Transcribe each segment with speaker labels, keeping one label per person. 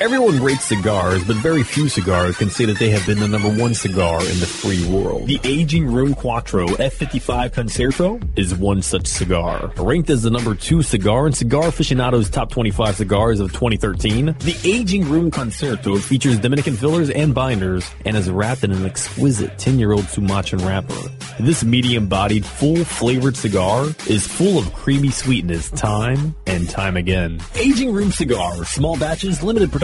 Speaker 1: Everyone rates cigars, but very few cigars can say that they have been the number one cigar in the free world. The Aging Room Quattro F55 Concerto is one such cigar. Ranked as the number two cigar in Cigar Aficionado's top 25 cigars of 2013, the Aging Room Concerto features Dominican fillers and binders and is wrapped in an exquisite 10-year-old Sumatran wrapper. This medium-bodied, full-flavored cigar is full of creamy sweetness time and time again. Aging Room Cigar, small batches, limited production,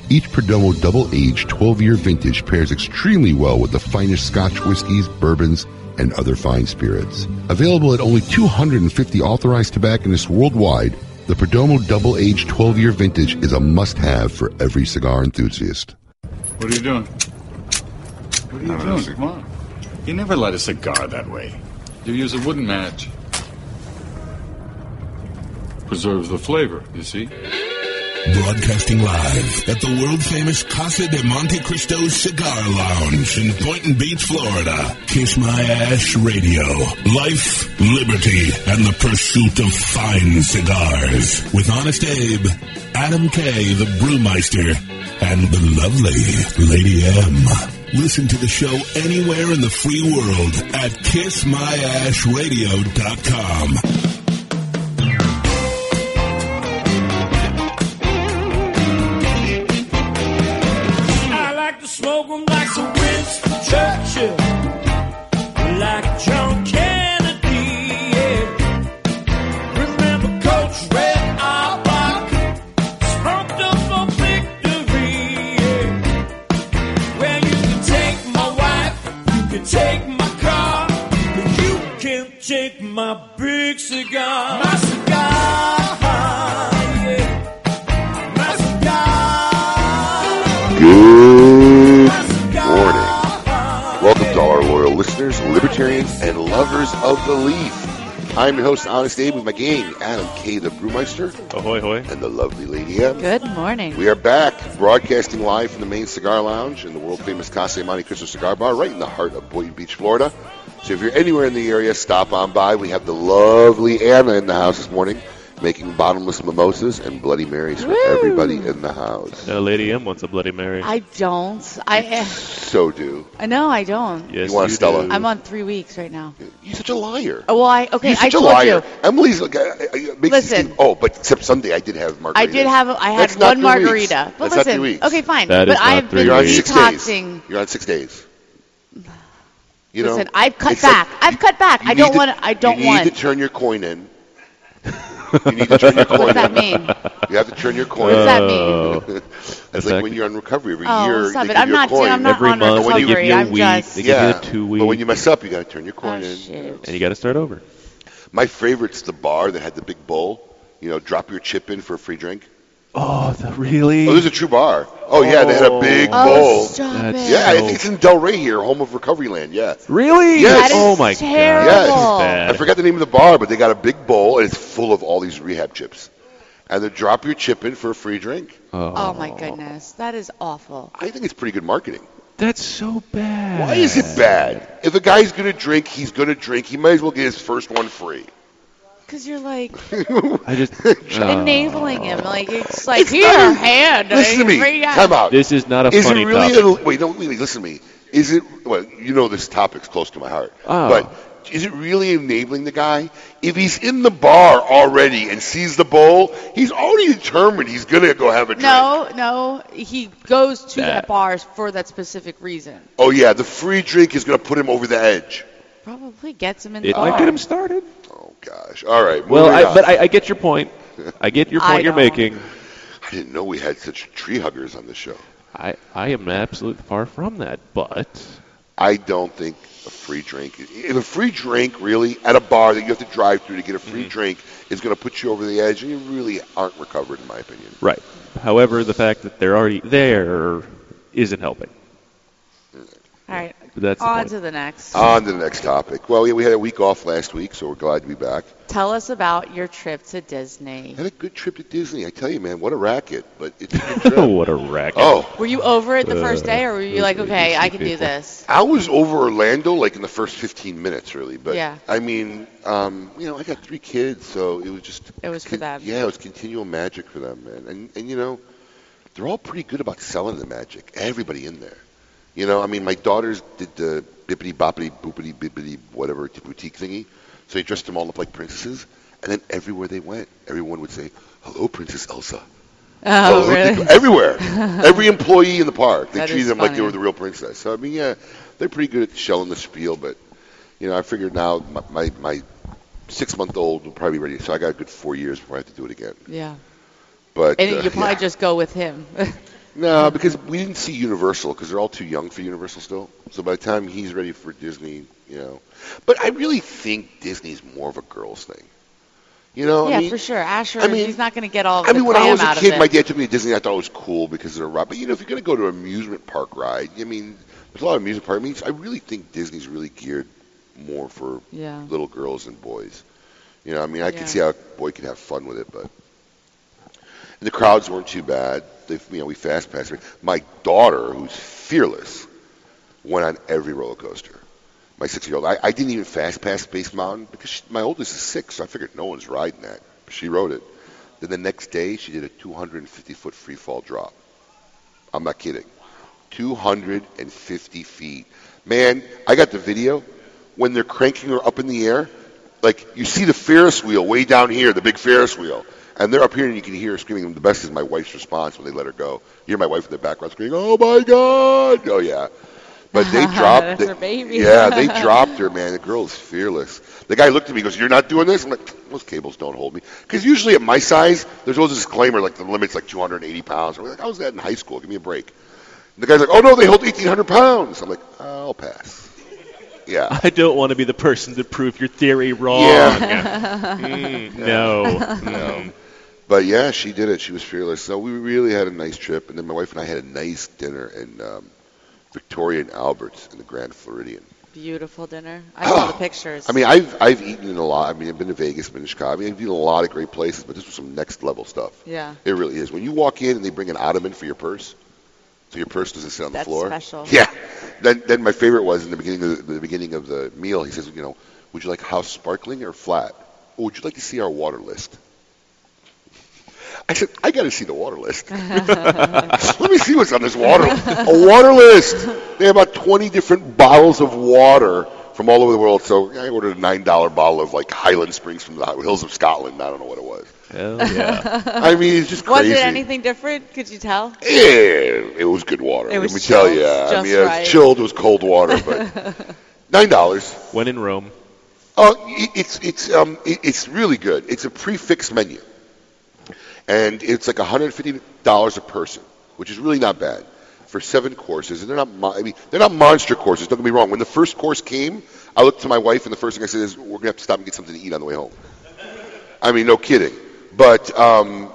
Speaker 2: each Perdomo double-aged 12-year vintage pairs extremely well with the finest Scotch whiskies, bourbons, and other fine spirits. Available at only 250 authorized tobacconists worldwide, the Perdomo double-aged 12-year vintage is a must-have for every cigar enthusiast.
Speaker 3: What are you doing? What are you doing? Come on. You never light a cigar that way. You use a wooden match. Preserves the flavor, you see?
Speaker 4: Broadcasting live at the world famous Casa de Monte Cristo Cigar Lounge in Boynton Beach, Florida. Kiss My Ash Radio. Life, liberty, and the pursuit of fine cigars. With Honest Abe, Adam K., the Brewmeister, and the lovely Lady M. Listen to the show anywhere in the free world at kissmyashradio.com.
Speaker 5: smoke them like some Winston Churchill, like John Kennedy. Yeah. Remember Coach Red Auerbach, smoked up for victory. Yeah. Well, you can take my wife, you can take my car, but you can't take my big cigar. My cigar. Yeah. My cigar.
Speaker 2: Listeners, libertarians, and lovers of the leaf. I'm your host, Honest Abe, with my gang, Adam K. the Brewmeister.
Speaker 6: Ahoy, hoy.
Speaker 2: And the lovely Lady M.
Speaker 7: Good morning.
Speaker 2: We are back, broadcasting live from the main cigar lounge in the world famous Casa Monte Cristo Cigar Bar, right in the heart of Boynton Beach, Florida. So if you're anywhere in the area, stop on by. We have the lovely Anna in the house this morning, making bottomless mimosas and Bloody Marys for
Speaker 7: Woo!
Speaker 2: everybody in the house.
Speaker 6: Uh, Lady M wants a Bloody Mary.
Speaker 7: I don't. I
Speaker 2: So do.
Speaker 7: I know I don't.
Speaker 6: yes,
Speaker 2: You want a Stella?
Speaker 7: I'm on three weeks right now.
Speaker 2: You're such a liar.
Speaker 7: Oh, well, I okay.
Speaker 2: You're such
Speaker 7: I
Speaker 2: a
Speaker 7: told
Speaker 2: liar.
Speaker 7: you.
Speaker 2: Emily's like, uh, uh, makes
Speaker 7: Listen.
Speaker 2: You, oh, but except Sunday I did have margarita.
Speaker 7: I did have. I had
Speaker 2: That's
Speaker 7: one
Speaker 2: three
Speaker 7: margarita.
Speaker 2: weeks.
Speaker 7: But
Speaker 2: That's not three weeks.
Speaker 7: okay, fine.
Speaker 6: That
Speaker 7: but
Speaker 6: is not
Speaker 7: I've
Speaker 6: three
Speaker 7: been
Speaker 2: You're on six
Speaker 7: detoxing.
Speaker 2: days. You're on six days. You know,
Speaker 7: Listen, I've cut
Speaker 2: it's like-
Speaker 7: back. I've cut back. I don't want. I don't
Speaker 2: you need
Speaker 7: want.
Speaker 2: to turn your coin in. You need to turn your coin
Speaker 7: What does that mean?
Speaker 2: You have to turn your coin
Speaker 7: What does that mean?
Speaker 2: That's like when you're on recovery every
Speaker 7: Oh,
Speaker 2: year.
Speaker 7: stop
Speaker 2: they
Speaker 7: it.
Speaker 2: give
Speaker 7: I'm
Speaker 2: you a
Speaker 7: not.
Speaker 2: coin.
Speaker 7: I'm not
Speaker 6: Every
Speaker 7: on
Speaker 6: month
Speaker 2: when you
Speaker 6: give
Speaker 7: recovery.
Speaker 6: you a
Speaker 7: I'm
Speaker 6: week,
Speaker 7: just.
Speaker 6: they
Speaker 2: yeah,
Speaker 6: give you a two
Speaker 2: but when you mess up, you got to turn your
Speaker 7: Oh,
Speaker 2: coin in.
Speaker 7: shit.
Speaker 6: and you got to start over.
Speaker 2: My favorite's the bar that had the big bowl. You know, drop your chip in for a free drink.
Speaker 6: Oh, the, really?
Speaker 2: Oh, there's a true bar. Oh, yeah, they had a big
Speaker 7: Oh,
Speaker 2: bowl.
Speaker 7: stop
Speaker 6: That's
Speaker 7: it.
Speaker 2: Yeah, I think it's in Delray here, home of Recovery Land. Yeah.
Speaker 6: Really?
Speaker 2: Yes.
Speaker 7: That is
Speaker 6: oh my
Speaker 7: terrible.
Speaker 6: god.
Speaker 2: Yes.
Speaker 6: That's bad.
Speaker 2: I forgot the name of the bar, but they got a big bowl and it's full of all these rehab chips. And they drop your chip in for a free drink.
Speaker 7: Oh my goodness, that is awful.
Speaker 2: I think it's pretty good marketing.
Speaker 6: That's so bad.
Speaker 2: Why is it bad? If a guy's going to drink, he's going to drink. He might as well get his first one free.
Speaker 7: Because you're like
Speaker 6: I just
Speaker 7: enabling him. Like it's like
Speaker 2: It's
Speaker 7: here,
Speaker 2: not a-
Speaker 7: hand.
Speaker 2: Listen to me.
Speaker 7: free hand."
Speaker 2: Time out.
Speaker 6: This is not a
Speaker 2: is
Speaker 6: funny
Speaker 2: it really
Speaker 6: topic.
Speaker 2: A, wait, no, wait, wait, listen to me. Is it? Well, you know this topic's close to my heart.
Speaker 6: Oh.
Speaker 2: But is it really enabling the guy? If he's in the bar already and sees the bowl, he's already determined he's gonna go have a drink.
Speaker 7: No, no, he goes to
Speaker 6: That-
Speaker 7: that bar for that specific reason.
Speaker 2: Oh yeah, the free drink is gonna put him over the edge.
Speaker 7: Probably gets him in the
Speaker 6: It
Speaker 7: bar.
Speaker 6: might get him started.
Speaker 2: Gosh. All right.
Speaker 6: Well, I, but I, I get your point. I get your point you're making.
Speaker 2: I didn't know we had such tree huggers on the show.
Speaker 6: I, I am absolutely far from that, but
Speaker 2: I don't think a free drink. If a free drink really at a bar that you have to drive through to get a free mm-hmm. drink is going to put you over the edge, and you really aren't recovered, in my opinion.
Speaker 6: right. However, the fact that they're already there isn't helping.
Speaker 7: All right,
Speaker 6: that's
Speaker 7: on to the next.
Speaker 2: On to the next topic. Well, yeah, we had a week off last week, so we're glad to be back.
Speaker 7: Tell us about your trip to Disney.
Speaker 2: Had a good trip to Disney. I tell you, man, what a racket! But it's a good trip.
Speaker 6: what a racket.
Speaker 2: oh,
Speaker 7: Were you over it the first
Speaker 6: Uh,
Speaker 7: day, or were you like, okay, I
Speaker 6: lazy
Speaker 7: can do this?
Speaker 2: I was over Orlando like in the first 15 minutes, really. But
Speaker 7: Yeah.
Speaker 2: I mean, um, you know, I got three kids, so it was just
Speaker 7: It was for
Speaker 2: con-
Speaker 7: them.
Speaker 2: Yeah, it was continual magic for them, man. And and you know, they're all pretty good about selling the magic. Everybody in there. You know, I mean, my daughters did the bippity boppity boopity bippity whatever boutique thingy, so they dressed them all up like princesses. And then everywhere they went, everyone would say, "Hello, Princess Elsa."
Speaker 7: Oh,
Speaker 2: Hello,
Speaker 7: really?
Speaker 2: Everywhere, every employee in the park, they
Speaker 7: That
Speaker 2: treated them like they were the real princess. So I mean, yeah, they're pretty good at shelling the spiel. But you know, I figured now my my, my six month old will probably be ready. So I got a good four years before I have to do it again.
Speaker 7: Yeah.
Speaker 2: But
Speaker 7: And
Speaker 2: uh,
Speaker 7: you probably
Speaker 2: yeah.
Speaker 7: just go with him.
Speaker 2: No, because we didn't see Universal because they're all too young for Universal still. So by the time he's ready for Disney, you know. But I really think Disney's more of a girls thing. You know,
Speaker 7: yeah,
Speaker 2: I mean,
Speaker 7: for sure. Asher,
Speaker 2: I mean-
Speaker 7: he's not going to get all
Speaker 2: I mean, when I was a kid, my dad took me to Disney. I thought it was cool because of the ride. But you know, if you're going to go to an amusement park ride, I mean, there's a lot of amusement park. I mean, I really think Disney's really geared more for
Speaker 7: Yeah.
Speaker 2: little girls and boys. You know, I mean, I
Speaker 7: Yeah.
Speaker 2: can see how a boy can have fun with it, but and the crowds weren't too bad. They, you know, we fast passed. My daughter, who's fearless, went on every roller coaster. My six-year-old, I, I didn't even fast pass Space Mountain because she, my oldest is six, so I figured no one's riding that. She rode it. Then the next day, she did a 250-foot free fall drop. I'm not kidding. 250 feet. Man, I got the video. When they're cranking her up in the air, like you see the Ferris wheel way down here, the big Ferris wheel, and they're up here and you can hear her screaming. The best is my wife's response when they let her go. You hear my wife in the background screaming, "Oh my God!" Oh yeah. But they dropped.
Speaker 7: That's
Speaker 2: they-
Speaker 7: her baby.
Speaker 2: Yeah, they dropped her, man. The girl is fearless. The guy looked at me and goes, You're not doing this? I'm like, Those cables don't hold me. Because usually at my size, there's always a disclaimer like the limit's like 280 pounds. I'm like, I was that in high school. Give me a break. And the guy's like, Oh, no, they hold 1,800 pounds. I'm like, I'll pass. Yeah.
Speaker 6: I don't want to be the person to prove your theory wrong.
Speaker 2: Yeah.
Speaker 6: Mm, no.
Speaker 2: No. But yeah, she did it. She was fearless. So we really had a nice trip. And then my wife and I had a nice dinner in um, Victoria and Albert's in the Grand Floridian.
Speaker 7: Beautiful dinner. I saw the pictures.
Speaker 2: I mean, I've I've eaten in a lot. I mean, I've been to Vegas, been to Chicago. I mean, I've eaten in a lot of great places, but this was some next level stuff.
Speaker 7: Yeah.
Speaker 2: It really is. When you walk in and they bring an ottoman for your purse, so your purse doesn't sit on
Speaker 7: That's
Speaker 2: the floor.
Speaker 7: That's special.
Speaker 2: Yeah. Then then my favorite was in the beginning of the, the beginning of the meal. He says, you know, would you like house sparkling or flat? Or would you like to see our water list? I said, I got to see the water list. Let me see what's on this water. list. A water list. They have about 20 different bottles of water from all over the world. So I ordered a nine dollar bottle of like Highland Springs from the hills of Scotland. I don't know what it was.
Speaker 6: Hell yeah.
Speaker 2: I mean, it's just
Speaker 7: Was
Speaker 2: crazy.
Speaker 7: it anything different? Could you tell?
Speaker 2: Yeah, it was good water.
Speaker 7: It was
Speaker 2: Let me tell
Speaker 7: chilled,
Speaker 2: you. I
Speaker 7: just
Speaker 2: mean, it was
Speaker 7: right.
Speaker 2: chilled. It was cold water, but nine dollars.
Speaker 6: when in Rome.
Speaker 2: Oh, it's it's um it's really good. It's a prefix menu, and it's like 150 dollars a person, which is really not bad for seven courses. And they're not I mean they're not monster courses. Don't get me wrong. When the first course came, I looked to my wife, and the first thing I said is, "We're gonna have to stop and get something to eat on the way home." I mean, no kidding. But um,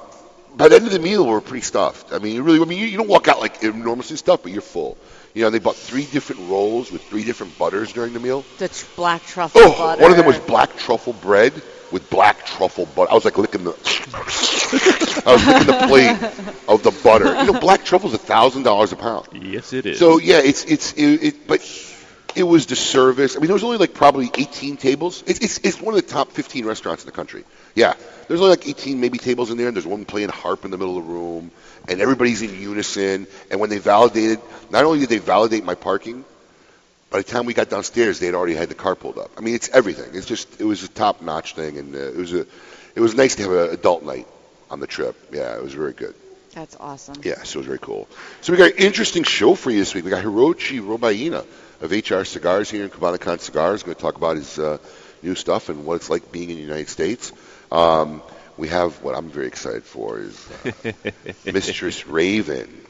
Speaker 2: by the end of the meal, we're pretty stuffed. I mean, you really, I mean, you, you don't walk out like enormously stuffed, but you're full. You know, they bought three different rolls with three different butters during the meal.
Speaker 7: The tr- black truffle
Speaker 2: Oh,
Speaker 7: butter.
Speaker 2: one of them was black truffle bread with black truffle butter. I was like licking the, I was licking the plate of the butter. You know, black truffle's a thousand dollars a pound.
Speaker 6: Yes, it is.
Speaker 2: So yeah, it's it's it, it but It was the service. I mean, there was only like probably 18 tables. It's, it's, it's one of the top 15 restaurants in the country. Yeah, there's only like 18 maybe tables in there, and there's one playing harp in the middle of the room, and everybody's in unison. And when they validated, not only did they validate my parking, by the time we got downstairs, they had already had the car pulled up. I mean, it's everything. It's just it was a top notch thing, and uh, it was a it was nice to have an adult night on the trip. Yeah, it was very good.
Speaker 7: That's awesome.
Speaker 2: Yeah, so it was very cool. So we got an interesting show for you this week. We got Hirochi Robaina of HR Cigars here in Cubanacan Cigars. going to talk about his uh, new stuff and what it's like being in the United States. Um, we have what I'm very excited for is uh, Mistress Raven.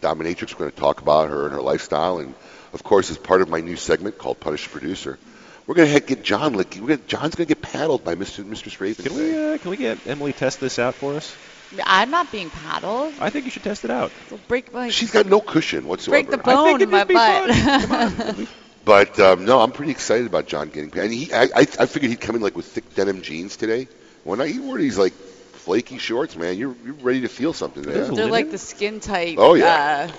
Speaker 2: Dominatrix. We're going to talk about her and her lifestyle, and of course, as part of my new segment called Punish the Producer, we're going to get John Licky. We're gonna, John's going to get paddled by Mr. Mistress Raven.
Speaker 6: Can
Speaker 2: today.
Speaker 6: we uh, can we get Emily test this out for us?
Speaker 7: I'm not being paddled.
Speaker 6: I think you should test it out.
Speaker 7: It'll break my
Speaker 2: She's got no cushion whatsoever.
Speaker 7: break the bone in my butt.
Speaker 2: But um, no, I'm pretty excited about John getting paid. And he, I, I, I figured he'd come in like with thick denim jeans today. When I he wore these like flaky shorts, man, you're you're ready to feel something there.
Speaker 7: They're like the skin tight.
Speaker 2: Oh, yeah.
Speaker 7: Uh,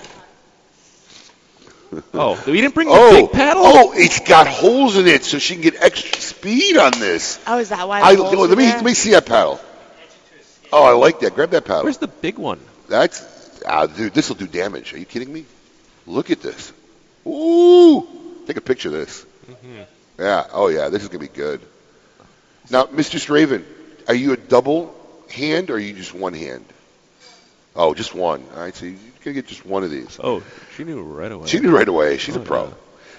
Speaker 6: Oh, we didn't bring the
Speaker 2: oh,
Speaker 6: big paddle?
Speaker 2: oh, it's got holes in it, so she can get extra speed on this.
Speaker 7: oh, is that why?
Speaker 2: I,
Speaker 7: the holes
Speaker 2: let me
Speaker 7: there?
Speaker 2: let me see that paddle. Oh, I like that. Grab that paddle.
Speaker 6: Where's the big one?
Speaker 2: That's ah, dude. This will do damage. Are you kidding me? Look at this. Ooh, take a picture of this.
Speaker 6: Mm-hmm.
Speaker 2: Yeah. Oh yeah, this is gonna be good. Now, Mistress Raven, are you a double hand or are you just one hand? Oh, just one. All right, so you're gonna get just one of these.
Speaker 6: Oh, she knew right away.
Speaker 2: She knew right away. She's
Speaker 6: Oh,
Speaker 2: a pro.
Speaker 6: yeah.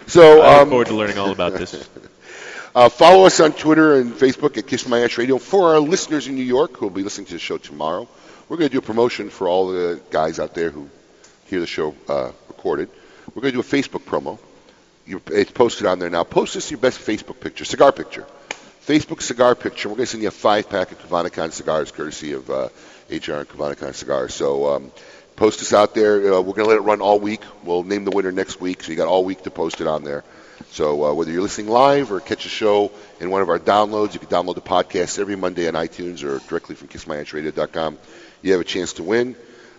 Speaker 2: So
Speaker 6: I look
Speaker 2: um,
Speaker 6: forward to learning all about this.
Speaker 2: Uh, follow us on Twitter and Facebook at Kiss My Ash Radio. For our listeners in New York who will be listening to the show tomorrow, we're going to do a promotion for all the guys out there who hear the show uh, recorded. We're going to do a Facebook promo. You, it's posted on there now. Post us your best Facebook picture, cigar picture. Facebook cigar picture. We're going to send you a five pack of Cubanacan cigars, courtesy of uh, HR and Cubanacan cigars. So um, post us out there. Uh, we're going to let it run all week. We'll name the winner next week, so you got all week to post it on there. So uh, whether you're listening live or catch a show in one of our downloads, you can download the podcast every Monday on iTunes or directly from kissmyashradio.com. You have a chance to win.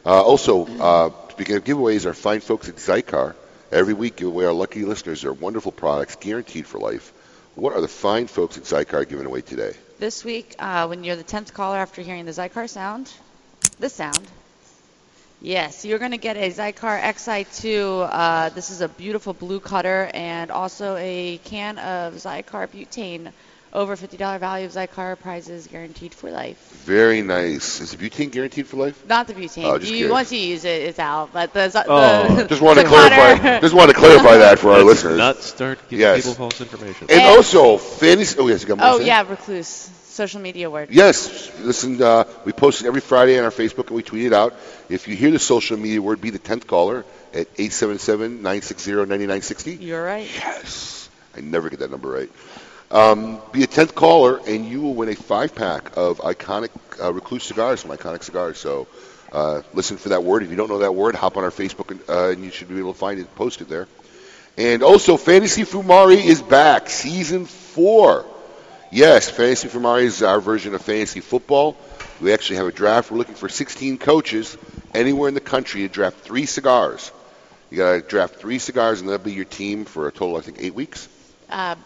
Speaker 2: Uh, also, uh, speaking of giveaways, our fine folks at Xikar every week give away our lucky listeners their wonderful products guaranteed for life. What are the fine folks at Xikar giving away today?
Speaker 7: This week, uh, when you're the 10th caller after hearing the Xikar sound, this sound, yes, you're going to get a Xikar XI2. Uh, this is a beautiful blue cutter and also a can of Xikar butane. Over $50 value of Xikar prizes guaranteed for life.
Speaker 2: Very nice. Is the butane guaranteed for life?
Speaker 7: Not the butane.
Speaker 2: Oh, just
Speaker 7: you,
Speaker 2: curious.
Speaker 7: once you use it, it's out. But the, the
Speaker 2: Oh, just want to clarify. Just want to clarify that for our
Speaker 6: Let's
Speaker 2: listeners.
Speaker 6: not start giving
Speaker 2: Yes.
Speaker 6: people false information.
Speaker 2: And also, fantasy. Oh yes, you got more
Speaker 7: Oh yeah, recluse. Social media word.
Speaker 2: Yes, listen, uh, we post it every Friday on our Facebook and we tweet it out. If you hear the social media word, be the 10th caller at 877-960-9960.
Speaker 7: You're right.
Speaker 2: Yes. I never get that number right. Um, be a 10th caller and you will win a five pack of iconic uh, Recluse cigars from Iconic Cigars. So uh, listen for that word. If you don't know that word, hop on our Facebook and, uh, and you should be able to find it posted there. And also, Fantasy Fumari is back, season four. Yes, Fantasy Fumari is our version of fantasy football. We actually have a draft. We're looking for 16 coaches anywhere in the country to draft three cigars. You got to draft three cigars, and that'll be your team for a total, I think, eight weeks.
Speaker 7: Uh,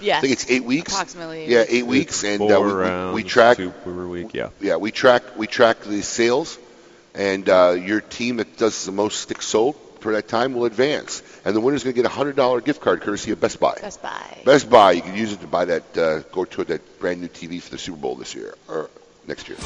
Speaker 7: yes.
Speaker 2: I think it's eight weeks.
Speaker 7: Approximately.
Speaker 2: Yeah, eight weeks, and uh, we- we, we
Speaker 6: rounds,
Speaker 2: track.
Speaker 6: two per week. Yeah.
Speaker 2: Yeah, we track we track the sales, and uh, your team that does the most sticks sold for that time will advance, and the winner's going to get a hundred dollar gift card courtesy of Best Buy.
Speaker 7: Best Buy.
Speaker 2: Best Buy, you can use it to buy that uh, go toward that brand new TV for the Super Bowl this year or next year.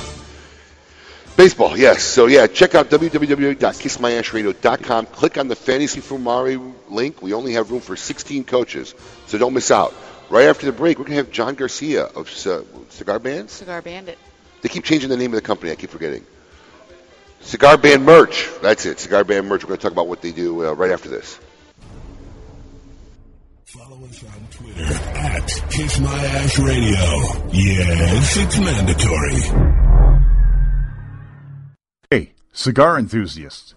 Speaker 2: Baseball, yes. So yeah, check out www.kissmyashradio.com. Click on the Fantasy Fumari link. We only have room for 16 coaches, so don't miss out. Right after the break, we're gonna have John Garcia of uh, Cigar Bands.
Speaker 7: Cigar Bandit.
Speaker 2: They keep changing the name of the company. I keep forgetting. Cigar Band Merch. That's it. Cigar Band Merch. We're going to talk about what they do uh, right after this.
Speaker 4: Follow us on Twitter at Kiss My Ash Radio. Yes, it's mandatory.
Speaker 8: Hey, cigar enthusiasts.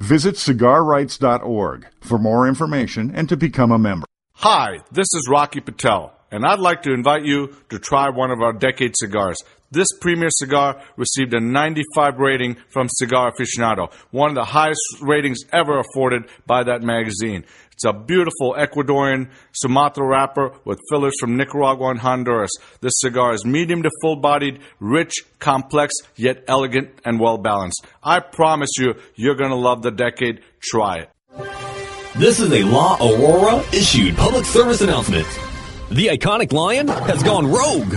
Speaker 8: Visit cigarrights.org for more information and to become a member.
Speaker 9: Hi, this is Rocky Patel, and I'd like to invite you to try one of our decade cigars. This premier cigar received a 95 rating from Cigar Aficionado, one of the highest ratings ever afforded by that magazine. It's a beautiful Ecuadorian Sumatra wrapper with fillers from Nicaragua and Honduras. This cigar is medium to full bodied, rich, complex, yet elegant and well balanced. I promise you, you're going to love the decade. Try it.
Speaker 1: This is a La Aurora issued public service announcement. The iconic lion has gone rogue.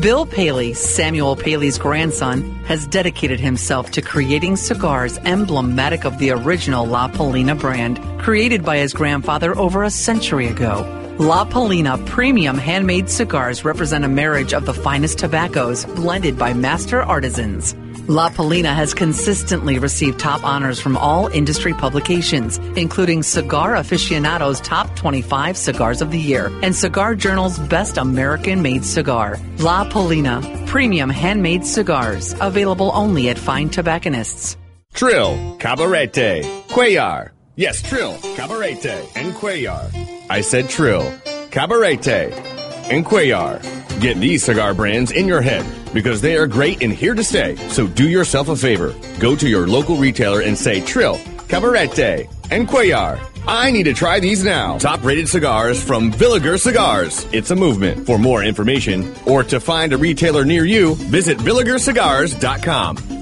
Speaker 10: Bill Paley, Samuel Paley's grandson, has dedicated himself to creating cigars emblematic of the original La Palina brand, created by his grandfather over a century ago. La Palina premium handmade cigars represent a marriage of the finest tobaccos blended by master artisans. La Palina has consistently received top honors from all industry publications, including Cigar Aficionado's Top 25 Cigars of the Year and Cigar Journal's Best American Made Cigar. La Palina, premium handmade cigars, available only at fine tobacconists.
Speaker 11: Trill, Cabarete, Cuellar. Yes, Trill, Cabarete, and Cuellar. I said Trill, Cabarete, and Cuellar. Get these cigar brands in your head because they are great and here to stay. So do yourself a favor. Go to your local retailer and say Trill, Cabarete, and Cuellar. I need to try these now. Top rated cigars from Villiger Cigars. It's a movement. For more information or to find a retailer near you, visit VilligerCigars.com.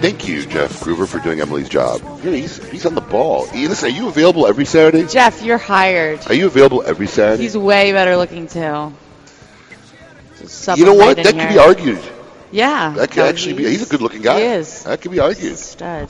Speaker 2: Thank you, Jeff Groover, for doing Emily's job. Yeah, he's, he's on the ball. Hey, listen, are you available every Saturday?
Speaker 7: Jeff, you're hired.
Speaker 2: Are you available every Saturday?
Speaker 7: He's way better looking too.
Speaker 2: You know what?
Speaker 7: right
Speaker 2: That could be argued.
Speaker 7: Yeah.
Speaker 2: That could
Speaker 7: no,
Speaker 2: actually be. He's a good-looking guy.
Speaker 7: He is.
Speaker 2: That could be argued.
Speaker 7: Stud.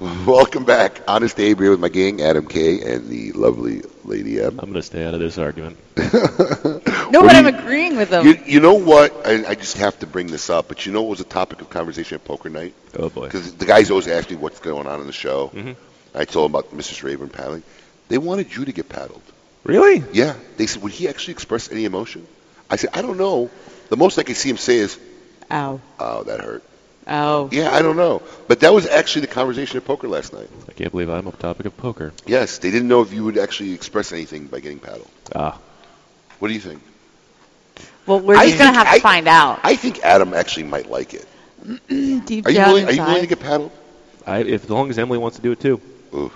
Speaker 2: Welcome back, Honest Abe here with my gang, Adam K, and the lovely Lady M.
Speaker 6: I'm going to stay out of this argument.
Speaker 7: No, but I'm agreeing with them.
Speaker 2: You, you know what? I, I just have to bring this up, but you know what was a topic of conversation at poker night?
Speaker 6: Oh boy.
Speaker 2: Because the guys always ask me what's going on in the show.
Speaker 6: Mhm.
Speaker 2: I told them about Mrs. Raven paddling. They wanted you to get paddled.
Speaker 6: Really?
Speaker 2: Yeah. They said, would he actually express any emotion? I said, I don't know. The most I can see him say is,
Speaker 7: Ow.
Speaker 2: oh, that hurt.
Speaker 7: Oh.
Speaker 2: Yeah, I don't know. But that was actually the conversation at poker last night.
Speaker 6: I can't believe I'm a topic of poker.
Speaker 2: Yes, they didn't know if you would actually express anything by getting paddled.
Speaker 6: Ah.
Speaker 2: What do you think?
Speaker 7: Well, we're just gonna
Speaker 2: think-
Speaker 7: have to
Speaker 2: I-
Speaker 7: find out.
Speaker 2: I think Adam actually might like it.
Speaker 7: Deep
Speaker 2: Are you
Speaker 7: down
Speaker 2: willing? Are you
Speaker 7: inside.
Speaker 2: willing to get paddled?
Speaker 6: I, if as long as Emily wants to do it too.
Speaker 2: Oof.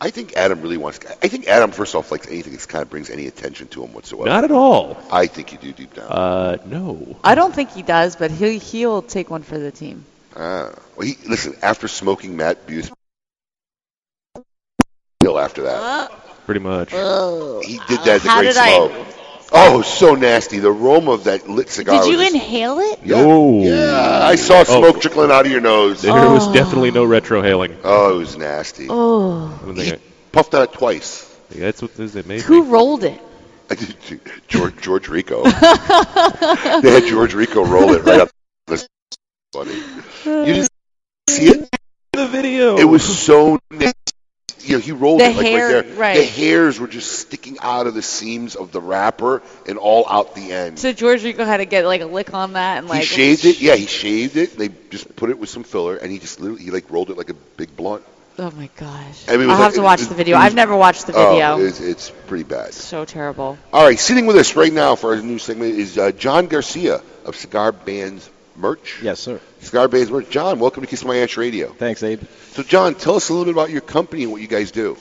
Speaker 2: I think Adam really wants. I think Adam, first off, likes anything that kind of brings any attention to him whatsoever.
Speaker 6: Not at all.
Speaker 2: I think you do deep down.
Speaker 6: Uh, no.
Speaker 7: I don't think he does, but he he'll take one for the team.
Speaker 2: Ah. Well, he, listen. After smoking Matt Booth, kill after that.
Speaker 6: Pretty much.
Speaker 2: he did that as a
Speaker 7: How
Speaker 2: great
Speaker 7: did I-
Speaker 2: smoke. Oh, so nasty. The aroma of that lit cigar.
Speaker 7: Did you
Speaker 2: was
Speaker 7: inhale it?
Speaker 2: Yeah.
Speaker 6: No.
Speaker 2: Yeah, I saw oh. smoke trickling out of your nose.
Speaker 6: There was oh. definitely no retrohaling.
Speaker 2: Oh, it was nasty.
Speaker 7: Oh.
Speaker 6: I don't think
Speaker 2: Puffed on it twice.
Speaker 6: Yeah, that's what this it made
Speaker 7: Who
Speaker 6: me.
Speaker 7: rolled it?
Speaker 2: George George Rico. they had George Rico roll it right up. That's funny. You didn't see it?
Speaker 6: In the video.
Speaker 2: It was so nasty. You know, he rolled
Speaker 7: The
Speaker 2: it like
Speaker 7: hair-
Speaker 2: right there.
Speaker 7: right.
Speaker 2: The hairs were just sticking out of the seams of the wrapper and all out the end.
Speaker 7: So George Rico had to get like a lick on that and like
Speaker 2: he shaved it. Yeah, he shaved it. They just put it with some filler, and he just literally he like rolled it like a big blunt.
Speaker 7: Oh my gosh.
Speaker 2: I mean,
Speaker 7: I'll
Speaker 2: like-
Speaker 7: have to watch
Speaker 2: it-
Speaker 7: the video.
Speaker 2: was-
Speaker 7: I've never watched the
Speaker 2: Oh,
Speaker 7: video.
Speaker 2: it's, it's pretty bad.
Speaker 7: so terrible.
Speaker 2: All right, sitting with us right now for our new segment is uh, John Garcia of Cigar Bands Merch.
Speaker 12: Yes, sir.
Speaker 2: Cigar Bands Merch. John, welcome to Kiss My Ash Radio.
Speaker 12: Thanks, Abe.
Speaker 2: So, John, tell us a little bit about your company and what you guys do.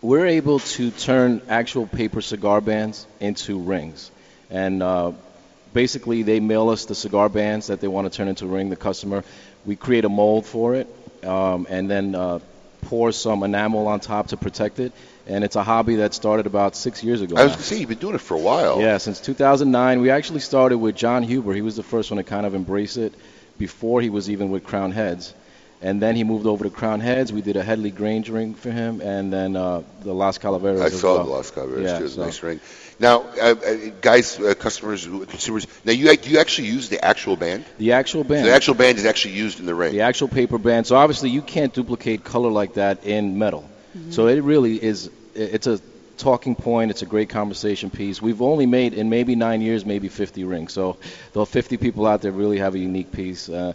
Speaker 12: We're able to turn actual paper cigar bands into rings. And uh, basically, they mail us the cigar bands that they want to turn into a ring, the customer. We create a mold for it um, and then uh, pour some enamel on top to protect it. And it's a hobby that started about six years ago.
Speaker 2: I was going to say, you've been doing it for a while.
Speaker 12: Yeah, since 2009. We actually started with John Huber. He was the first one to kind of embrace it before he was even with Crowned Heads. And then he moved over to Crowned Heads. We did a Headley Grange ring for him, and then uh, the Las Calaveras.
Speaker 2: I saw
Speaker 12: well.
Speaker 2: the Las Calaveras,
Speaker 12: Yeah,
Speaker 2: too.
Speaker 12: So-
Speaker 2: nice ring. Now, uh, uh, guys, uh, customers, consumers, now you, do you actually use the actual band?
Speaker 12: The actual
Speaker 2: So
Speaker 12: band.
Speaker 2: the actual band is actually used in the ring.
Speaker 12: The actual paper band. So obviously you can't duplicate color like that in metal. So it really is. It's a talking point. It's a great conversation piece. We've only made in maybe nine years, maybe 50 rings. So the 50 people out there really have a unique piece, uh,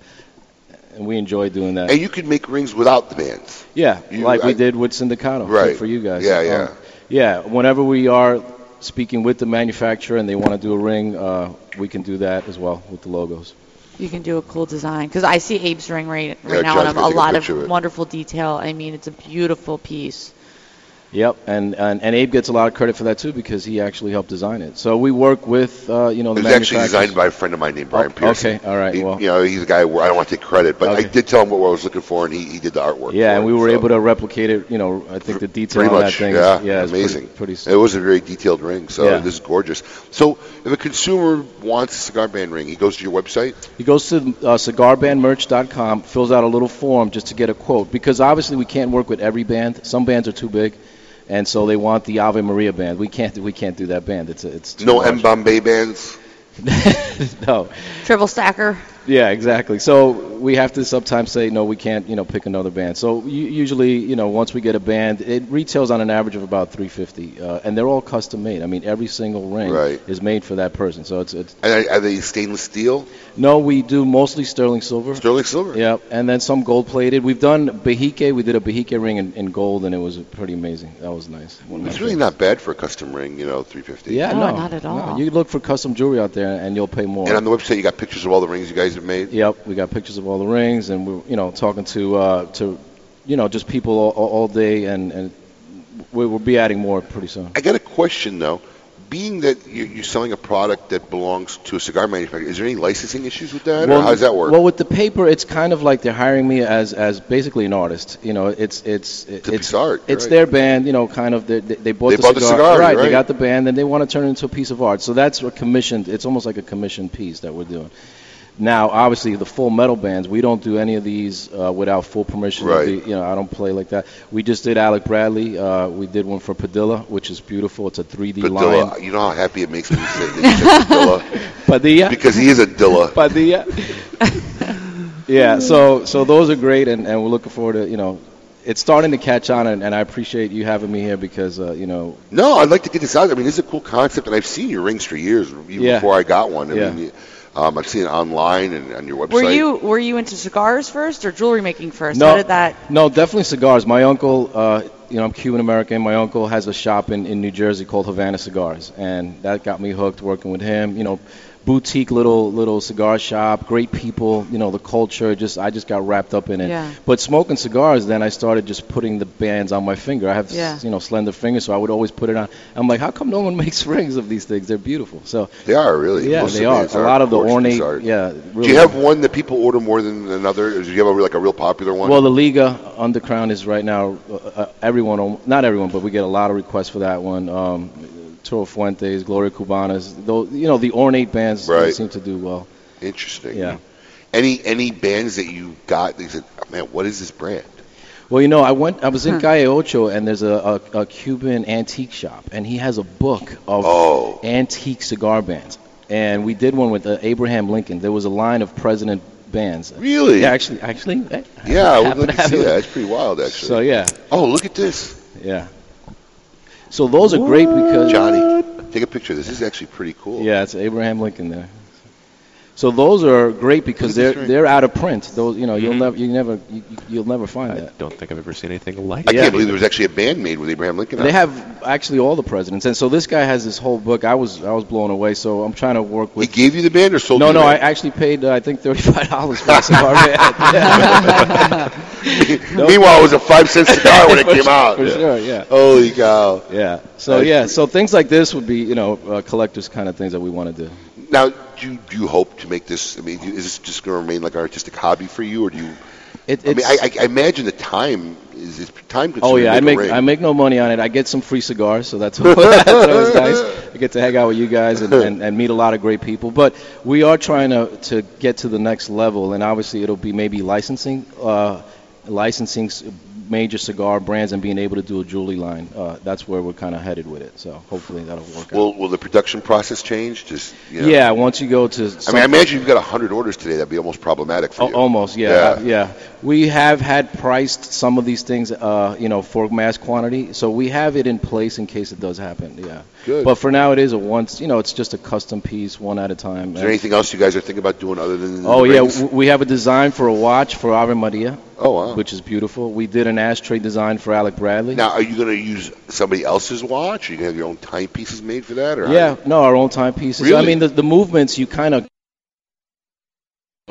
Speaker 12: and we enjoy doing that.
Speaker 2: And you can make rings without the bands.
Speaker 12: Yeah,
Speaker 2: You-
Speaker 12: like we did with Sindicato.
Speaker 2: Right.
Speaker 12: for you guys.
Speaker 2: Yeah, yeah.
Speaker 12: Um, yeah, whenever we are speaking with the manufacturer and they want to do a ring, uh, we can do that as well with the logos.
Speaker 7: You can do a cool design because I see Abe's ring right,
Speaker 12: Yeah,
Speaker 7: now and a lot of
Speaker 12: of
Speaker 7: wonderful detail. I mean, it's a beautiful piece.
Speaker 12: Yep, and, and and Abe gets a lot of credit for that too because he actually helped design it. So we work with uh, you know
Speaker 2: It
Speaker 12: the
Speaker 2: was actually designed by a friend of mine named Brian
Speaker 12: Oh,
Speaker 2: Pearson.
Speaker 12: okay, all right,
Speaker 2: He-
Speaker 12: well.
Speaker 2: you know, he's a guy where I don't want to take credit, but I did tell him what I was looking for, and he, he did the artwork.
Speaker 12: Yeah, and
Speaker 2: it,
Speaker 12: we were
Speaker 2: so.
Speaker 12: able to replicate it. You know, I think the detail
Speaker 2: Pretty
Speaker 12: on
Speaker 2: much,
Speaker 12: that thing
Speaker 2: yeah,
Speaker 12: is yeah, it's
Speaker 2: amazing.
Speaker 12: Pretty, pretty
Speaker 2: It was a very detailed ring, so
Speaker 12: Yeah.
Speaker 2: this is gorgeous. So, if a consumer wants a cigar band ring, he goes to your website.
Speaker 12: He goes to uh, cigarbandmerch.com, fills out a little form just to get a quote because obviously we can't work with every band. Some bands are too big, and so they want the Ave Maria band. We can't we can't do that band. It's it's too
Speaker 2: No
Speaker 12: large.
Speaker 2: M Bombay bands.
Speaker 12: no.
Speaker 7: Triple stacker.
Speaker 12: Yeah, exactly. So we have to sometimes say no, we can't, you know, pick another band. So u- usually, you know, once we get a band, it retails on an average of about 350, uh, and they're all custom made. I mean, every single ring
Speaker 2: Right.
Speaker 12: is made for that person. So it's it's.
Speaker 2: And are, are they stainless steel?
Speaker 12: No, we do mostly sterling silver.
Speaker 2: Sterling silver.
Speaker 12: Yeah, and then some gold plated. We've done Behike. We did a Behike ring in, in gold, and it was pretty amazing. That was nice. One of my
Speaker 2: It's really not bad for a custom ring, you know, 350.
Speaker 12: Yeah, no, no not at all. no. You look for custom jewelry out there, and you'll pay more.
Speaker 2: And on the website, you got pictures of all the rings you guys have made.
Speaker 12: Yep, we got pictures of all the rings, and we're you know talking to uh, to you know just people all, all day, and and we will be adding more pretty soon.
Speaker 2: I got a question though. Being that you- you're selling a product that belongs to a cigar manufacturer, is there any licensing issues with that, or how does that work?
Speaker 12: Well, with the paper, it's kind of like they're hiring me as as basically an artist. You know, it's it's it's
Speaker 2: art.
Speaker 12: It's
Speaker 2: right.
Speaker 12: their band. You know, kind of they, they bought
Speaker 2: They
Speaker 12: the
Speaker 2: bought the
Speaker 12: cigar,
Speaker 2: cigar,
Speaker 12: right?
Speaker 2: right.
Speaker 12: They got the band, and they want to turn it into a piece of art. So that's a commissioned. It's almost like a commissioned piece that we're doing. Now, obviously, the full metal bands, we don't do any of these uh, without full permission.
Speaker 2: Right.
Speaker 12: the- you know, I don't play like that. We just did Alec Bradley. Uh, we did one for Padilla, which is beautiful. It's a 3D
Speaker 2: Padilla,
Speaker 12: line.
Speaker 2: you know how happy it makes me to say Padilla?
Speaker 12: Padilla.
Speaker 2: Because he is a Dilla.
Speaker 12: Padilla. yeah, so so those are great, and, and we're looking forward to you know, it's starting to catch on, and, and I appreciate you having me here because uh, you know,
Speaker 2: No, I'd like to get this out. I mean, this is a cool concept, and I've seen your rings for years, even
Speaker 12: Yeah.
Speaker 2: before I got one. I
Speaker 12: Yeah.
Speaker 2: mean, um, I've seen it online and on your website.
Speaker 7: Were you were you into cigars first or jewelry making first?
Speaker 12: no,
Speaker 7: How did that?
Speaker 12: no, definitely cigars. My uncle, uh, you know, I'm Cuban American. My uncle has a shop in, in New Jersey called Havana Cigars, and that got me hooked working with him. You know, boutique little little cigar shop, great people. You know, the culture. Just I just got wrapped up in it.
Speaker 7: Yeah.
Speaker 12: But smoking cigars, then I started just putting the bands on my finger. I have
Speaker 7: Yeah.
Speaker 12: you know slender fingers, so I would always put it on. I'm like, how come no one makes rings of these things? They're beautiful. So
Speaker 2: They are really.
Speaker 12: Yeah,
Speaker 2: Most
Speaker 12: they
Speaker 2: the
Speaker 12: are.
Speaker 2: bands
Speaker 12: A lot of the ornate.
Speaker 2: art.
Speaker 12: Yeah.
Speaker 2: Do you have one that people order more than another? Do you have a, like a real popular one?
Speaker 12: Well, the Liga Undercrown is right now. Uh, uh, everyone, not everyone, but we get a lot of requests for that one. Um, Toro Fuentes, Gloria Cubanas, those, you know, the ornate bands they
Speaker 2: Right.
Speaker 12: seem to do well.
Speaker 2: Interesting.
Speaker 12: Yeah.
Speaker 2: Any any bands that you got? They said, oh, man, what is this brand?
Speaker 12: Well, you know, I went. I was in Calle Ocho, and there's a, a, a Cuban antique shop, and he has a book of
Speaker 2: Oh.
Speaker 12: antique cigar bands. And we did one with uh, Abraham Lincoln. There was a line of president bands.
Speaker 2: Really?
Speaker 12: Yeah, actually, actually.
Speaker 2: Yeah, I would
Speaker 12: happen
Speaker 2: like to see that. It's pretty wild, actually.
Speaker 12: So yeah.
Speaker 2: Oh, look at this.
Speaker 12: Yeah. So those are great because
Speaker 2: Johnny, take a picture. This is actually pretty cool.
Speaker 12: Yeah, it's Abraham Lincoln there. So those are great because they're they're out of print. Those you know you'll
Speaker 2: Mm-hmm.
Speaker 12: never you never you, you'll never find that.
Speaker 6: I don't think I've ever seen anything like that.
Speaker 2: I
Speaker 12: Yeah.
Speaker 2: can't believe there was actually a band made with Abraham Lincoln. on
Speaker 12: They
Speaker 2: it.
Speaker 12: have actually all the presidents, and so this guy has this whole book. I was I was blown away. So I'm trying to work with.
Speaker 2: He gave you the band or sold
Speaker 12: No,
Speaker 2: you the
Speaker 12: no, I
Speaker 2: band?
Speaker 12: actually paid uh, I think thirty five dollars for the cigar band. No
Speaker 2: Meanwhile, it was a five cent cigar when it came
Speaker 12: sure,
Speaker 2: out.
Speaker 12: For sure, yeah.
Speaker 2: Holy cow!
Speaker 12: Yeah. So yeah, so things like this would be you know uh, collectors kind of things that we want to do.
Speaker 2: Now, do you, do you hope to make this? I mean, is this just going to remain like an artistic hobby for you, or do you?
Speaker 12: It,
Speaker 2: I mean, I, I, imagine the time is, is time consuming.
Speaker 12: Oh yeah, I
Speaker 2: make.
Speaker 12: I make no money on it. I get some free cigars, so that's that's always nice. I get to hang out with you guys and, and, and meet a lot of great people. But we are trying to to get to the next level, and obviously it'll be maybe licensing, uh, licensing major cigar brands and being able to do a jewelry line. Uh, that's where we're kind of headed with it. So hopefully that'll work. out.
Speaker 2: Will Will the production process change? Just you know?
Speaker 12: Yeah, once you go to.
Speaker 2: I mean, I imagine you've got hundred orders today. That'd be almost problematic for you.
Speaker 12: Almost, yeah,
Speaker 2: Yeah.
Speaker 12: yeah. We have had priced some of these things, uh, you know, for mass quantity, so we have it in place in case it does happen. Yeah.
Speaker 2: Good.
Speaker 12: But for now, it is a once, you know, it's just a custom piece, one at a time.
Speaker 2: Is there anything else you guys are thinking about doing other than?
Speaker 12: Oh yeah, we have a design for a watch for Ave Maria.
Speaker 2: Oh wow.
Speaker 12: Which is beautiful. We did an ashtray design for Alec Bradley.
Speaker 2: Now, are you going to use somebody else's watch? Are you going to have your own timepieces made for that? Or
Speaker 12: yeah, no, our own timepieces.
Speaker 2: Really?
Speaker 12: I mean, the, the movements you kind of.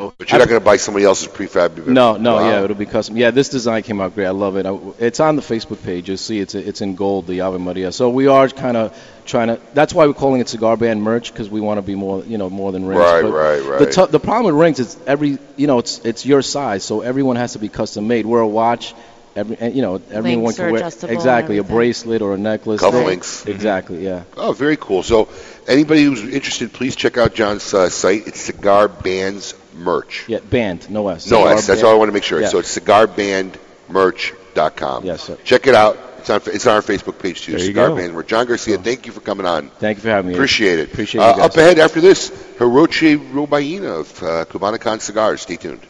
Speaker 2: Oh, but you're not going to buy somebody else's prefab.
Speaker 12: No, no,
Speaker 2: Wow.
Speaker 12: yeah, it'll be custom. Yeah, this design came out great. I love it. I, it's on the Facebook page. You'll see it's it's in gold, the Ave Maria. So we are kind of trying to. That's why we're calling it cigar band merch because we want to be more, you know, more than rings.
Speaker 2: Right,
Speaker 12: But
Speaker 2: right,
Speaker 12: The,
Speaker 2: right.
Speaker 12: t- the problem with rings is every, you know, it's it's your size, so everyone has to be custom made. We're a watch. Every, and, you know, everyone
Speaker 7: Links
Speaker 12: can
Speaker 7: are
Speaker 12: wear
Speaker 7: adjustable
Speaker 12: exactly a bracelet or a necklace.
Speaker 2: Cufflinks.
Speaker 12: Exactly, yeah.
Speaker 2: Oh, very cool. So, anybody who's interested, please check out John's uh, site. It's Cigar Bands Merch.
Speaker 12: Yeah, band, no S.
Speaker 2: No
Speaker 12: Cigar
Speaker 2: S. That's
Speaker 12: Band.
Speaker 2: all I want to make sure.
Speaker 12: Yeah.
Speaker 2: So it's cigarbandmerch.com.
Speaker 12: Yes, sir.
Speaker 2: Check it out. It's on it's on our Facebook page too.
Speaker 12: There you
Speaker 2: Cigar
Speaker 12: go.
Speaker 2: Band Merch. John Garcia, thank you for coming on.
Speaker 12: Thank you for having me.
Speaker 2: Appreciate it.
Speaker 12: Appreciate
Speaker 2: uh,
Speaker 12: you guys.
Speaker 2: Up ahead after this, Hirochi Robaina of uh, Cubanacan Cigars. Stay tuned.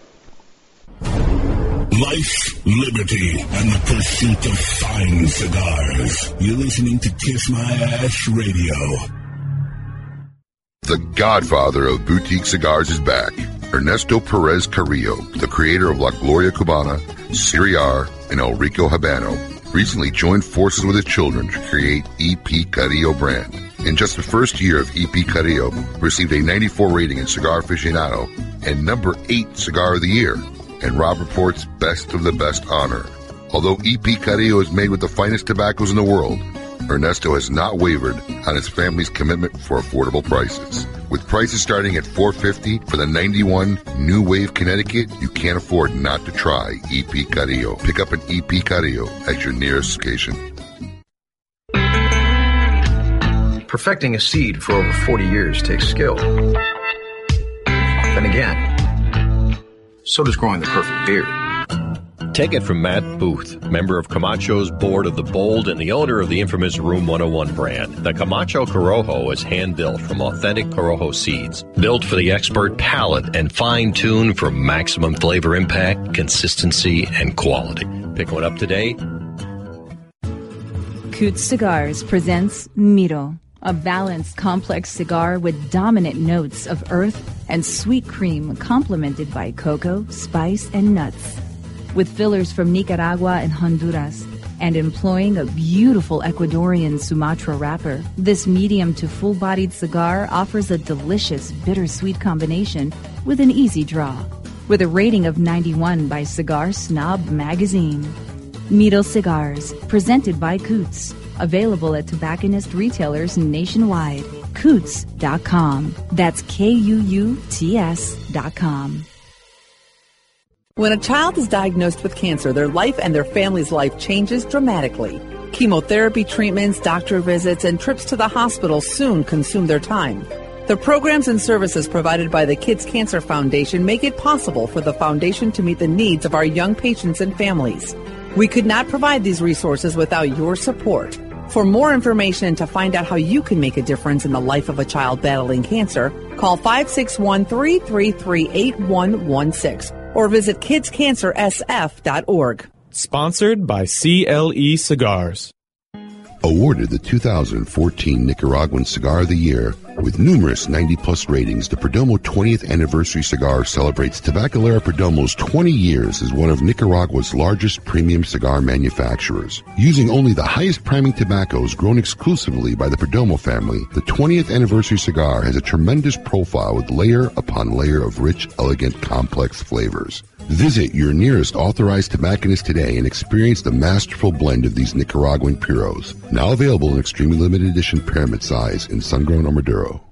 Speaker 4: Life, liberty, and the pursuit of fine cigars. You're listening to Kiss My Ash Radio.
Speaker 2: The godfather of boutique cigars is back. Ernesto Perez Carrillo, the creator of La Gloria Cubana, Serie R, and El Rico Habano, recently joined forces with his children to create EP Carrillo brand. In just the first year of EP Carrillo, received a 94 rating in Cigar Aficionado and number 8 Cigar of the Year, and Robb Report's Best of the Best honor. Although EP Carrillo is made with the finest tobaccos in the world, Ernesto has not wavered on his family's commitment for affordable prices. With prices starting at 450 for the 91 New Wave Connecticut, you can't afford not to try EP Carrillo. Pick up an EP Carrillo at your nearest station.
Speaker 13: Perfecting a seed for over 40 years takes skill. Then again, so does growing the perfect beard.
Speaker 14: Take it from Matt Booth, member of Camacho's board of the Bold and the owner of the infamous Room 101 brand. The Camacho Corojo is hand built from authentic Corojo seeds, built for the expert palate and fine tuned for maximum flavor impact, consistency, and quality. Pick one up today.
Speaker 15: Kuuts Cigars presents Miro, a balanced, complex cigar with dominant notes of earth and sweet cream complemented by cocoa, spice, and nuts. With fillers from Nicaragua and Honduras, and employing a beautiful Ecuadorian Sumatra wrapper, this medium to full bodied cigar offers a delicious bittersweet combination with an easy draw. With a rating of 91 by Cigar Snob magazine. Miro Cigars, presented by Kuuts. Available at tobacconist retailers nationwide. Kuuts.com. That's K U U T S.com.
Speaker 10: When a child is diagnosed with cancer, their life and their family's life changes dramatically. Chemotherapy treatments, doctor visits, and trips to the hospital soon consume their time. The programs and services provided by the Kids Cancer Foundation make it possible for the foundation to meet the needs of our young patients and families. We could not provide these resources without your support. For more information and to find out how you can make a difference in the life of a child battling cancer, call 561 333 8116 or visit kidscancersf.org.
Speaker 16: Sponsored by CLE Cigars.
Speaker 2: Awarded the 2014 Nicaraguan Cigar of the Year with numerous 90 plus ratings, the Perdomo 20th Anniversary Cigar celebrates Tabacalera Perdomo's 20 years as one of Nicaragua's largest premium cigar manufacturers. Using only the highest priming tobaccos grown exclusively by the Perdomo family, the 20th Anniversary Cigar has a tremendous profile with layer upon layer of rich, elegant, complex flavors. Visit your nearest authorized tobacconist today and experience the masterful blend of these Nicaraguan puros. Now available in extremely limited edition pyramid size in sun-grown or Maduro.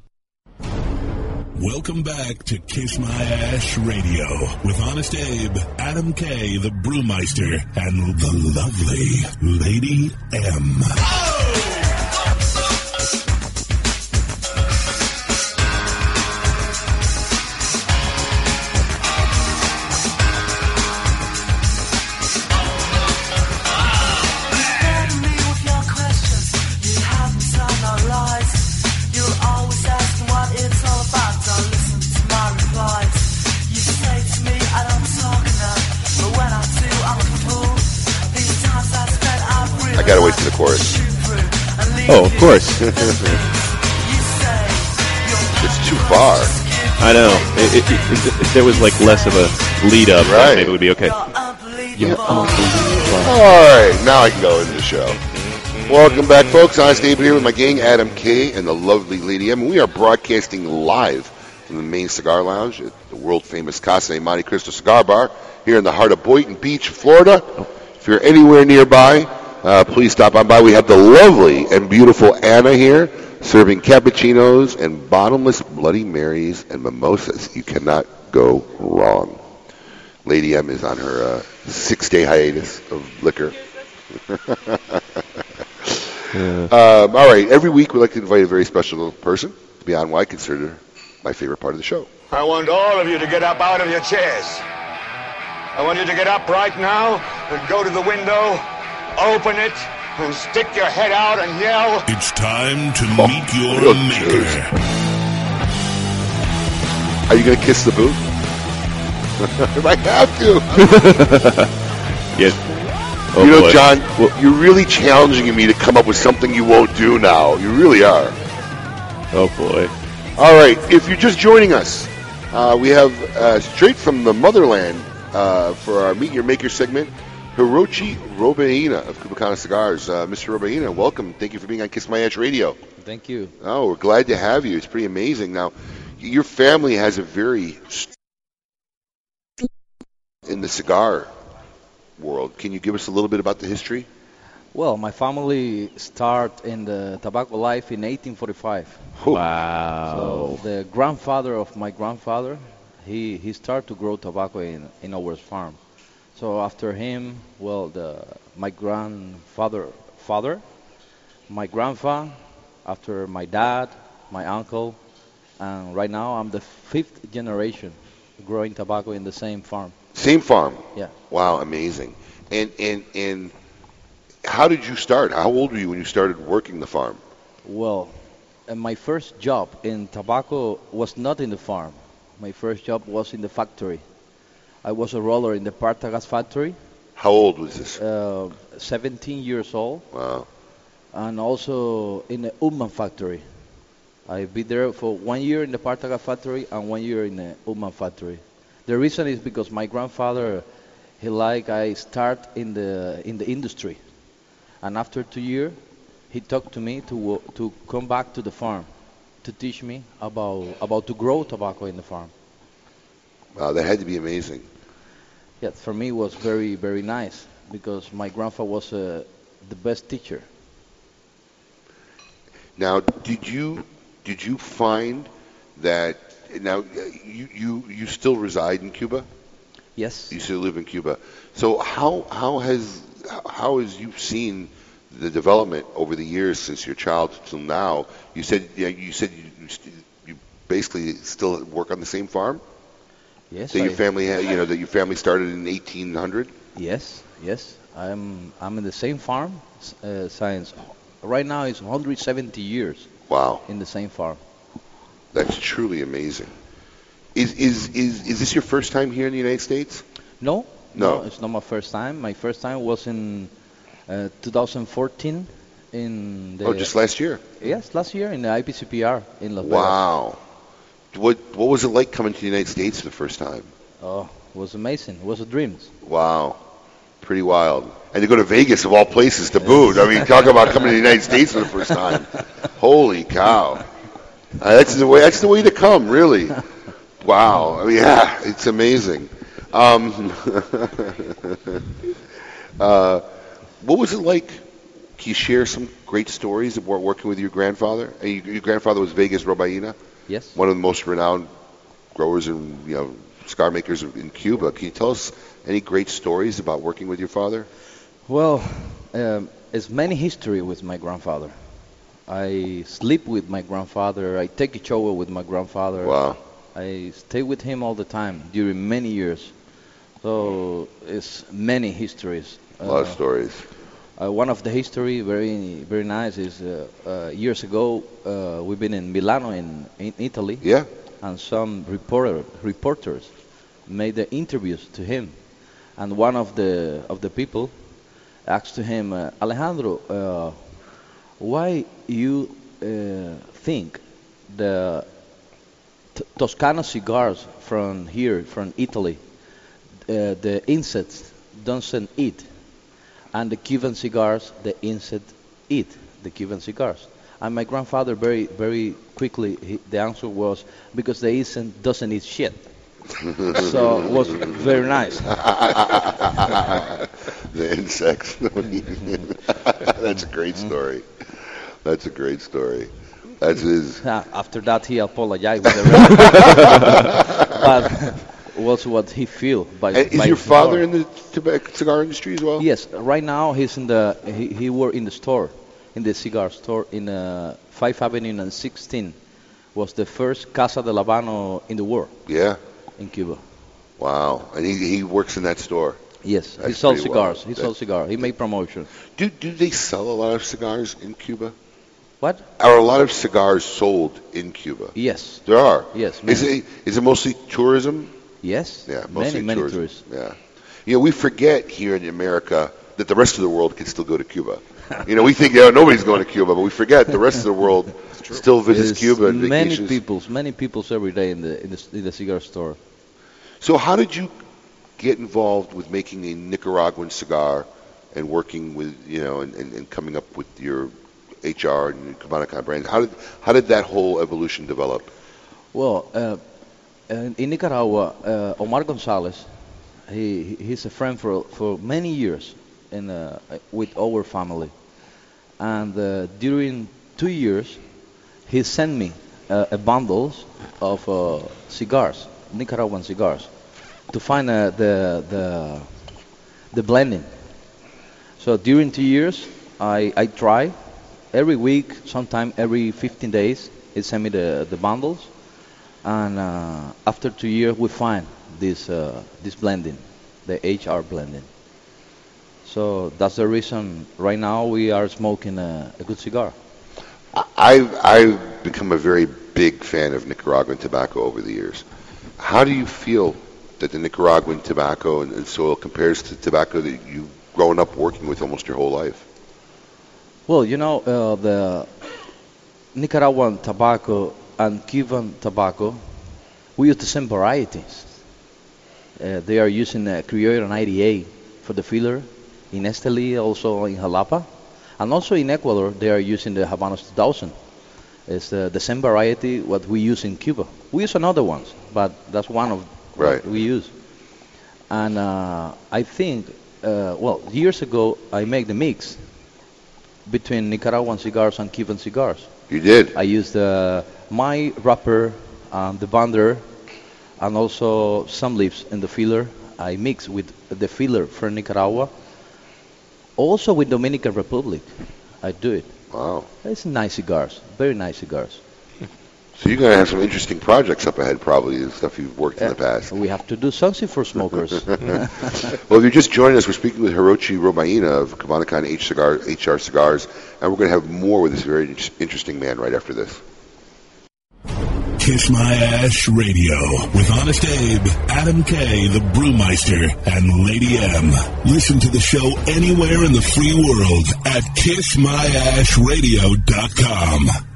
Speaker 17: Welcome back to Kiss My Ash Radio with Honest Abe, Adam K, the Brewmeister, and the lovely Lady M.
Speaker 6: Oh, of course.
Speaker 2: it's too far.
Speaker 6: I know. It, it, it, if there was like less of a lead up,
Speaker 2: Right.
Speaker 6: maybe it would be okay.
Speaker 2: Yeah. All right, now I can go into the show. Welcome back, folks. I'm Steve here with my gang, Adam K. and the lovely Lady M. We are broadcasting live from the main cigar lounge at the world famous Casa de Monte Cristo Cigar Bar here in the heart of Boynton Beach, Florida. If you're anywhere nearby, uh, please stop on by. We have the lovely and beautiful Anna here serving cappuccinos and bottomless Bloody Marys and mimosas. You cannot go wrong. Lady M is on her uh, six day hiatus of liquor. um, all right, every week we like to invite a very special person to be on what I consider my favorite part of the show.
Speaker 18: I want all of you to get up out of your chairs. I want you to get up right now and go to the window, open it, and stick your head out and yell.
Speaker 17: It's time to meet your maker.
Speaker 2: Are you going to kiss the booth? I have to.
Speaker 6: yes. Oh,
Speaker 2: you know,
Speaker 6: boy.
Speaker 2: John, you're really challenging me to come up with something you won't do now. You really are.
Speaker 6: Oh boy.
Speaker 2: All right, if you're just joining us, uh, we have uh, straight from the motherland uh, for our Meet Your Maker segment, Hirochi Robaina of Cubanacan Cigars. Uh, Mr. Robaina, welcome. Thank you for being on Kiss My Ash Radio.
Speaker 19: Thank you.
Speaker 2: Oh, we're glad to have you. It's pretty amazing. Now, your family has a very in the cigar world. Can you give us a little bit about the history?
Speaker 19: Well, my family start in the tobacco life in 1845.
Speaker 6: Wow.
Speaker 19: So the grandfather of my grandfather, he, he started to grow tobacco in, in our farm. So after him, well, the my grandfather father, my grandpa, after my dad, my uncle, and right now I'm the fifth generation growing tobacco in the same farm.
Speaker 2: Same farm.
Speaker 19: Yeah.
Speaker 2: Wow, amazing. And and and how did you start? How old were you when you started working the farm?
Speaker 19: Well, my first job in tobacco was not in the farm. My first job was in the factory. I was a roller in the Partagas factory.
Speaker 2: How old was this?
Speaker 19: Uh, 17 years old.
Speaker 2: Wow.
Speaker 19: And also in the Upmann factory. I've been there for one year in the Partagas factory and one year in the Upmann factory. The reason is because my grandfather, he like I start in the in the industry, and after two years, he talked to me to to come back to the farm, to teach me about about to grow tobacco in the farm.
Speaker 2: Wow, that had to be amazing.
Speaker 19: Yeah, for me it was very very nice because my grandfather was uh, the best teacher.
Speaker 2: Now, did you did you find that now uh, you you you still reside in Cuba?
Speaker 19: Yes.
Speaker 2: You still live in Cuba. So how how has how has you seen the development over the years since your childhood till now? You said yeah, you said you, you, you basically still work on the same farm.
Speaker 19: Yes.
Speaker 2: That your family had, you know, that your family started in 1800.
Speaker 19: Yes, yes. I'm I'm in the same farm uh, since right now it's 170 years.
Speaker 2: Wow.
Speaker 19: In the same farm.
Speaker 2: That's truly amazing. Is is is is this your first time here in the United States?
Speaker 19: No, No, it's not my first time. My first time was in uh, 2014 in the.
Speaker 2: Oh, just last year.
Speaker 19: Yes, last year in the IPCPR in Las Vegas.
Speaker 2: Wow. What what was it like coming to the United States for the first time?
Speaker 19: Oh, it was amazing. It was a dream.
Speaker 2: Wow. Pretty wild. And to go to Vegas of all places to boot. I mean, talk about coming to the United States for the first time. Holy cow. Uh, that's the way that's the way to come, really. Wow. I mean, yeah, it's amazing. Um, uh, what was it like? Can you share some great stories about working with your grandfather? Uh, Your, your grandfather was Vegas Robaina,
Speaker 19: Yes.
Speaker 2: one of the most renowned growers and you know cigar makers in Cuba. Can you tell us any great stories about working with your father?
Speaker 19: Well, um, it's many history with my grandfather. I sleep with my grandfather. I take a shower with my grandfather.
Speaker 2: Wow.
Speaker 19: I stay with him all the time during many years. So it's many histories.
Speaker 2: A lot of stories.
Speaker 19: Uh, one of the history very very nice is uh, uh, years ago uh, we've been in Milano in, in Italy.
Speaker 2: Yeah.
Speaker 19: And some reporter reporters made the interviews to him, and one of the of the people asked to him, uh, Alejandro, uh, why you uh, think the T- Toscana cigars from here, from Italy, uh, the insects doesn't eat, and the Cuban cigars, the insect eat the Cuban cigars. And my grandfather very, very quickly, he, the answer was because the insect doesn't eat shit. so it was very nice.
Speaker 2: the insects. That's a great story. That's a great story. That's his.
Speaker 19: After that, he apologized with the rest. but was what he feel by.
Speaker 2: And is
Speaker 19: by
Speaker 2: your father in the tobacco cigar industry as well?
Speaker 19: Yes, right now he's in the he, he work in the store, in the cigar store in uh, 5 Avenue and 16. Was the first Casa de Habano in the world
Speaker 2: Yeah.
Speaker 19: in Cuba.
Speaker 2: Wow. And he, he works in that store.
Speaker 19: Yes, he sells cigars. He sells cigars. He made promotion.
Speaker 2: Do do they sell a lot of cigars in Cuba?
Speaker 19: What?
Speaker 2: Are a lot of cigars sold in Cuba?
Speaker 19: Yes.
Speaker 2: There are.
Speaker 19: Yes,
Speaker 2: Is it is it mostly tourism?
Speaker 19: Yes.
Speaker 2: Yeah,
Speaker 19: Many,
Speaker 2: mostly
Speaker 19: many.
Speaker 2: Yeah. You know, we forget here in America that the rest of the world can still go to Cuba. You know, we think yeah, nobody's going to Cuba, but we forget the rest of the world still visits Cuba and
Speaker 19: many
Speaker 2: vacations.
Speaker 19: peoples, many peoples every day in the in the, in the cigar store.
Speaker 2: So how did you get involved with making a Nicaraguan cigar and working with, you know, and, and, and coming up with your HR and your Cubanacan brands? How did how did that whole evolution develop?
Speaker 19: Well, uh, in in Nicaragua, uh, Omar Gonzalez, he he- he's a friend for for many years in uh, with our family, and uh, during two years, he sent me uh, a bundles of uh, cigars, Nicaraguan cigars, to find uh, the the the blending. So during two years, I I try every week, sometime every 15 days. He sent me the the bundles and uh, after two years we find this uh, this blending, the HR blending. So that's the reason right now we are smoking a, a good cigar.
Speaker 2: I've I've become a very big fan of Nicaraguan tobacco over the years. How do you feel that the Nicaraguan tobacco and, and soil compares to tobacco that you've grown up working with almost your whole life?
Speaker 19: Well, you know uh, the Nicaraguan tobacco and Cuban tobacco, we use the same varieties. Uh, they are using uh, Criollo 98 for the filler in Esteli, also in Jalapa, and also in Ecuador they are using the Habanos 2000. It's uh, the same variety what we use in Cuba. We use another ones, but that's one of
Speaker 2: Right.
Speaker 19: what we use. And uh, I think, uh, well, years ago I made the mix between Nicaraguan cigars and Cuban cigars.
Speaker 2: You did.
Speaker 19: I used uh, my wrapper, um, the binder, and also some leaves in the filler. I mix with the filler from Nicaragua. Also with Dominican Republic, I do it.
Speaker 2: Wow.
Speaker 19: It's nice cigars, very nice cigars.
Speaker 2: So you're going to have some interesting projects up ahead, probably, and stuff you've worked in the past.
Speaker 19: We have to do something for smokers.
Speaker 2: well, if you're just joining us, we're speaking with Hirochi Robaina of Cubanacan H Cigar, HR Cigars, and we're going to have more with this very interesting man right after this.
Speaker 4: Kiss My Ash Radio with Honest Abe, Adam K, the Brewmeister, and Lady M. Listen to the show anywhere in the free world at KissMyAshRadio.com.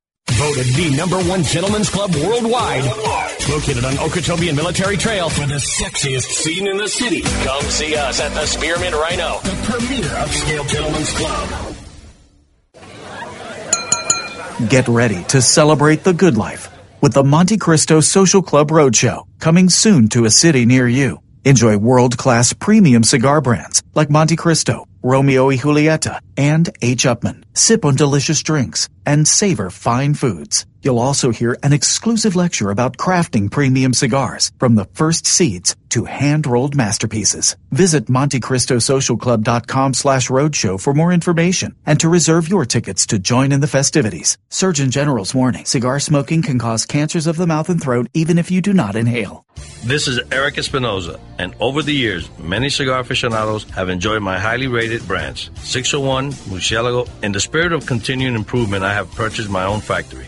Speaker 20: Voted the number one gentleman's club worldwide. Located on Okeechobee Military Trail for the sexiest scene in the city. Come see us at the Spearmint Rhino, the premier upscale gentleman's club.
Speaker 21: Get ready to celebrate the good life with the Monte Cristo Social Club Roadshow coming soon to a city near you. Enjoy world-class premium cigar brands like Monte Cristo, Romeo y Julieta, and H. Upmann. Sip on delicious drinks and savor fine foods. You'll also hear an exclusive lecture about crafting premium cigars from the first seeds to hand-rolled masterpieces. Visit MonteCristoSocialClub.com slash roadshow for more information and to reserve your tickets to join in the festivities. Surgeon General's warning, cigar smoking can cause cancers of the mouth and throat even if you do not inhale.
Speaker 22: This is Erik Espinosa, and over the years, many cigar aficionados have enjoyed my highly rated brands 601, Murcielago. In the spirit of continuing improvement, I have purchased my own factory.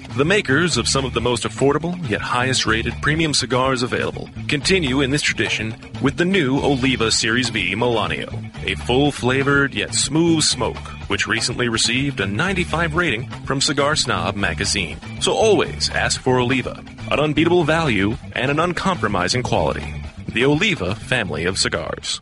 Speaker 23: the makers of some of the most affordable yet highest rated premium cigars available, continue in this tradition with the new Oliva Series B Melanio, a full flavored yet smooth smoke, which recently received a 95 rating from Cigar Snob magazine. So always ask for Oliva, an unbeatable value and an uncompromising quality. The Oliva family of cigars.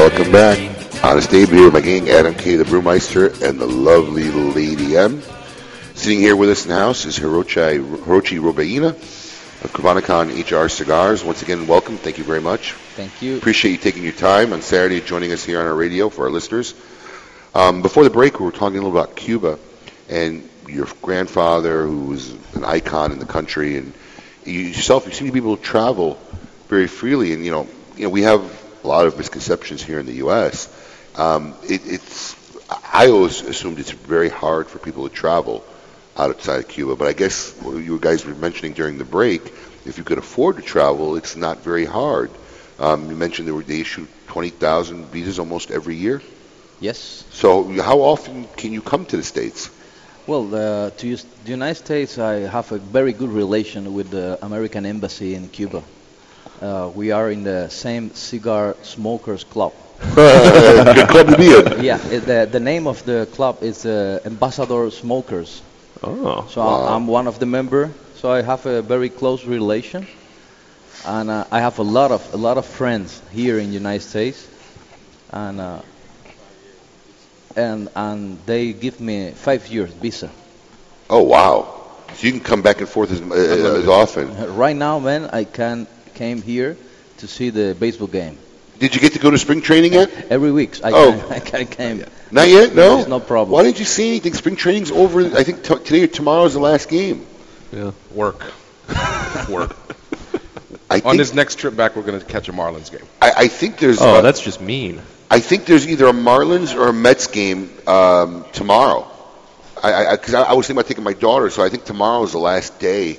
Speaker 2: Welcome back. Honest Abe here, my gang, Adam K, the Brewmeister, and the lovely Lady M. Sitting here with us in the house is Hirochi, Hirochi Robaina of Cubanacan HR Cigars. Once again, welcome. Thank you very much.
Speaker 19: Thank you.
Speaker 2: Appreciate you taking your time on Saturday, joining us here on our radio for our listeners. Um, before the break, we were talking a little about Cuba and your grandfather, who was an icon in the country, and you yourself. You seem to be able to travel very freely, and you know, you know, we have a lot of misconceptions here in the U.S. Um, it, it's I always assumed it's very hard for people to travel outside of Cuba, but I guess what you guys were mentioning during the break, if you could afford to travel, it's not very hard. Um, you mentioned they, were, they issue 20,000 visas almost every year.
Speaker 19: Yes.
Speaker 2: So how often can you come to the States?
Speaker 19: Well, uh, to the United States, I have a very good relation with the American Embassy in Cuba. Uh, we are in the same cigar smokers club.
Speaker 2: Good club to be in.
Speaker 19: Yeah, it, the, the name of the club is uh, Ambassador Smokers.
Speaker 6: Oh.
Speaker 19: So I- I'm one of the member. So I have a very close relation, and uh, I have a lot of a lot of friends here in the United States, and uh, and and they give me five years visa.
Speaker 2: Oh wow! So you can come back and forth as, uh, as often.
Speaker 19: Right now, man, I can came here to see the baseball game.
Speaker 2: Did you get to go to spring training yet?
Speaker 19: Every week, I
Speaker 2: Oh.
Speaker 19: can, I came.
Speaker 2: Not yet. No.
Speaker 19: There's no problem.
Speaker 2: Why didn't you see anything? Spring training's over. I think t- today or tomorrow is the last game.
Speaker 24: Yeah, work. work.
Speaker 2: I
Speaker 24: On
Speaker 2: think-
Speaker 24: this next trip back, we're going to catch a Marlins game.
Speaker 2: I, I think there's.
Speaker 24: Oh,
Speaker 2: uh,
Speaker 24: that's just mean.
Speaker 2: I think there's either a Marlins or a Mets game um, tomorrow. I, I, cause I, I was thinking about taking my daughter, so I think tomorrow is the last day.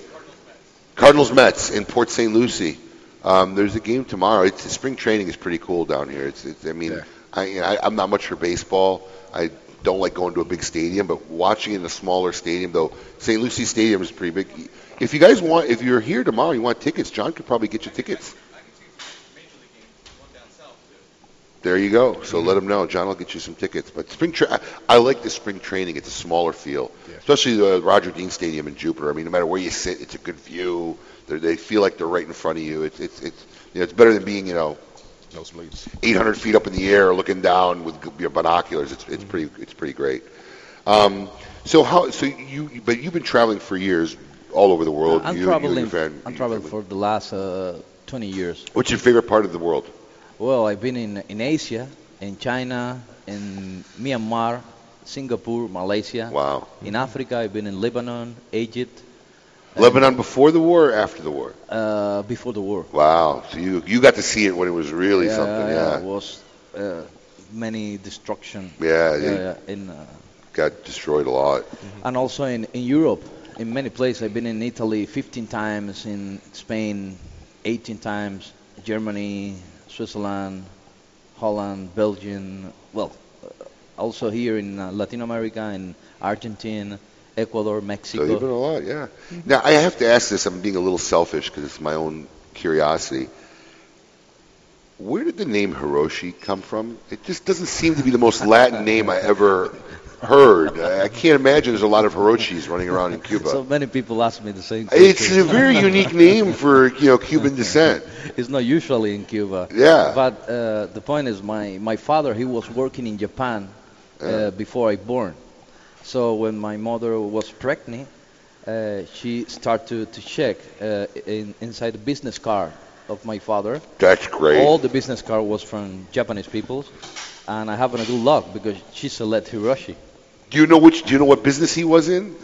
Speaker 2: Cardinals Mets in Port St. Lucie. Um, there's a game tomorrow. It's, spring training is pretty cool down here. It's, it's I mean, I, you know, I, I'm not much for baseball. I don't like going to a big stadium, but watching in a smaller stadium, though, St. Lucie Stadium is pretty big. If you guys want, if you're here tomorrow, you want tickets, John could probably get you tickets. There you go. So let them know. John will get you some tickets. But spring, tra- I, I like the spring training. It's a smaller feel, especially the Roger Dean Stadium in Jupiter. I mean, no matter where you sit, it's a good view. They're, they feel like they're right in front of you. It's it's it's you know, it's better than being you know
Speaker 24: Nosebleeds.
Speaker 2: 800 feet up in the air, looking down with your binoculars. It's it's pretty it's pretty great. Um, so how so you but you've been traveling for years all over the world.
Speaker 19: I'm
Speaker 2: you,
Speaker 19: traveling.
Speaker 2: You your fam-
Speaker 19: I'm traveling for the last uh, 20 years.
Speaker 2: What's your favorite part of the world?
Speaker 19: Well, I've been in in Asia, in China, in Myanmar, Singapore, Malaysia.
Speaker 2: Wow.
Speaker 19: In Africa, I've been in Lebanon, Egypt.
Speaker 2: Lebanon before the war or after the war?
Speaker 19: Uh, before the war.
Speaker 2: Wow. So you you got to see it when it was really
Speaker 19: yeah,
Speaker 2: something.
Speaker 19: yeah,
Speaker 2: Yeah.
Speaker 19: It was uh, many destruction.
Speaker 2: Yeah,
Speaker 19: yeah, yeah, in. Uh,
Speaker 2: Got destroyed a lot.
Speaker 19: and also in, in Europe, in many places. I've been in Italy 15 times, in Spain 18 times, Germany, Switzerland, Holland, Belgium. Well, uh, also here in uh, Latin America, in Argentina, Ecuador, Mexico.
Speaker 2: So you've been a lot, yeah. Now I have to ask this. I'm being a little selfish because it's my own curiosity. Where did the name Hiroshi come from? It just doesn't seem to be the most Latin name I ever heard. I can't imagine there's a lot of Hiroshis running around in Cuba.
Speaker 19: So many people ask me the same.
Speaker 2: Thing.
Speaker 19: It's
Speaker 2: a very unique name for you know Cuban descent.
Speaker 19: It's not usually in Cuba.
Speaker 2: Yeah.
Speaker 19: But uh, the point is, my, my father he was working in Japan uh, before I born. So when my mother was pregnant, uh, she started to, to check uh, in, inside the business car of my father.
Speaker 2: That's great.
Speaker 19: All the business car was from Japanese people, and I have a good luck because she selected Hiroshi.
Speaker 2: Do you know which? Do you know what business he was in?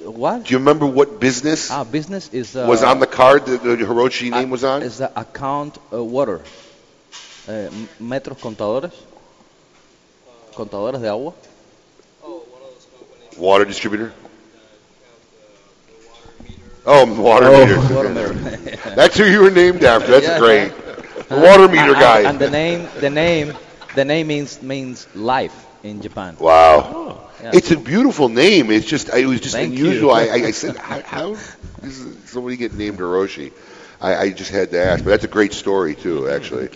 Speaker 19: What?
Speaker 2: Do you remember what business
Speaker 19: Ah, business is uh,
Speaker 2: was on the card that the Hiroshi name was on?
Speaker 19: is the account uh, water. Uh, metros contadores. Contadores de agua.
Speaker 2: Water distributor. Oh, water
Speaker 19: Oh,
Speaker 2: meter.
Speaker 19: water meter.
Speaker 2: That's who you were named after. That's
Speaker 19: Yeah.
Speaker 2: great. The water meter guy.
Speaker 19: And the name, the name, the name means means life in Japan.
Speaker 2: Wow.
Speaker 19: Yeah.
Speaker 2: It's a beautiful name. It's just it was just
Speaker 19: Thank
Speaker 2: unusual. I, I, I said, how, how does somebody get named Hiroshi? I, I just had to ask, but that's a great story too. Actually,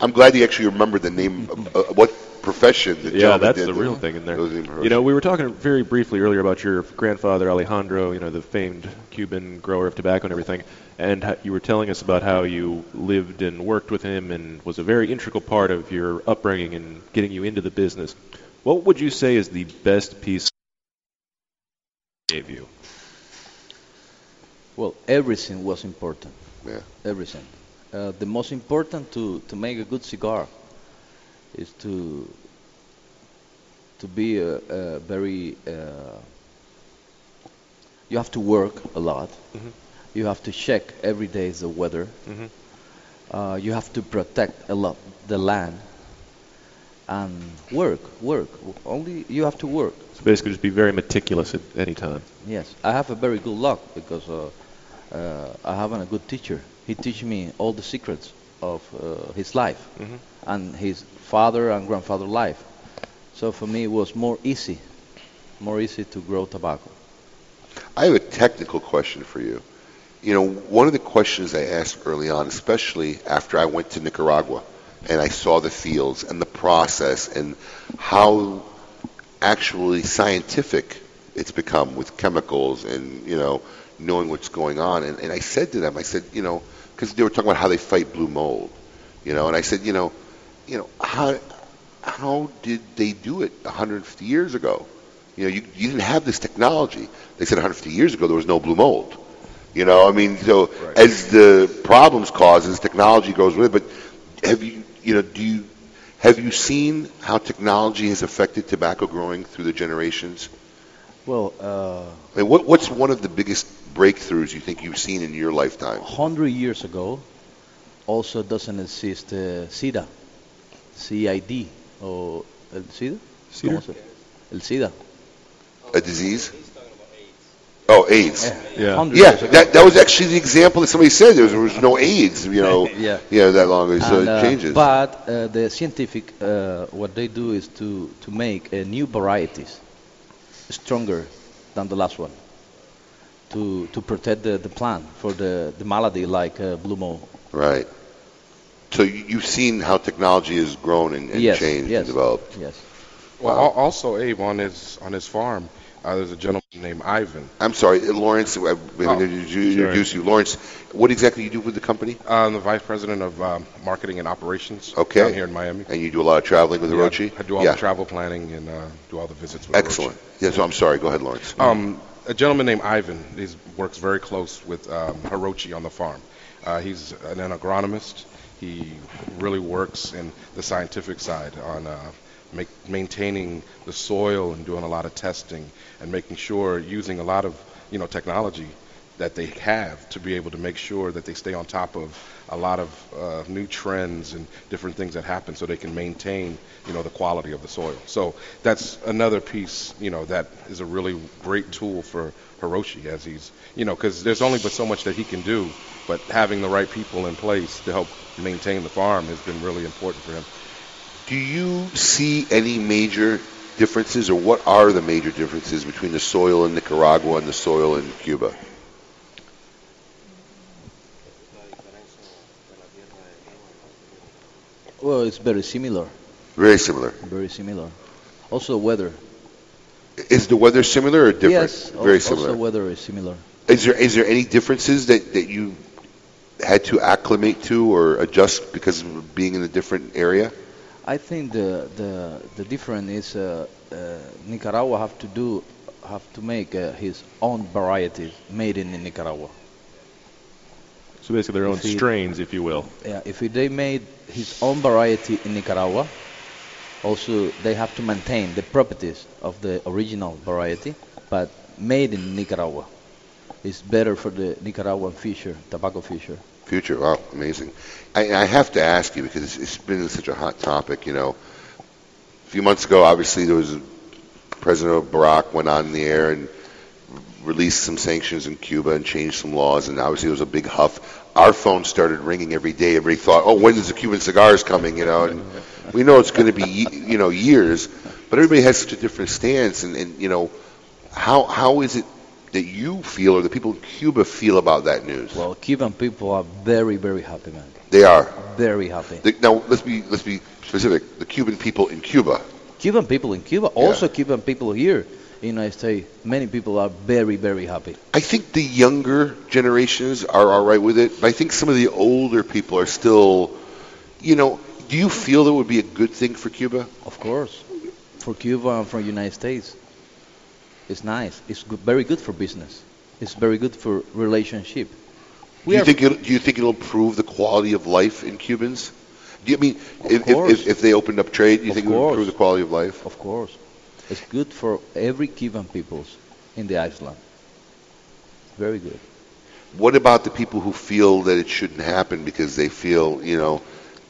Speaker 2: I'm glad you actually remembered the name. Of, uh, what profession? The
Speaker 23: Yeah, that's
Speaker 2: did
Speaker 23: the real thing in there.
Speaker 2: was named Hiroshi.
Speaker 23: You know, we were talking very briefly earlier about your grandfather Alejandro, you know, the famed Cuban grower of tobacco and everything, and you were telling us about how you lived and worked with him and was a very integral part of your upbringing and getting you into the business. What would you say is the best piece he gave you?
Speaker 19: Well, everything was important.
Speaker 2: Yeah.
Speaker 19: Everything. Uh, the most important to, to make a good cigar is to to be a, a very. Uh, you have to work a lot.
Speaker 23: Mhm.
Speaker 19: You have to check every day the weather.
Speaker 23: Mhm.
Speaker 19: Uh, you have to protect a lot the land. And work, work. Only you have to work.
Speaker 23: So basically, just be very meticulous at any time.
Speaker 19: Yes, I have a very good luck because uh, uh, I have a good teacher. He teach me all the secrets of uh, his life
Speaker 23: Mhm.
Speaker 19: and his father and grandfather life. So for me, it was more easy, more easy to grow tobacco.
Speaker 2: I have a technical question for you. You know, one of the questions I asked early on, especially after I went to Nicaragua and I saw the fields and the process and how actually scientific it's become with chemicals and, you know, knowing what's going on. And, and I said to them, I said, you know, because they were talking about how they fight blue mold, you know, and I said, you know, you know, how, how did they do it 150 years ago? You know, you, you didn't have this technology. They said 150 years ago there was no blue mold. You know, I mean, so as the problems causes, technology goes with it. But have you, you know, do you have you seen how technology has affected tobacco growing through the generations?
Speaker 19: Well, uh,
Speaker 2: I mean, what, what's one of the biggest breakthroughs you think you've seen in your lifetime?
Speaker 19: 100 years ago, also doesn't exist uh, SIDA, CID, or el SIDA?
Speaker 23: Cedar?
Speaker 19: El SIDA.
Speaker 2: a disease? Oh, AIDS.
Speaker 24: Yeah.
Speaker 19: Hundreds
Speaker 2: Yeah, that, that was actually the example that somebody said. There was, there was no AIDS, you know.
Speaker 19: Yeah.
Speaker 2: Yeah, that long ago. So
Speaker 19: And,
Speaker 2: it
Speaker 19: uh,
Speaker 2: changes.
Speaker 19: But uh, the scientific, uh, what they do is to, to make uh, new varieties stronger than the last one to, to protect the, the plant for the, the malady like uh, blue mold.
Speaker 2: Right. So you- you've seen how technology has grown and, and
Speaker 19: Yes,
Speaker 2: changed
Speaker 19: yes,
Speaker 2: and developed.
Speaker 19: Yes.
Speaker 24: Well, al- also, Abe, on his on his farm, uh, there's a gentleman named Ivan.
Speaker 2: I'm sorry, uh, Lawrence. I maybe
Speaker 24: Oh,
Speaker 2: introduce
Speaker 24: sure.
Speaker 2: you, Lawrence. What exactly do you do with the company?
Speaker 24: Uh, I'm the vice president of um, marketing and operations
Speaker 2: Okay.
Speaker 24: down here in Miami.
Speaker 2: And you do a lot of traveling with
Speaker 24: Yeah,
Speaker 2: Hirochi.
Speaker 24: I do all
Speaker 2: yeah.
Speaker 24: the travel planning and uh, do all the visits with
Speaker 2: Excellent. Yeah. So I'm sorry. Go ahead, Lawrence.
Speaker 24: Um, a gentleman named Ivan he works very close with um, Hirochi on the farm. Uh, he's an agronomist. He really works in the scientific side on uh, make, maintaining the soil and doing a lot of testing and making sure using a lot of you know technology that they have to be able to make sure that they stay on top of a lot of uh, new trends and different things that happen so they can maintain you know the quality of the soil. So that's another piece you know that is a really great tool for Hirochi as he's you know because there's only but so much that he can do but having the right people in place to help maintain the farm has been really important for him
Speaker 2: Do you see any major differences, or what are the major differences between the soil in Nicaragua and the soil in Cuba?
Speaker 19: Well, it's very similar.
Speaker 2: Very similar.
Speaker 19: Very similar. Also, weather.
Speaker 2: Is the weather similar or different?
Speaker 19: Yes,
Speaker 2: Very similar.
Speaker 19: Also, weather is similar.
Speaker 2: Is there is there any differences that, that you had to acclimate to or adjust because of being in a different area?
Speaker 19: I think the the the difference is uh, uh, Nicaragua have to do have to make uh, his own varieties made in Nicaragua.
Speaker 23: So basically their own
Speaker 19: If he-
Speaker 23: strains, if you will.
Speaker 19: Yeah, if they made his own variety in Nicaragua, also they have to maintain the properties of the original variety, but made in Nicaragua. It's better for the Nicaraguan fisher, tobacco fisher.
Speaker 2: Future, wow, amazing. I, I have to ask you because it's, it's been such a hot topic. You know, a few months ago, obviously there was President Barack went on the air and released some sanctions in Cuba and changed some laws, and obviously there was a big huff. Our phone started ringing every day. Everybody thought, "Oh, when is the Cuban cigars coming?" You know, and we know it's going to be you know years, but everybody has such a different stance. And, and you know, how how is it that you feel or the people in Cuba feel about that news?
Speaker 19: Well, Cuban people are very, very happy, man.
Speaker 2: They are.
Speaker 19: Very happy.
Speaker 2: The, now let's be let's be specific. The Cuban people in Cuba.
Speaker 19: Cuban people in Cuba, also Cuban people here in the United States, many people are very, very happy.
Speaker 2: I think the younger generations are all right with it, but I think some of the older people are still, you know. Do you feel that would be a good thing for Cuba?
Speaker 19: Of course, for Cuba and for the United States, it's nice. It's good, very good for business. It's very good for relationship.
Speaker 2: Do you think it, do you think it'll improve the quality of life in Cubans? Do you I mean if, if, if, if they opened up trade, do you
Speaker 19: Of
Speaker 2: think it would improve the quality of life?
Speaker 19: Of course, it's good for every Cuban peoples in the island. Very good.
Speaker 2: What about the people who feel that it shouldn't happen because they feel, you know,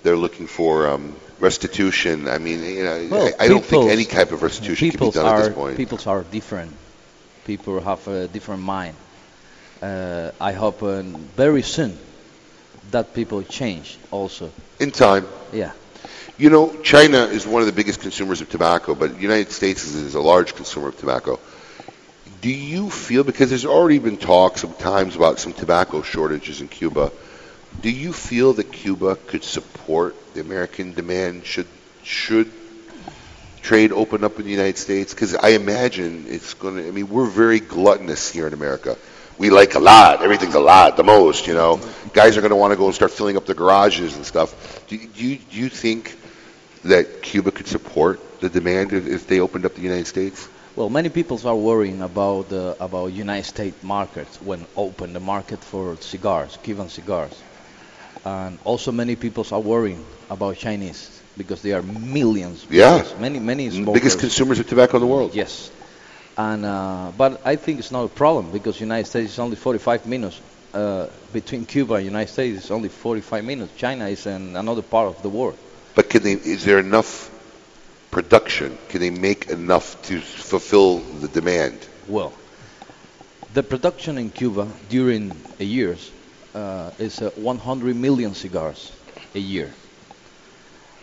Speaker 2: they're looking for um, restitution? I mean, you know,
Speaker 19: Well,
Speaker 2: I, I don't think any type of restitution can be done
Speaker 19: are,
Speaker 2: at this point.
Speaker 19: Peoples are different. People have a different mind. Uh, I hope uh, very soon that people change also.
Speaker 2: In time.
Speaker 19: Yeah.
Speaker 2: You know, China is one of the biggest consumers of tobacco, but the United States is, is a large consumer of tobacco. Do you feel, because there's already been talks sometimes about some tobacco shortages in Cuba, do you feel that Cuba could support the American demand should should trade open up in the United States? Because I imagine it's going to, I mean, we're very gluttonous here in America. We like a lot. Everything's a lot, the most, you know. Guys are going to want to go and start filling up the garages and stuff. Do, do, you, do you think that Cuba could support the demand if, they opened up the United States?
Speaker 19: Well, many people are worrying about the about United States markets when open the market for cigars, Cuban cigars, and also many people are worrying about Chinese because there are millions.
Speaker 2: Yeah.
Speaker 19: because Many many
Speaker 2: Biggest consumers of tobacco in the world.
Speaker 19: Yes, and uh, but I think it's not a problem because United States is only 45 minutes uh, between Cuba and United States. It's only 45 minutes. China is in another part of the world.
Speaker 2: But can they, is there enough production? Can they make enough to fulfill the demand?
Speaker 19: Well, the production in Cuba during a year uh, is uh, 100 million cigars a year.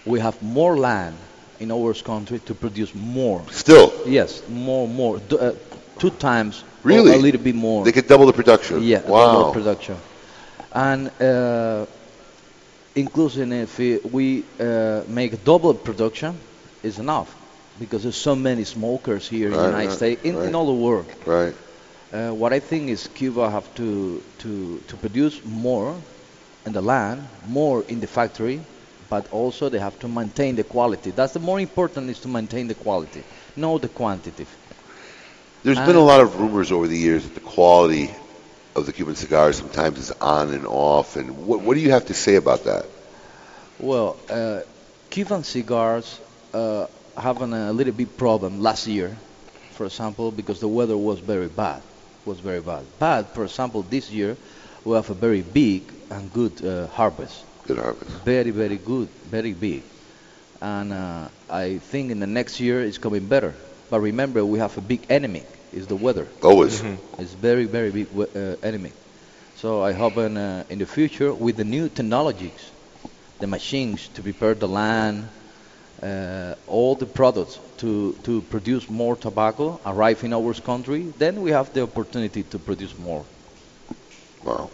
Speaker 19: We have more land in our country to produce more.
Speaker 2: Still?
Speaker 19: Yes, more, more. D- uh, two times.
Speaker 2: Really?
Speaker 19: A little bit more.
Speaker 2: They could double the production.
Speaker 19: Yeah,
Speaker 2: Wow.
Speaker 19: double production. And uh, including if we- we uh, make double production, is enough because there's so many smokers here in the United
Speaker 2: right,
Speaker 19: States, in, in all the world.
Speaker 2: Right.
Speaker 19: Uh, what I think is Cuba have to, to, to produce more in the land, more in the factory, but also they have to maintain the quality. That's the more important is to maintain the quality, not the quantity.
Speaker 2: There's
Speaker 19: Uh,
Speaker 2: been a lot of rumors over the years that the quality of the Cuban cigars sometimes is on and off. And what, what do you have to say about that?
Speaker 19: Well, uh, Cuban cigars uh, have a little bit problem last year, for example, because the weather was very bad. Was very bad. But for example, this year we have a very big and good uh, harvest.
Speaker 2: Good harvest.
Speaker 19: Very, very good, very big. And uh, I think in the next year it's coming better. But remember, we have a big enemy. Is the weather.
Speaker 2: Always.
Speaker 19: Mhm. It's very, very big we- uh, enemy. So I hope in, uh, in the future, with the new technologies, the machines to prepare the land, uh, all the products to, to produce more tobacco arrive in our country, then we have the opportunity to produce more.
Speaker 2: Wow.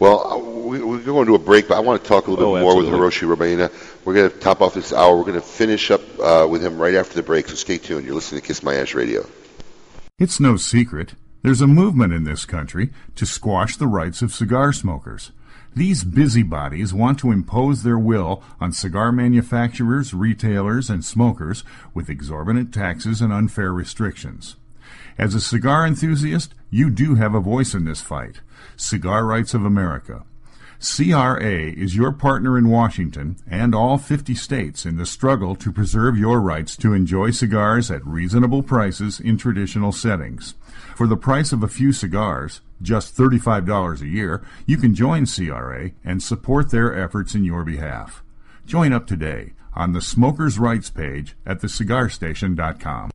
Speaker 2: Well, uh, we, we're going to a break, but I want to talk a little bit
Speaker 19: Oh,
Speaker 2: more with. Hirochi Robaina. We're going to top off this hour. We're going to finish up uh, with him right after the break, so stay tuned. You're listening to Kiss My Ash Radio.
Speaker 8: It's no secret. There's a movement in this country to squash the rights of cigar smokers. These busybodies want to impose their will on cigar manufacturers, retailers, and smokers with exorbitant taxes and unfair restrictions. As a cigar enthusiast, you do have a voice in this fight. Cigar Rights of America. CRA is your partner in Washington and all 50 states in the struggle to preserve your rights to enjoy cigars at reasonable prices in traditional settings. For the price of a few cigars, just $35 a year, you can join CRA and support their efforts in your behalf. Join up today on the Smokers' Rights page at thecigarstation.com.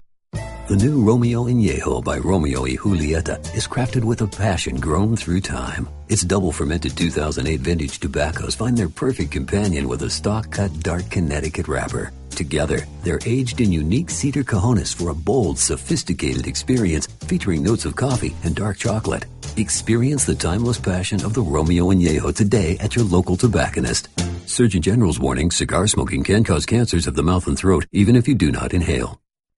Speaker 14: The new Romeo Añejo by Romeo y Julieta is crafted with a passion grown through time. Its double fermented 2008 vintage tobaccos find their perfect companion with a stock cut dark Connecticut wrapper. Together, they're aged in unique cedar cajones for a bold, sophisticated experience featuring notes of coffee and dark chocolate. Experience the timeless passion of the Romeo and Añejo today at your local tobacconist. Surgeon General's warning cigar smoking can cause cancers of the mouth and throat, even if you do not inhale.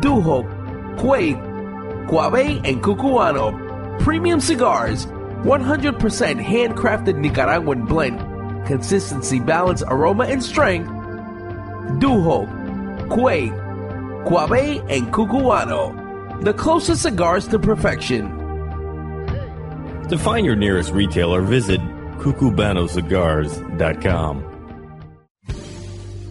Speaker 25: Duho, Quake, Guave, and Cucuano. Premium cigars. 100% handcrafted Nicaraguan blend. Consistency, balance, aroma, and strength. Duho, Quake, Guave, and Cucuano. The closest cigars to perfection.
Speaker 1: To find your nearest retailer, visit cucubanoscigars.com.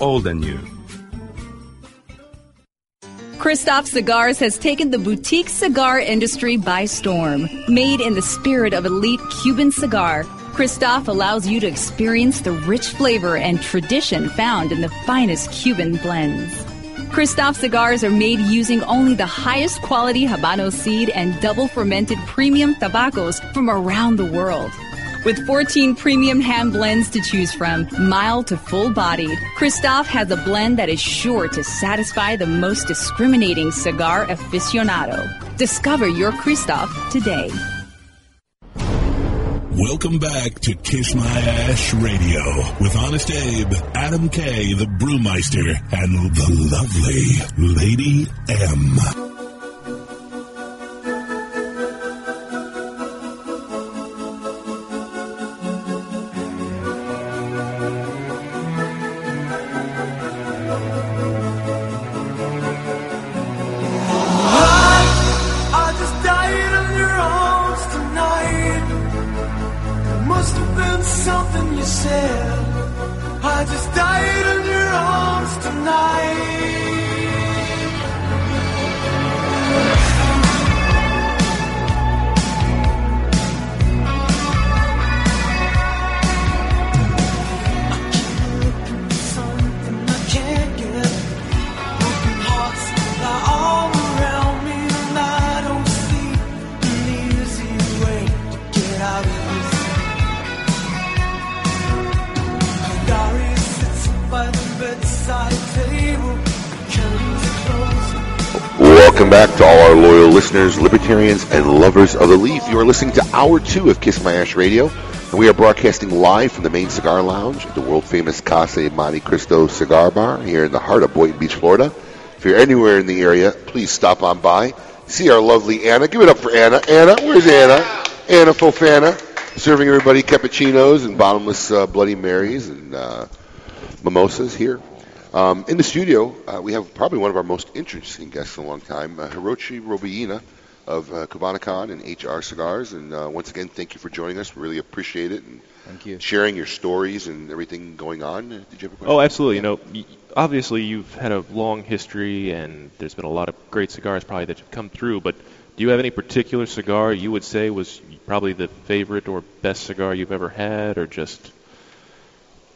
Speaker 26: old and new.
Speaker 15: Kristoff Cigars has taken the boutique cigar industry by storm. Made in the spirit of elite Cuban cigar, Kristoff allows you to experience the rich flavor and tradition found in the finest Cuban blends. Kristoff cigars are made using only the highest quality Habano seed and double fermented premium tobaccos from around the world. With 14 premium hand blends to choose from, mild to full bodied, Kristoff has a blend that is sure to satisfy the most discriminating cigar aficionado. Discover your Kristoff today.
Speaker 4: Welcome back to Kiss My Ash Radio with Honest Abe, Adam K, the Brewmeister, and the lovely Lady M.
Speaker 2: Welcome back to all our loyal listeners, libertarians, and lovers of the leaf. You are listening to Hour 2 of Kiss My Ash Radio, and we are broadcasting live from the main cigar lounge at the world famous Casa Monte Cristo Cigar Bar here in the heart of Boynton Beach, Florida. If you're anywhere in the area, please stop on by. See our lovely Anna. Give it up for Anna. Anna, where's Anna? Anna Fofana, serving everybody cappuccinos and bottomless uh, Bloody Marys and uh, mimosas here. Um, in the studio, uh, we have probably one of our most interesting guests in a long time, uh, Hirochi Robaina of uh, and HR Cigars. And uh, once again, thank you for joining us. We really appreciate it and
Speaker 19: Thank you.
Speaker 2: sharing your stories and everything going on. Uh, Did you have a question?
Speaker 6: Oh, absolutely. You know, obviously you've had a long history, and there's been a lot of great cigars probably that have come through. But do you have any particular cigar you would say was probably the favorite or best cigar you've ever had, or just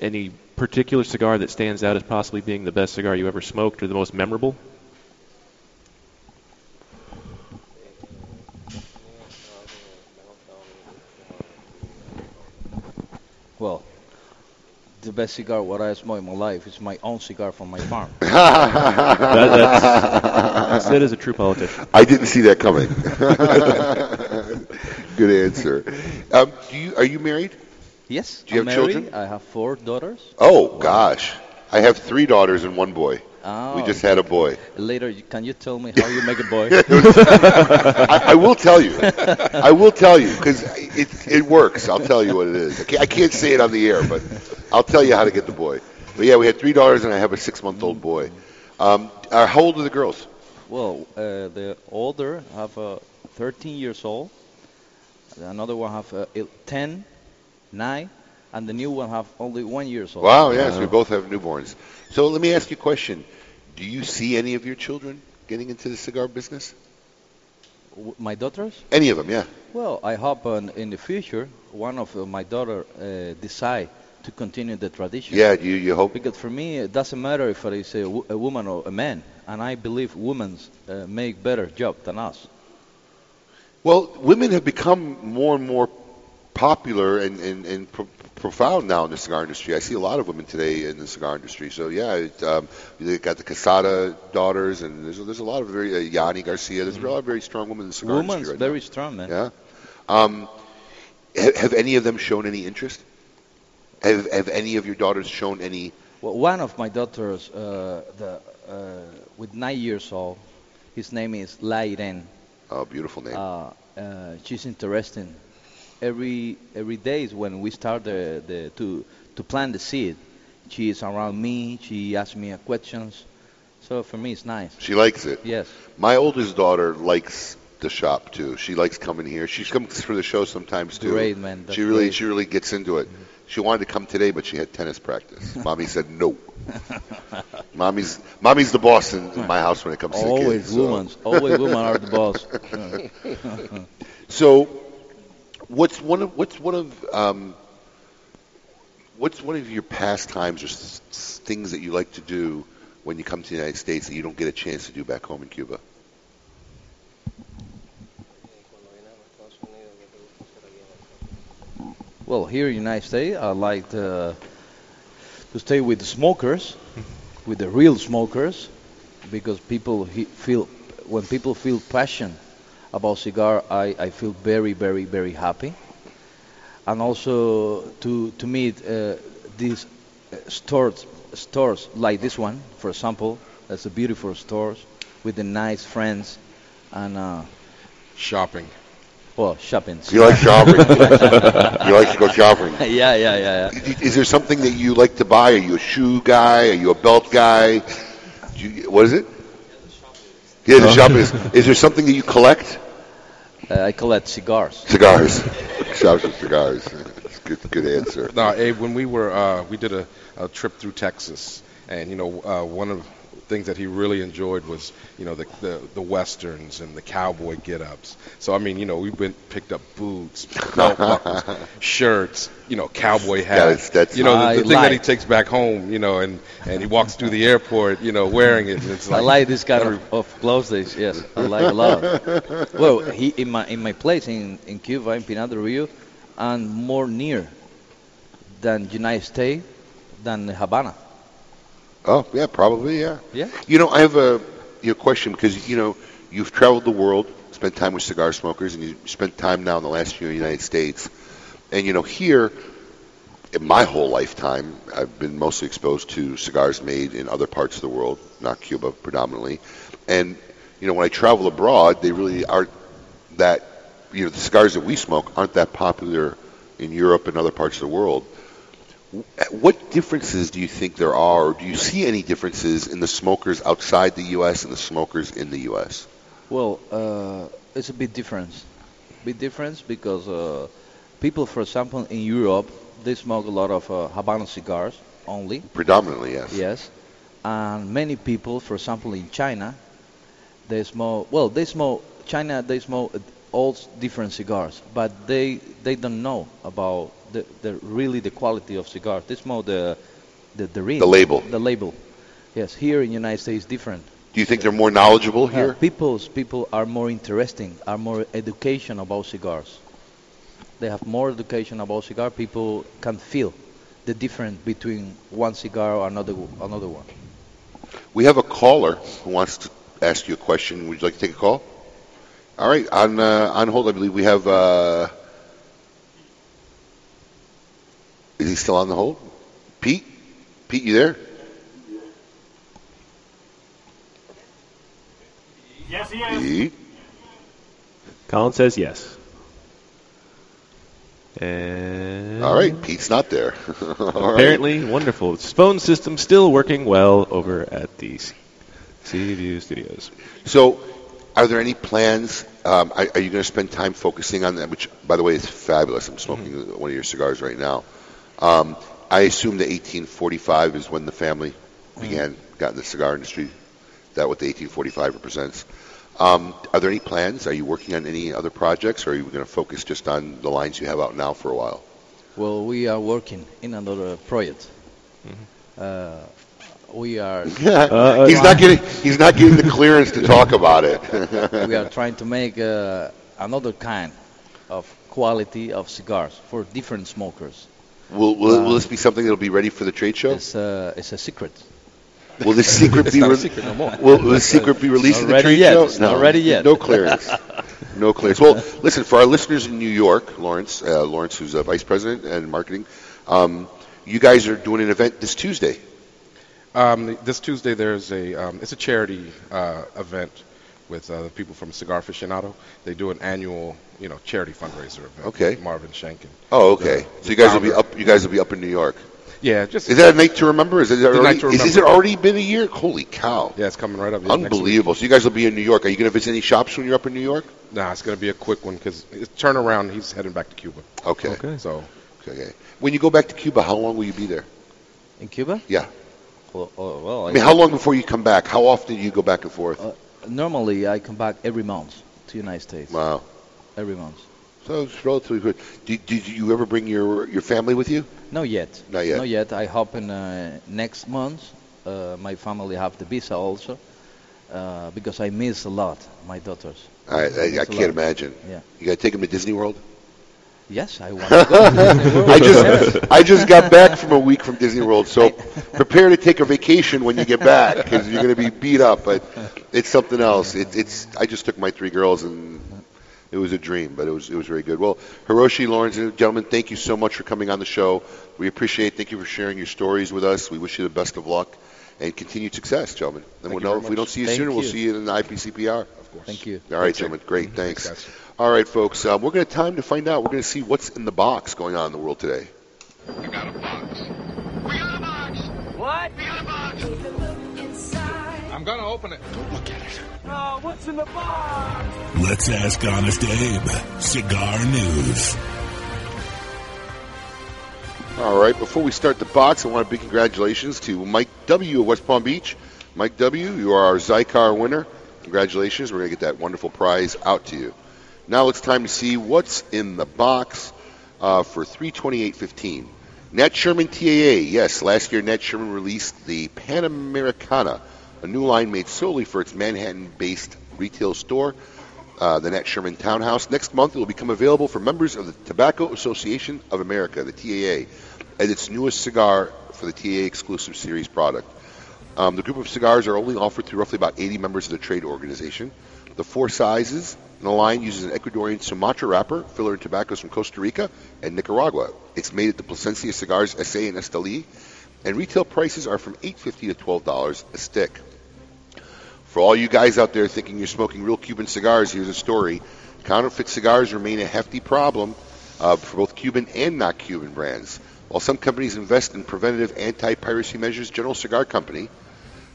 Speaker 6: any particular cigar that stands out as possibly being the best cigar you ever smoked or the most memorable?
Speaker 19: Well, the best cigar what I smoked in my life is my own cigar from my farm.
Speaker 6: that's it as a true politician.
Speaker 2: I didn't see that coming. Good answer. Um, do you, are you married?
Speaker 19: Yes.
Speaker 2: Do you
Speaker 19: I'm
Speaker 2: have
Speaker 19: married.
Speaker 2: children?
Speaker 19: I have four daughters.
Speaker 2: Oh, gosh. I have three daughters and one boy.
Speaker 19: Oh.
Speaker 2: We just had a boy.
Speaker 19: Later, can you tell me how you make a boy?
Speaker 2: I, I will tell you. I will tell you because it it works. I'll tell you what it is. I can't, I can't say it on the air, but I'll tell you how to get the boy. But yeah, we had three daughters and I have a six-month-old boy. Um, uh, how old are the girls?
Speaker 19: Well, uh, the older have uh, 13 years old. Another one have uh, el- 10, 9, and the new one have only one years old.
Speaker 2: Wow, yes, we both have newborns. So let me ask you a question. Do you see any of your children getting into the cigar business?
Speaker 19: W- My daughters?
Speaker 2: Any of them, yeah.
Speaker 19: Well, I hope uh, in the future one of uh, my daughter uh, decide to continue the tradition.
Speaker 2: Yeah, you you hope.
Speaker 19: Because for me, it doesn't matter if it is a, wo- a woman or a man, and I believe women uh, make better job than us.
Speaker 2: Well, women have become more and more popular and, and, and pro- profound now in the cigar industry. I see a lot of women today in the cigar industry. So yeah, it, um, they got the Quesada daughters, and there's, there's a lot of very uh, Janny Garcia. There's a lot of very strong women in the cigar
Speaker 19: Women's
Speaker 2: industry right
Speaker 19: very
Speaker 2: now.
Speaker 19: strong, man.
Speaker 2: Yeah. Um, have, have any of them shown any interest? Have, have any of your daughters shown any?
Speaker 19: Well, one of my daughters, uh, the, uh, with nine years old, his name is Lairen.
Speaker 2: Oh, beautiful name.
Speaker 19: Uh, uh, she's interesting. Every every day is when we start the, the to to plant the seed. She is around me. She asks me questions. So for me, it's nice.
Speaker 2: She likes it.
Speaker 19: Yes.
Speaker 2: My oldest daughter likes the shop too. She likes coming here. She comes for the show sometimes too.
Speaker 19: Great, man.
Speaker 2: She really,
Speaker 19: great.
Speaker 2: she really gets into it. Mm-hmm. She wanted to come today, but she had tennis practice. Mommy said no. Mommy's, mommy's the boss in, in my house when it comes to the
Speaker 19: Always
Speaker 2: kids. so.
Speaker 19: women. Always women are the boss.
Speaker 2: So, what's one of what's one of um, what's one of your pastimes or s- things that you like to do when you come to the United States that you don't get a chance to do back home in Cuba?
Speaker 19: Well, here in the United States, I like to, to stay with the smokers, with the real smokers, because people he, feel when people feel passion about cigar, I, I feel very, very, very happy. And also to to meet uh, these uh, stores stores like this one, for example, that's a beautiful stores with the nice friends and uh,
Speaker 24: shopping.
Speaker 19: Well, shopping.
Speaker 2: You like shopping? you like to go shopping?
Speaker 19: Yeah, yeah, yeah, yeah.
Speaker 2: Is there something that you like to buy? Are you a shoe guy? Are you a belt guy? Do you, what is it? Yeah, the shop is. Is there something that you collect?
Speaker 19: Uh, I collect cigars.
Speaker 2: Cigars. Shops with cigars. That's a good, good answer.
Speaker 24: No, Abe, when we were, uh, we did a, a trip through Texas, and you know, uh, one of the things that he really enjoyed was, you know, the the, the westerns and the cowboy get-ups. So I mean, you know, we went picked up boots, belt buckles, shirts, you know, cowboy hats.
Speaker 2: That's- that's-
Speaker 24: you know, the, the thing that he takes back home, you know, and and he walks through the airport, you know, wearing it. And it's
Speaker 19: I
Speaker 24: like,
Speaker 19: like this kind of, of clothes. days, Yes, I like a lot. well, he in my in my place in, in Cuba, in Pinar del Rio, and more near than United States than Havana.
Speaker 2: Oh, yeah, probably, yeah.
Speaker 19: Yeah.
Speaker 2: You know, I have a you know, question because you know you've traveled the world, spent time with cigar smokers, and you spent time now in the last year in the United States. And you know, here, in my whole lifetime, I've been mostly exposed to cigars made in other parts of the world, not Cuba predominantly. And you know, when I travel abroad, they really aren't that. You know, the cigars that we smoke aren't that popular in Europe and other parts of the world. What differences do you think there are, or do you see any differences in the smokers outside the U.S. and the smokers in the U.S.?
Speaker 19: Well, uh, it's a bit different. Bit difference because uh, people, for example, in Europe, they smoke a lot of uh, Habano cigars only.
Speaker 2: Predominantly, yes.
Speaker 19: Yes, and many people, for example, in China, they smoke. Well, they smoke China. They smoke all different cigars, but they they don't know about the, the really the quality of cigars. They more the the the, ring,
Speaker 2: The label.
Speaker 19: The label. Yes, here in the United States, different.
Speaker 2: Do you think they're more knowledgeable
Speaker 19: Uh,
Speaker 2: here?
Speaker 19: people's people are more interesting, are more education about cigars. They have more education about cigar. People can feel the difference between one cigar or another another one.
Speaker 2: We have a caller who wants to ask you a question. Would you like to take a call? All right, on uh, on hold, I believe we have. Uh, is he still on the hold? Pete, Pete, you there?
Speaker 27: Yes, he
Speaker 2: Pete.
Speaker 6: Colin says yes. And
Speaker 2: All right, Pete's not there. All right.
Speaker 6: apparently wonderful. His phone system still working well over at the Sea View Studios.
Speaker 2: So, are there any plans? Um, are, are you going to spend time focusing on that? Which, by the way, is fabulous. I'm smoking
Speaker 6: Mm-hmm.
Speaker 2: one of your cigars right now. Um, I assume that 1845 is when the family began, got in the cigar industry. Is that what the 1845 represents? Um, are there any plans? Are you working on any other projects, or are you going to focus just on the lines you have out now for a while?
Speaker 19: Well, we are working in another project.
Speaker 2: Mm-hmm.
Speaker 19: Uh, we are.
Speaker 2: he's not getting he's not getting the clearance to talk about it.
Speaker 19: we are trying to make uh, another kind of quality of cigars for different smokers.
Speaker 2: Will, will, will this be something that'll be ready for the trade show?
Speaker 19: It's, uh, it's a secret.
Speaker 2: Will this secret be
Speaker 19: not a
Speaker 2: re-
Speaker 19: secret no more.
Speaker 2: Will, will the secret be released in the
Speaker 19: ready
Speaker 2: trade
Speaker 19: yet.
Speaker 2: show?
Speaker 19: It's not ready yet.
Speaker 2: No clearance. no clearance. Well, listen for our listeners in New York, Lawrence, uh, Lawrence, who's a vice president and marketing. Um, you guys are doing an event this Tuesday.
Speaker 24: Um, this Tuesday, there's a um, it's a charity uh, event with uh, the people from Cigar Aficionado. They do an annual, you know, charity fundraiser event.
Speaker 2: Okay.
Speaker 24: Marvin Shanken.
Speaker 2: Oh, okay.
Speaker 24: The-
Speaker 2: so you guys will be up. You guys will be up in New York.
Speaker 24: Yeah, just
Speaker 2: is that a night to remember? Is it
Speaker 24: The
Speaker 2: already?
Speaker 24: night to
Speaker 2: Is, is it already been a year? Holy cow!
Speaker 24: Yeah, it's coming right up. yeah, next.
Speaker 2: Unbelievable. So you guys will be in New York. Are you going to visit any shops when you're up in New York?
Speaker 24: Nah, it's going to be a quick one because turnaround. He's heading back to Cuba.
Speaker 2: Okay.
Speaker 24: Okay. So.
Speaker 2: Okay. When you go back to Cuba, how long will you be there?
Speaker 19: In Cuba?
Speaker 2: Yeah.
Speaker 19: Well, oh, well
Speaker 2: I mean, how long before you come back? How often do you go back and forth?
Speaker 19: Uh, normally, I come back every month to United States.
Speaker 2: Wow.
Speaker 19: Every month.
Speaker 2: So it's relatively good. Did, did you ever bring your your family with you?
Speaker 19: No yet.
Speaker 2: Not yet.
Speaker 19: Not yet. I hope in uh, next month uh, my family have the visa also uh, because I miss a lot my daughters.
Speaker 2: I, I, I
Speaker 19: a
Speaker 2: can't
Speaker 19: lot.
Speaker 2: imagine.
Speaker 19: Yeah.
Speaker 2: You got to take them to Disney World.
Speaker 19: Yes, I want to go to Disney World.
Speaker 2: I just I just got back from a week from Disney World, so prepare to take a vacation when you get back because you're going to be beat up. But it's something else. It, it's I just took my three girls and it was a dream, but it was it was very good. Well, Hirochi, Lawrence, and gentlemen, thank you so much for coming on the show. We appreciate. it. Thank you for sharing your stories with us. We wish you the best of luck and continued success, gentlemen. And
Speaker 19: Thank
Speaker 2: we'll
Speaker 19: you
Speaker 2: know if we don't see you
Speaker 19: Thank
Speaker 2: soon, we'll see you in the IPCPR. Of
Speaker 19: course. Thank you.
Speaker 2: All right,
Speaker 19: Thanks,
Speaker 2: gentlemen.
Speaker 19: Rick.
Speaker 2: Great.
Speaker 19: Mhm.
Speaker 2: Thanks.
Speaker 19: Thanks.
Speaker 2: All right, folks. Um, we're going to time to find out. We're going to see what's in the box going on in the world today.
Speaker 5: We got a box. We got a box. What? We got a box. I'm gonna open it. Don't look at it. Oh, what's in the box?
Speaker 4: Let's ask Honest Abe. Cigar News.
Speaker 2: All right, before we start the box, I want a big congratulations to Mike W. of West Palm Beach. Mike W., you are our Xikar winner. Congratulations. We're going to get that wonderful prize out to you. Now it's time to see what's in the box uh, for 328.15. Nat Sherman TAA. Yes, last year Nat Sherman released the Panamericana, a new line made solely for its Manhattan-based retail store, uh, the Nat Sherman Townhouse. Next month, it will become available for members of the Tobacco Association of America, the TAA, as its newest cigar for the TAA exclusive series product. Um, the group of cigars are only offered through roughly about 80 members of the trade organization. The four sizes in the line uses an Ecuadorian Sumatra wrapper, filler and tobaccos from Costa Rica and Nicaragua. It's made at the Plasencia Cigars SA in Esteli, and retail prices are from $8.50 to $12 a stick. For all you guys out there thinking you're smoking real Cuban cigars, here's a story. Counterfeit cigars remain a hefty problem uh, for both Cuban and not Cuban brands. While some companies invest in preventative anti-piracy measures, General Cigar Company,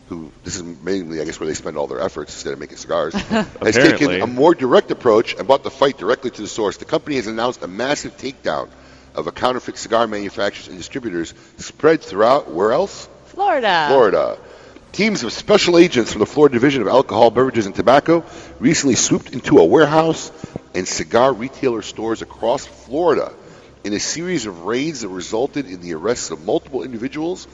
Speaker 2: who this is mainly, I guess, where they spend all their efforts instead of making cigars, has taken a more direct approach and brought the fight directly to the source. The company has announced a massive takedown of a counterfeit cigar manufacturers and distributors spread throughout where else?
Speaker 27: Florida.
Speaker 2: Florida. Teams of special agents from the Florida Division of Alcohol, Beverages, and Tobacco recently swooped into a warehouse and cigar retailer stores across Florida in a series of raids that resulted in the arrests of multiple individuals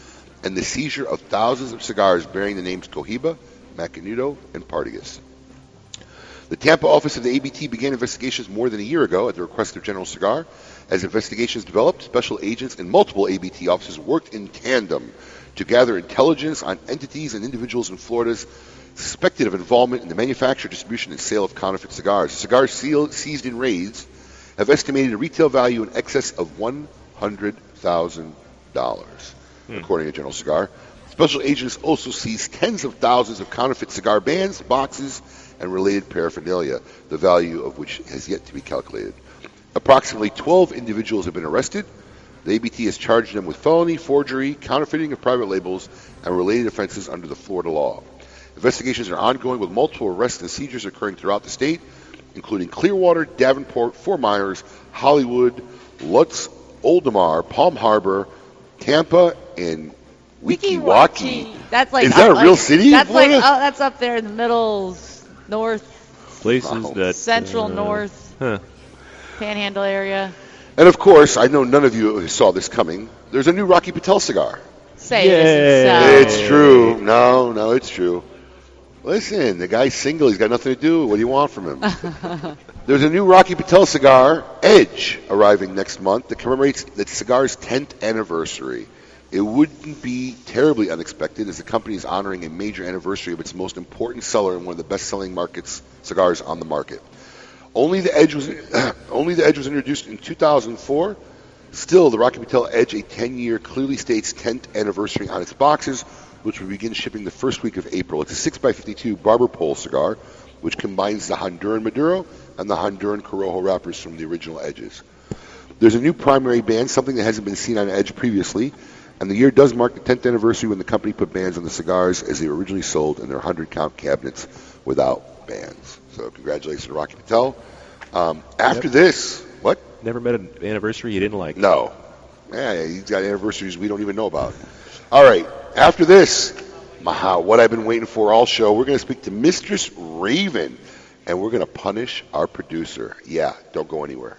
Speaker 2: and the seizure of thousands of cigars bearing the names Cohiba, Macanudo, and Partagas. The Tampa office of the ABT began investigations more than a year ago at the request of General Cigar. As investigations developed, special agents in multiple ABT offices worked in tandem to gather intelligence on entities and individuals in Florida's suspected of involvement in the manufacture, distribution, and sale of counterfeit cigars. Cigars seized in raids have estimated a retail value in excess of $100,000, Hmm. according to General Cigar. Special agents also seized tens of thousands of counterfeit cigar bands, boxes, and related paraphernalia, the value of which has yet to be calculated. Approximately 12 individuals have been arrested. The ABT has charged them with felony, forgery, counterfeiting of private labels, and related offenses under the Florida law. Investigations are ongoing with multiple arrests and seizures occurring throughout the state, including Clearwater, Davenport, Fort Myers, Hollywood, Lutz, Oldsmar, Palm Harbor, Tampa, and Weeki Wachee.
Speaker 27: That's like
Speaker 2: Is that
Speaker 27: up-
Speaker 2: a real city in
Speaker 27: That's like oh, that's up there in the middle, north,
Speaker 6: Places that
Speaker 27: central,
Speaker 6: uh,
Speaker 27: north,
Speaker 6: Huh.
Speaker 27: panhandle area.
Speaker 2: And of course, I know none of you saw this coming. There's a new Rocky Patel cigar.
Speaker 27: Say this is so.
Speaker 2: It's true. No, no, it's true. Listen, the guy's single. He's got nothing to do. What do you want from him? There's a new Rocky Patel cigar, Edge, arriving next month that commemorates the cigar's 10th anniversary. It wouldn't be terribly unexpected as the company is honoring a major anniversary of its most important seller and one of the best-selling markets cigars on the market. Only the Edge was only the Edge was introduced in 2004. Still, the Rocky Patel Edge, a 10-year, clearly states 10th anniversary on its boxes, which will begin shipping the first week of April. It's a 6x52 barber pole cigar, which combines the Honduran Maduro and the Honduran Corojo wrappers from the original Edges. There's a new primary band, something that hasn't been seen on Edge previously, and the year does mark the 10th anniversary when the company put bands on the cigars as they were originally sold in their 100-count cabinets without bands. So congratulations to Rocky Patel. Um, after this, what?
Speaker 6: Never met an anniversary you didn't like.
Speaker 2: No. Yeah, he's got anniversaries we don't even know about. All right. After this, Maha, what I've been waiting for all show, we're going to speak to Mistress Raven, and we're going to punish our producer. Yeah, don't go anywhere.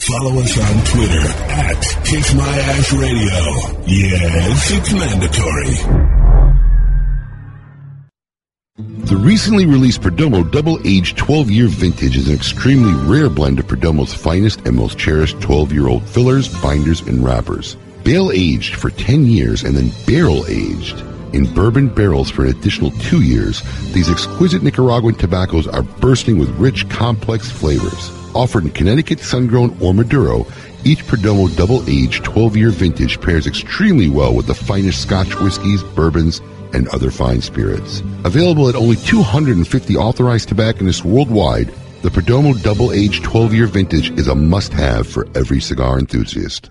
Speaker 4: Follow us on Twitter at Kiss My Ash Radio. Yes, it's mandatory.
Speaker 2: The recently released Perdomo Double Aged 12 Year Vintage is an extremely rare blend of Perdomo's finest and most cherished 12 year old fillers, binders, and wrappers. Bale aged for 10 years and then barrel aged. In bourbon barrels for an additional two years, these exquisite Nicaraguan tobaccos are bursting with rich, complex flavors. Offered in Connecticut, sun-grown, or Maduro, each Perdomo double-aged 12-year vintage pairs extremely well with the finest Scotch whiskies, bourbons, and other fine spirits. Available at only 250 authorized tobacconists worldwide, the Perdomo double-aged 12-year vintage is a must-have for every cigar enthusiast.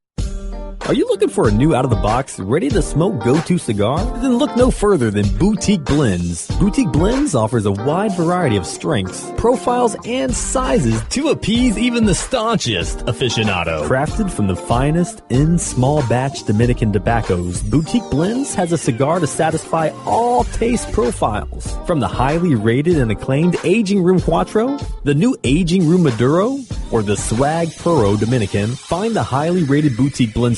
Speaker 1: Are you looking for a new out of the box, ready to smoke go to cigar? Then look no further than Boutique Blends. Boutique Blends offers a wide variety of strengths, profiles, and sizes to appease even the staunchest aficionado. Crafted from the finest in small batch Dominican tobaccos, Boutique Blends has a cigar to satisfy all taste profiles. From the highly rated and acclaimed Aging Room Quattro, the new Aging Room Maduro, or the Swag Puro Dominican, find the highly rated Boutique Blend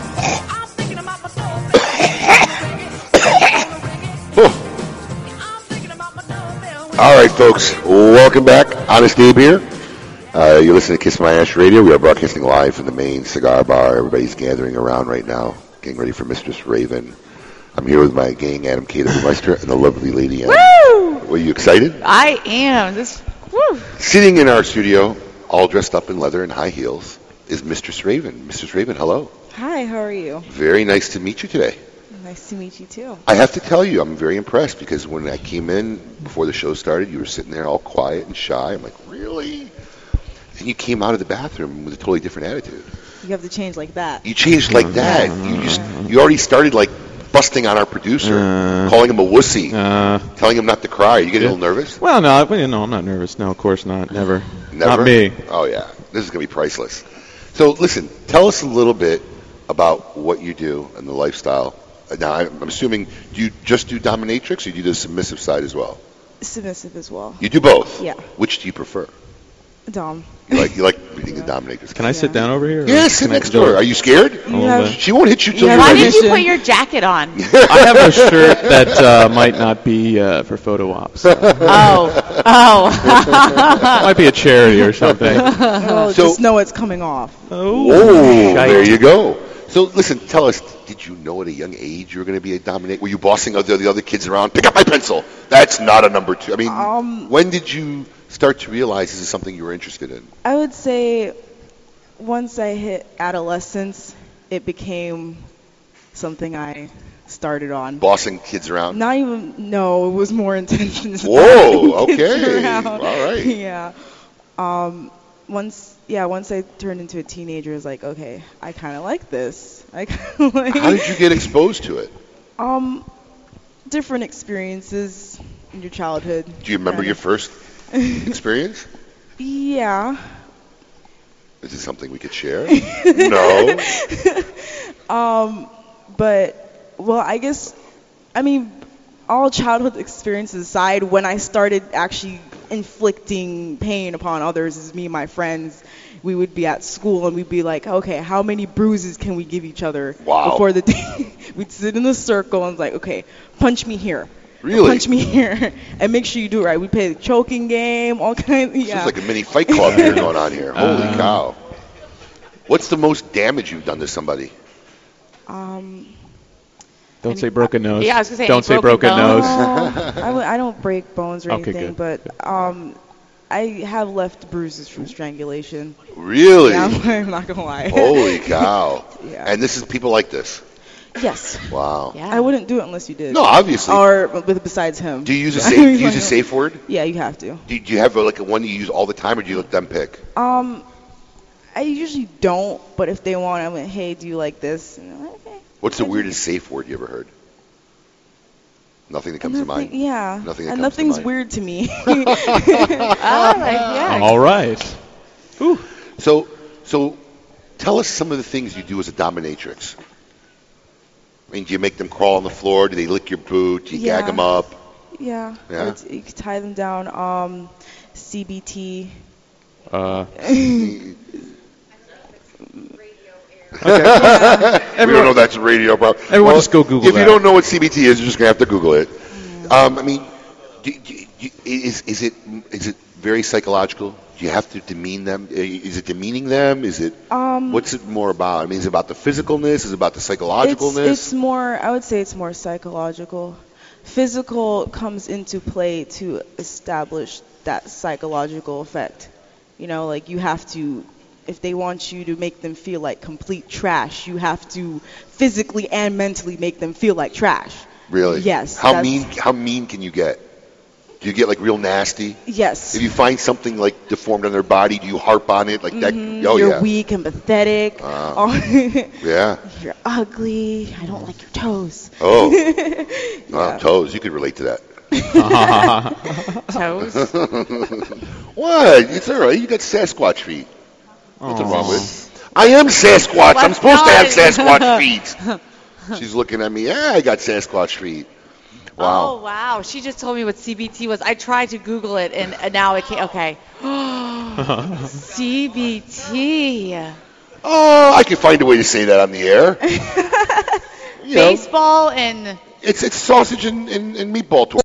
Speaker 2: All right, folks, welcome back. Honest Abe here. Uh, you're listening to Kiss My Ash Radio. We are broadcasting live from the main cigar bar. Everybody's gathering around right now, getting ready for Mistress Raven. I'm here with my gang, Adam K. the Meister, and the lovely Lady Ann.
Speaker 7: Woo!
Speaker 2: Were you excited?
Speaker 7: I am. This. Woo.
Speaker 2: Sitting in our studio, all dressed up in leather and high heels, is Mistress Raven. Mistress Raven, hello.
Speaker 28: Hi, how are you?
Speaker 2: Very nice to meet you today.
Speaker 28: Nice to meet you too.
Speaker 2: I have to tell you, I'm very impressed because when I came in before the show started, you were sitting there all quiet and shy. I'm like, really? And you came out of the bathroom with a totally different attitude.
Speaker 28: You have to change like that.
Speaker 2: You changed like that. You just, you already started like busting on our producer, calling him a wussy, telling him not to cry. You get a little nervous?
Speaker 29: Well, no, well, no, I'm not nervous. No, of course not. Never.
Speaker 2: Never?
Speaker 29: Not me.
Speaker 2: Oh yeah, this is gonna be priceless. So listen, tell us a little bit about what you do and the lifestyle. Now I'm I'm assuming do you just do dominatrix or you do the submissive side as well?
Speaker 28: Submissive as well.
Speaker 2: You do both.
Speaker 28: Yeah.
Speaker 2: Which do you prefer?
Speaker 28: Dom.
Speaker 2: You like you like being the dominatrix.
Speaker 29: Can I sit down over here? or
Speaker 2: Yeah, sit
Speaker 29: can I
Speaker 2: next
Speaker 29: go-
Speaker 2: door. Are you scared?
Speaker 29: A little
Speaker 28: have-
Speaker 2: She won't hit you till
Speaker 28: Yeah,
Speaker 2: you're
Speaker 7: Why
Speaker 2: ready.
Speaker 7: did you put your jacket on?
Speaker 29: I have a shirt that uh, might not be uh, for photo ops. so.
Speaker 7: Oh. Oh.
Speaker 29: might be a charity or something.
Speaker 28: Well,
Speaker 2: So-
Speaker 28: just know it's coming off.
Speaker 2: Oh,
Speaker 29: Shite.
Speaker 2: there you go. So listen, tell us, did you know at a young age you were going to be a dominatrix? Were you bossing other the other kids around? Pick up my pencil. That's not a number two. I mean,
Speaker 28: Um,
Speaker 2: when did you start to realize this is something you were interested in?
Speaker 28: I would say once I hit adolescence, it became something I started on.
Speaker 2: Bossing kids around.
Speaker 28: Not even, no, it was more just
Speaker 2: Whoa, okay. All right.
Speaker 28: Yeah. Um, once yeah, once I turned into a teenager, I was like, okay, I kind of like this. I like.
Speaker 2: How did you get exposed to it?
Speaker 28: Um, different experiences in your childhood.
Speaker 2: Do you remember your first experience?
Speaker 28: Yeah.
Speaker 2: Is this something we could share? no.
Speaker 28: Um, but well, I guess I mean all childhood experiences aside, when I started actually inflicting pain upon others, is me and my friends. We would be at school and we'd be like, okay, how many bruises can we give each other
Speaker 2: Wow.
Speaker 28: before the day? we'd sit in a circle and it's like, okay, punch me here.
Speaker 2: Really?
Speaker 28: Punch me here, and make sure you do it right. We play the choking game, all kinds.
Speaker 2: This
Speaker 28: Yeah.
Speaker 2: is like a mini fight club here going on here. Holy
Speaker 28: Uh.
Speaker 2: cow. What's the most damage you've done to somebody?
Speaker 28: um,
Speaker 30: Don't say broken nose.
Speaker 27: Yeah, I was gonna say,
Speaker 30: Don't say
Speaker 27: broken
Speaker 30: broken nose.
Speaker 28: No, I, w- I don't break bones or
Speaker 30: Okay,
Speaker 28: anything,
Speaker 30: good,
Speaker 28: but um, I have left bruises from strangulation.
Speaker 2: Really?
Speaker 28: Yeah, I'm, I'm not gonna lie.
Speaker 2: Holy cow.
Speaker 28: Yeah.
Speaker 2: And this is people like this.
Speaker 28: Yes.
Speaker 2: Wow. Yeah.
Speaker 28: I wouldn't do it unless you did.
Speaker 2: No, obviously.
Speaker 28: Or with besides him.
Speaker 2: Do you use a safe, do you use a safe word?
Speaker 28: Yeah, you have to.
Speaker 2: Do, do you have like a one you use all the time, or do you let them pick?
Speaker 28: Um, I usually don't, but if they want, I'm like, hey, do you like this? And I'm like, okay.
Speaker 2: What's the weirdest safe word you ever heard? Nothing that comes to mind.
Speaker 28: Yeah.
Speaker 2: Nothing that
Speaker 28: and
Speaker 2: comes to
Speaker 28: nothing's
Speaker 2: mind.
Speaker 28: weird to me.
Speaker 30: All right.
Speaker 2: So, so tell us some of the things you do as a dominatrix. I mean, do you make them crawl on the floor? Do they lick your boot? Do you
Speaker 28: Yeah.
Speaker 2: gag them up?
Speaker 28: Yeah.
Speaker 2: Yeah.
Speaker 28: Or t- you can tie them down. Um, CBT.
Speaker 30: Uh,
Speaker 2: we
Speaker 30: Everyone-
Speaker 2: don't know that's radio, bro.
Speaker 30: Everyone just go Google
Speaker 2: If you don't know what CBT is, you're just gonna have to Google it. Um, I mean, do, do, do, is is it is it very psychological? Do you have to demean them? Is it demeaning them? Is it
Speaker 28: Um,
Speaker 2: what's it more about? I mean, is it about the physicalness? Is it about the
Speaker 28: It's,
Speaker 2: psychologicalness?
Speaker 28: it's more, I would say it's more psychological. Physical comes into play to establish that psychological effect. You know, like you have to, if they want you to make them feel like complete trash, you have to physically and mentally make them feel like trash.
Speaker 2: really?
Speaker 28: Yes,
Speaker 2: How
Speaker 28: that's-
Speaker 2: mean? How mean can you get? Do you get like real nasty?
Speaker 28: Yes.
Speaker 2: If you find something like deformed on their body, do you harp on it like that?
Speaker 28: Mhm,
Speaker 2: Oh
Speaker 28: You're
Speaker 2: yeah.
Speaker 28: weak and pathetic.
Speaker 2: Ah.
Speaker 28: Oh,
Speaker 2: Yeah.
Speaker 28: You're ugly. I don't like your toes.
Speaker 2: Oh.
Speaker 28: Yeah.
Speaker 2: Oh, toes. You could relate to that.
Speaker 28: Toes?
Speaker 2: what? It's all right. You got Sasquatch feet. Nothing wrong with it. I am Sasquatch. I'm
Speaker 27: Let's
Speaker 2: supposed to have. Sasquatch feet. She's looking at me. Yeah, I got Sasquatch feet.
Speaker 27: Oh
Speaker 2: Wow.
Speaker 27: wow! She just told me what CBT was. I tried to Google it, and, and now it can't. Okay. CBT.
Speaker 2: Oh, I can find a way to say that on the air. You know,
Speaker 27: Baseball and
Speaker 2: it's it's sausage and, and, and meatball torture.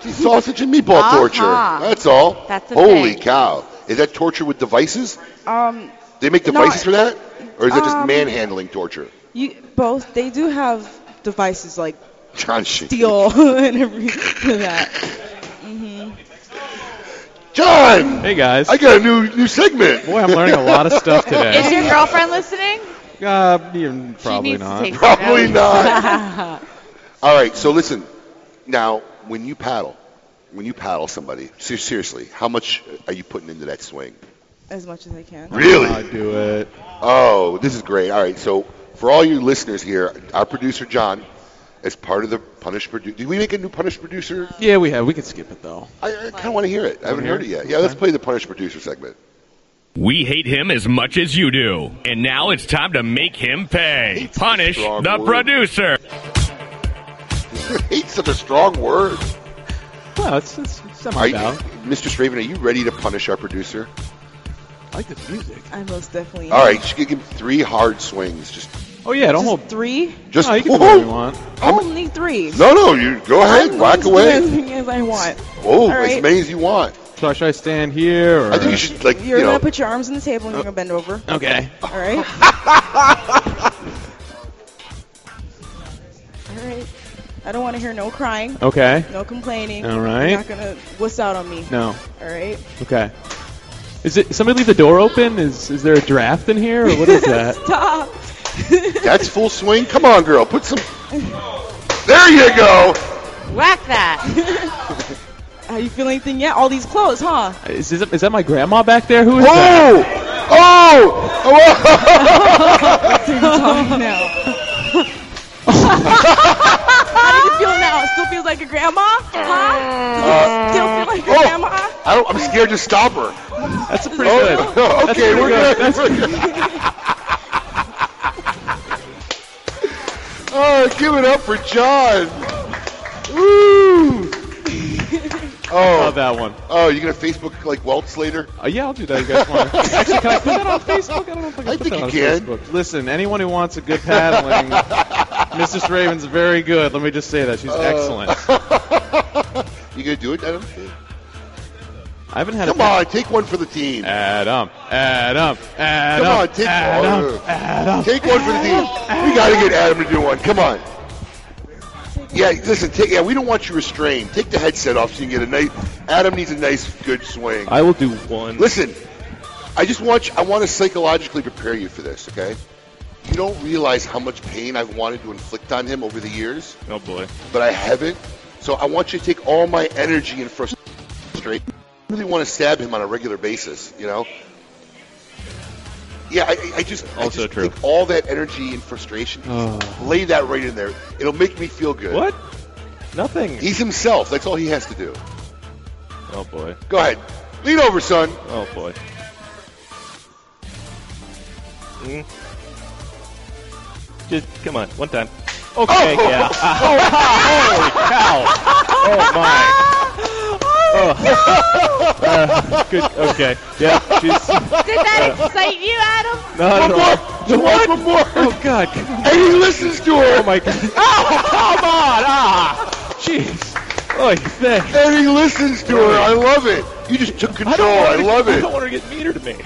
Speaker 2: Sausage and meatball
Speaker 27: Uh-huh.
Speaker 2: torture. That's all.
Speaker 27: That's the
Speaker 2: Holy
Speaker 27: thing.
Speaker 2: cow! Is that torture with devices?
Speaker 28: Um,
Speaker 2: They make
Speaker 28: No,
Speaker 2: devices for that, or is that just
Speaker 28: um,
Speaker 2: manhandling torture?
Speaker 28: you both. They do have devices like
Speaker 2: John
Speaker 28: steel and everything for that. hmm
Speaker 2: John.
Speaker 30: Hey guys.
Speaker 2: I got a new new segment.
Speaker 30: Boy, I'm learning a lot of stuff today.
Speaker 27: is your girlfriend listening?
Speaker 30: Uh, yeah, probably
Speaker 27: needs to
Speaker 30: not.
Speaker 27: take
Speaker 2: Probably not. All right, so listen. Now, when you paddle, when you paddle somebody, ser- seriously, how much are you putting into that swing?
Speaker 28: As much as I can.
Speaker 2: Really?
Speaker 30: I do it.
Speaker 2: Oh, this is great. All right, so for all you listeners here, our producer John, as part of the Punish Producer, did we make a new Punish Producer?
Speaker 30: Yeah, we have. We can skip it though.
Speaker 2: I, I kind of want to hear it. I haven't
Speaker 30: hear
Speaker 2: heard it
Speaker 30: it?
Speaker 2: yet. Yeah, let's play the Punish Producer segment.
Speaker 31: We hate him as much as you do. And now it's time to make him pay. Punish
Speaker 2: strong
Speaker 31: the
Speaker 2: word.
Speaker 31: producer.
Speaker 2: Hate's such a strong word.
Speaker 30: Well, it's, it's
Speaker 2: Are
Speaker 30: semi
Speaker 2: you,
Speaker 30: down.
Speaker 2: Mistress Raven, are you ready to punish our producer?
Speaker 30: I like the music.
Speaker 28: I most definitely.
Speaker 2: All right, just give him three hard swings. Just,
Speaker 30: Oh yeah, don't
Speaker 28: Just
Speaker 30: hold.
Speaker 28: three.
Speaker 2: just.
Speaker 30: No, you can do whatever you want.
Speaker 28: Only three.
Speaker 2: No, no, you go ahead,
Speaker 28: I'm
Speaker 2: whack
Speaker 28: going to do
Speaker 2: away.
Speaker 28: As many as I want.
Speaker 2: Oh,
Speaker 28: All
Speaker 2: as many as you want.
Speaker 30: So should I stand here or?
Speaker 2: I think you should like
Speaker 28: You're
Speaker 2: you know.
Speaker 28: gonna put your arms on the table and you're gonna bend over.
Speaker 30: Okay.
Speaker 28: All right. I don't want to hear no crying.
Speaker 30: Okay.
Speaker 28: No complaining.
Speaker 30: All right.
Speaker 28: You're not gonna wuss out on me.
Speaker 30: No.
Speaker 28: All right.
Speaker 30: Okay. Is it somebody leave the door open? Is is there a draft in here or what is that?
Speaker 28: Stop.
Speaker 2: That's full swing. Come on, girl, put some. There you go.
Speaker 27: Whack that.
Speaker 28: How you feel anything yet? All these clothes, huh?
Speaker 30: Is, is, is that my grandma back there? Who is Whoa!
Speaker 2: Oh!
Speaker 30: that?
Speaker 2: Oh!
Speaker 28: That's oh! what you're talking now. Feel still feels like a grandma? Huh? Does uh, still feel like a
Speaker 2: oh.
Speaker 28: grandma?
Speaker 2: I don't, I'm scared to stop her.
Speaker 30: That's a pretty
Speaker 2: Oh,
Speaker 30: good.
Speaker 2: Okay,
Speaker 30: pretty
Speaker 2: we're
Speaker 30: good.
Speaker 2: good. We're good. Oh, give it up for John. Woo! Oh,
Speaker 30: Love that one.
Speaker 2: Oh, you gonna Facebook like Welts later?
Speaker 30: Uh, yeah, I'll do that. You guys want? Actually, can I put that on Facebook? I don't know if I can
Speaker 2: I
Speaker 30: put
Speaker 2: think
Speaker 30: that
Speaker 2: you
Speaker 30: on
Speaker 2: can.
Speaker 30: Facebook. Listen, anyone who wants a good paddling, Mrs. Raven's very good. Let me just say that she's
Speaker 2: Uh,
Speaker 30: excellent.
Speaker 2: You gonna do it, Adam?
Speaker 30: I haven't had.
Speaker 2: Come
Speaker 30: a
Speaker 2: on, take one for the team.
Speaker 30: Adam, Adam, Adam.
Speaker 2: Come on, take
Speaker 30: Adam,
Speaker 2: one.
Speaker 30: Adam.
Speaker 2: Take one for the team. We gotta get Adam to do one. Come on. Yeah, listen. Take, yeah, we don't want you restrained. Take the headset off so you can get a nice. Adam needs a nice, good swing.
Speaker 6: I will do one.
Speaker 2: Listen, I just want you, I want to psychologically prepare you for this. Okay? You don't realize how much pain I've wanted to inflict on him over the years,
Speaker 6: Oh boy.
Speaker 2: but I haven't. So I want you to take all my energy and frustration. I really want to stab him on a regular basis. You know? Yeah, I, I- I just I just
Speaker 6: true.
Speaker 2: take all that energy and frustration.
Speaker 30: Oh.
Speaker 2: Lay that right in there. It'll make me feel good.
Speaker 6: What? Nothing.
Speaker 2: He's himself. That's all he has to do.
Speaker 6: Oh boy.
Speaker 2: Go ahead. Lean over, son.
Speaker 6: Oh boy. Mm. Just come on, one time. Okay,
Speaker 2: Oh.
Speaker 6: yeah. Holy cow! Oh my. Oh. Uh, good. Okay. Yeah. She's.
Speaker 27: Did that excite you, Adam?
Speaker 6: Not at all.
Speaker 2: more. What? One more.
Speaker 6: Oh God.
Speaker 2: And he listens to her.
Speaker 6: Oh my God. Oh come on! Ah. Jeez. Oh, thanks.
Speaker 2: And he listens to her. I love it. You just took control.
Speaker 6: don't
Speaker 2: I,
Speaker 6: her to-
Speaker 2: love
Speaker 6: I
Speaker 2: it.
Speaker 6: don't want her to get meaner to me.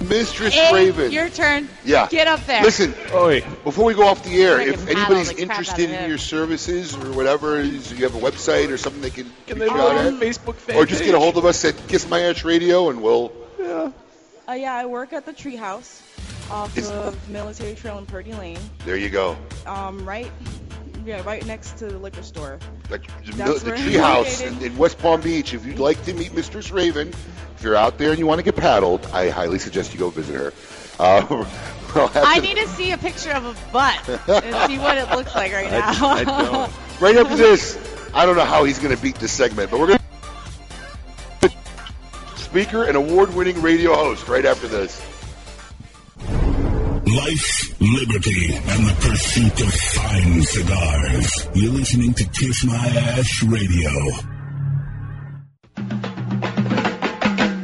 Speaker 2: Mistress
Speaker 27: Abe,
Speaker 2: Raven.
Speaker 27: your turn.
Speaker 2: Yeah.
Speaker 27: Get up there.
Speaker 2: Listen,
Speaker 6: Oi.
Speaker 2: before we go off the air, if anybody's
Speaker 27: the crap out
Speaker 2: interested in your services or whatever, you have a website or something they can
Speaker 6: Can
Speaker 2: reach
Speaker 6: they
Speaker 2: out
Speaker 6: go
Speaker 2: at,
Speaker 6: on Facebook fan
Speaker 2: or just get a hold of us at Kiss My Ash Radio, and we'll.
Speaker 6: Yeah.
Speaker 28: Uh, yeah, I work at the Treehouse off
Speaker 2: Is-
Speaker 28: of Military Trail and Purdy Lane.
Speaker 2: There you go.
Speaker 28: Um, right, yeah, right next to the liquor store.
Speaker 2: Like the,
Speaker 28: That's
Speaker 2: the
Speaker 28: where
Speaker 2: tree house in, in West Palm Beach. If you'd like to meet Mistress Raven, if you're out there and you want to get paddled, I highly suggest you go visit her. Uh, we'll
Speaker 27: I
Speaker 2: to-
Speaker 27: need to see a picture of a butt and see what it looks like right now.
Speaker 6: I don't.
Speaker 2: right after this, I don't know how he's going to beat this segment, but we're going to speaker and award-winning radio host right after this.
Speaker 4: Life, liberty, and the pursuit of fine cigars. You're listening to Kiss My Ash Radio.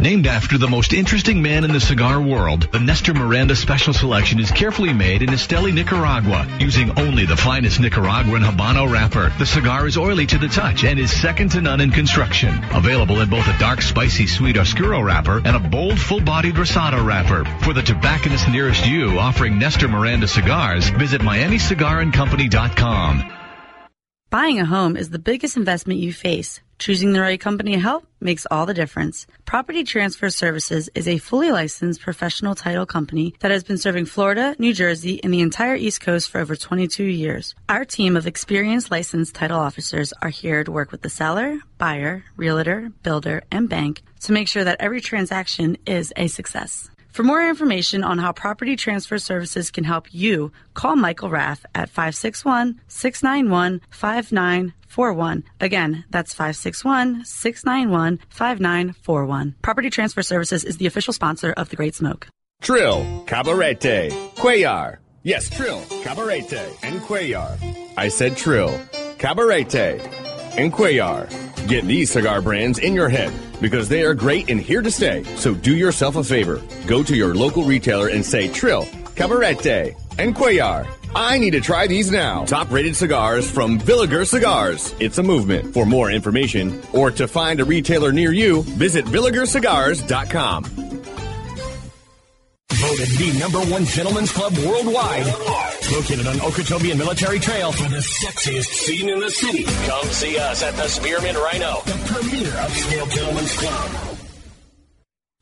Speaker 32: Named after the most interesting man in the cigar world, the Nestor Miranda Special Selection is carefully made in Esteli, Nicaragua, using only the finest Nicaraguan Habano wrapper. The cigar is oily to the touch and is second to none in construction. Available in both a dark, spicy, sweet Oscuro wrapper and a bold, full-bodied Rosado wrapper. For the tobacconist nearest you offering Nestor Miranda cigars, visit MiamiCigarAndCompany.com.
Speaker 33: Buying a home is the biggest investment you face. Choosing the right company to help makes all the difference. Property Transfer Services is a fully licensed professional title company that has been serving Florida, New Jersey, and the entire East Coast for over 22 years. Our team of experienced licensed title officers are here to work with the seller, buyer, realtor, builder, and bank to make sure that every transaction is a success. For more information on how Property Transfer Services can help you, call Michael Rath at 561 691 5941. Again, that's 561 691 5941. Property Transfer Services is the official sponsor of The Great Smoke.
Speaker 31: Trill, Cabarete, Cuellar. Yes, Trill, Cabarete, and Cuellar. I said Trill, Cabarete, and Cuellar. Get these cigar brands in your head because they are great and here to stay. So do yourself a favor. Go to your local retailer and say Trill, Cabarete, and Cuellar. I need to try these now. Top rated cigars from Villiger Cigars. It's a movement. For more information or to find a retailer near you, visit villigercigars.com.
Speaker 34: Voted the number one gentleman's club worldwide. Located on Okeechobee Military Trail for the sexiest scene in the city. Come see us at the Spearmint Rhino, the premier upscale gentleman's club.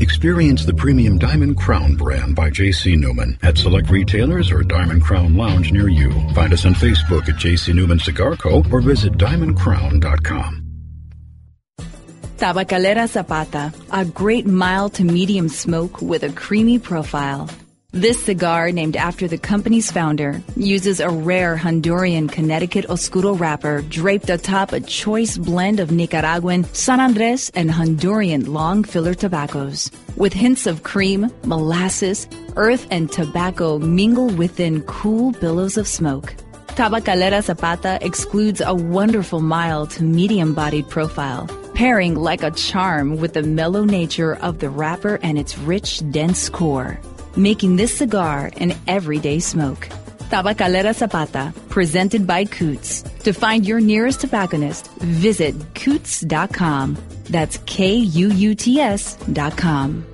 Speaker 35: Experience the premium Diamond Crown brand by J.C. Newman at select retailers or Diamond Crown Lounge near you. Find us on Facebook at J.C. Newman Cigar Co. or visit diamondcrown.com.
Speaker 15: Tabacalera Zapata, a great mild to medium smoke with a creamy profile. This cigar, named after the company's founder, uses a rare Honduran Connecticut Oscuro wrapper draped atop a choice blend of Nicaraguan, San Andrés, and Honduran long filler tobaccos. With hints of cream, molasses, earth, and tobacco mingle within cool billows of smoke. Tabacalera Zapata excludes a wonderful mild to medium bodied profile, pairing like a charm with the mellow nature of the wrapper and its rich, dense core, making this cigar an everyday smoke. Tabacalera Zapata, presented by Kuuts. To find your nearest tobacconist, visit kuuts.com. That's K U U T S dot com.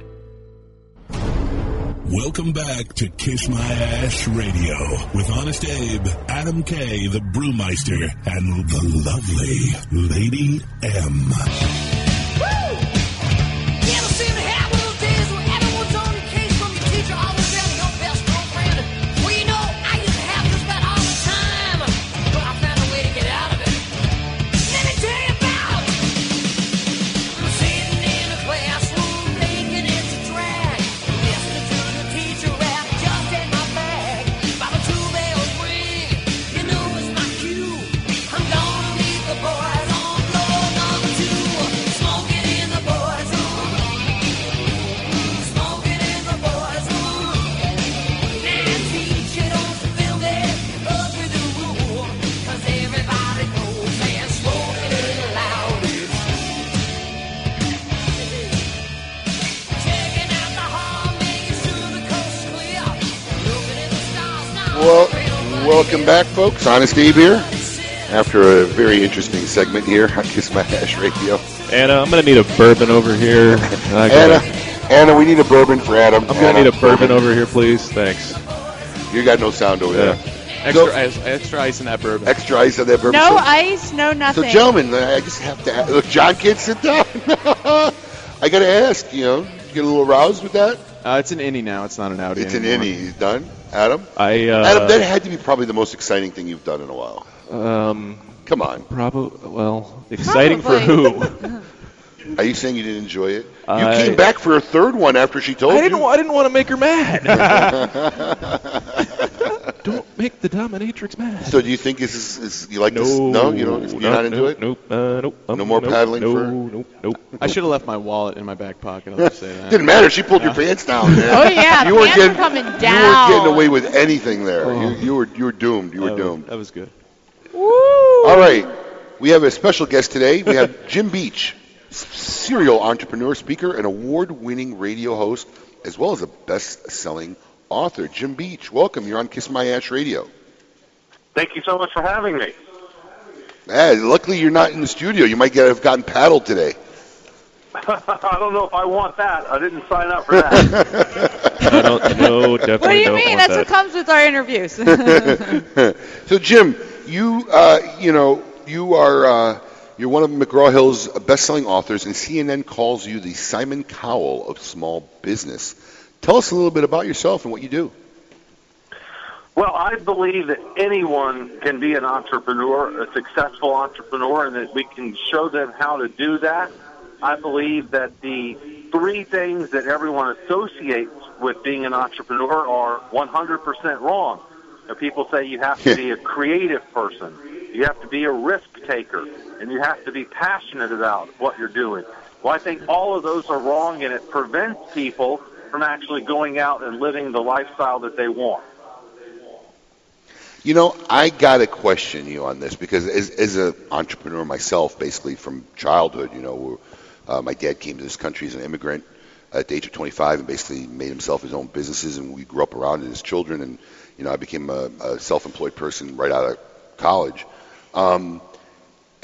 Speaker 4: Welcome back to Kiss My Ash Radio with Honest Abe, Adam K, the Brewmeister, and the lovely Lady M.
Speaker 2: welcome back, folks. Honest Abe here. After a very interesting segment here on Kiss My Ash Radio.
Speaker 6: Anna, I'm gonna need a bourbon over here.
Speaker 2: Anna, Anna, we need a bourbon for Adam.
Speaker 6: I'm gonna need a bourbon over here, please. Thanks.
Speaker 2: You got no sound over
Speaker 6: Yeah.
Speaker 2: there.
Speaker 30: Extra
Speaker 2: So-
Speaker 30: ice, extra ice in that bourbon.
Speaker 2: Extra ice on that bourbon.
Speaker 27: No
Speaker 2: So-
Speaker 27: ice, no nothing.
Speaker 2: So, gentlemen, I just have to ask, look. John can't sit down. I got to ask. You know, get a little aroused with that.
Speaker 30: Uh, it's an innie now. It's not an outie.
Speaker 2: It's an
Speaker 30: anymore.
Speaker 2: innie. He's done. Adam.
Speaker 6: I uh,
Speaker 2: Adam, that had to be probably the most exciting thing you've done in a while.
Speaker 6: Um,
Speaker 2: Come on.
Speaker 6: Probably. Well, exciting for who?
Speaker 2: Are you saying you didn't enjoy it? You
Speaker 6: I-
Speaker 2: came back for a third one after she told
Speaker 6: I
Speaker 2: you.
Speaker 6: didn't. wa- I didn't want to make her mad. Don't make the dominatrix mad.
Speaker 2: So do you think this is, is you like this? No, you don't. You're
Speaker 6: no,
Speaker 2: not into
Speaker 6: nope,
Speaker 2: it.
Speaker 6: Nope. Uh, nope. um,
Speaker 2: No more
Speaker 6: nope,
Speaker 2: paddling
Speaker 6: no,
Speaker 2: for-
Speaker 6: Nope. Nope.
Speaker 30: I should have left my wallet in my back pocket. I'll just say that.
Speaker 2: Didn't matter. She pulled your pants down. Man.
Speaker 27: Oh, yeah,
Speaker 2: you weren't
Speaker 27: pants were
Speaker 2: getting
Speaker 27: coming
Speaker 2: You weren't getting away with anything there.
Speaker 6: Oh.
Speaker 2: You, you were you were doomed. You were
Speaker 30: That was-
Speaker 2: doomed.
Speaker 30: That was good.
Speaker 2: All right. We have a special guest today. We have Jim Beach, serial entrepreneur, speaker, and award-winning radio host, as well as a best-selling author. Jim Beach, welcome. You're on Kiss My Ash Radio.
Speaker 36: Thank you so much for having me.
Speaker 2: Ah, luckily, you're not in the studio. You might get, have gotten paddled today.
Speaker 36: I don't know if I want that. I didn't sign up for that.
Speaker 6: I don't. No, definitely
Speaker 27: What do you
Speaker 6: don't
Speaker 27: mean?
Speaker 6: want
Speaker 27: That's
Speaker 6: that.
Speaker 27: what comes with our interviews.
Speaker 2: so, Jim, you uh, you know you are uh, you're one of McGraw Hill's best-selling authors, and CNN calls you the Simon Cowell of small business. Tell us a little bit about yourself and what you do.
Speaker 36: well, I believe that anyone can be an entrepreneur, a successful entrepreneur, and that we can show them how to do that. I believe that the three things that everyone associates with being an entrepreneur are 100% wrong. Now, people say you have to be a creative person, You have to be a risk taker, and you have to be passionate about what you're doing. Well, I think all of those are wrong, and it prevents people from actually going out and living the lifestyle that they want.
Speaker 2: You know, I got to question you on this because as, as an entrepreneur myself, basically from childhood, you know, uh, my dad came to this country as an immigrant at the age of 25 and basically made himself his own businesses, and we grew up around it as children. And you know, I became a, a self-employed person right out of college. Um,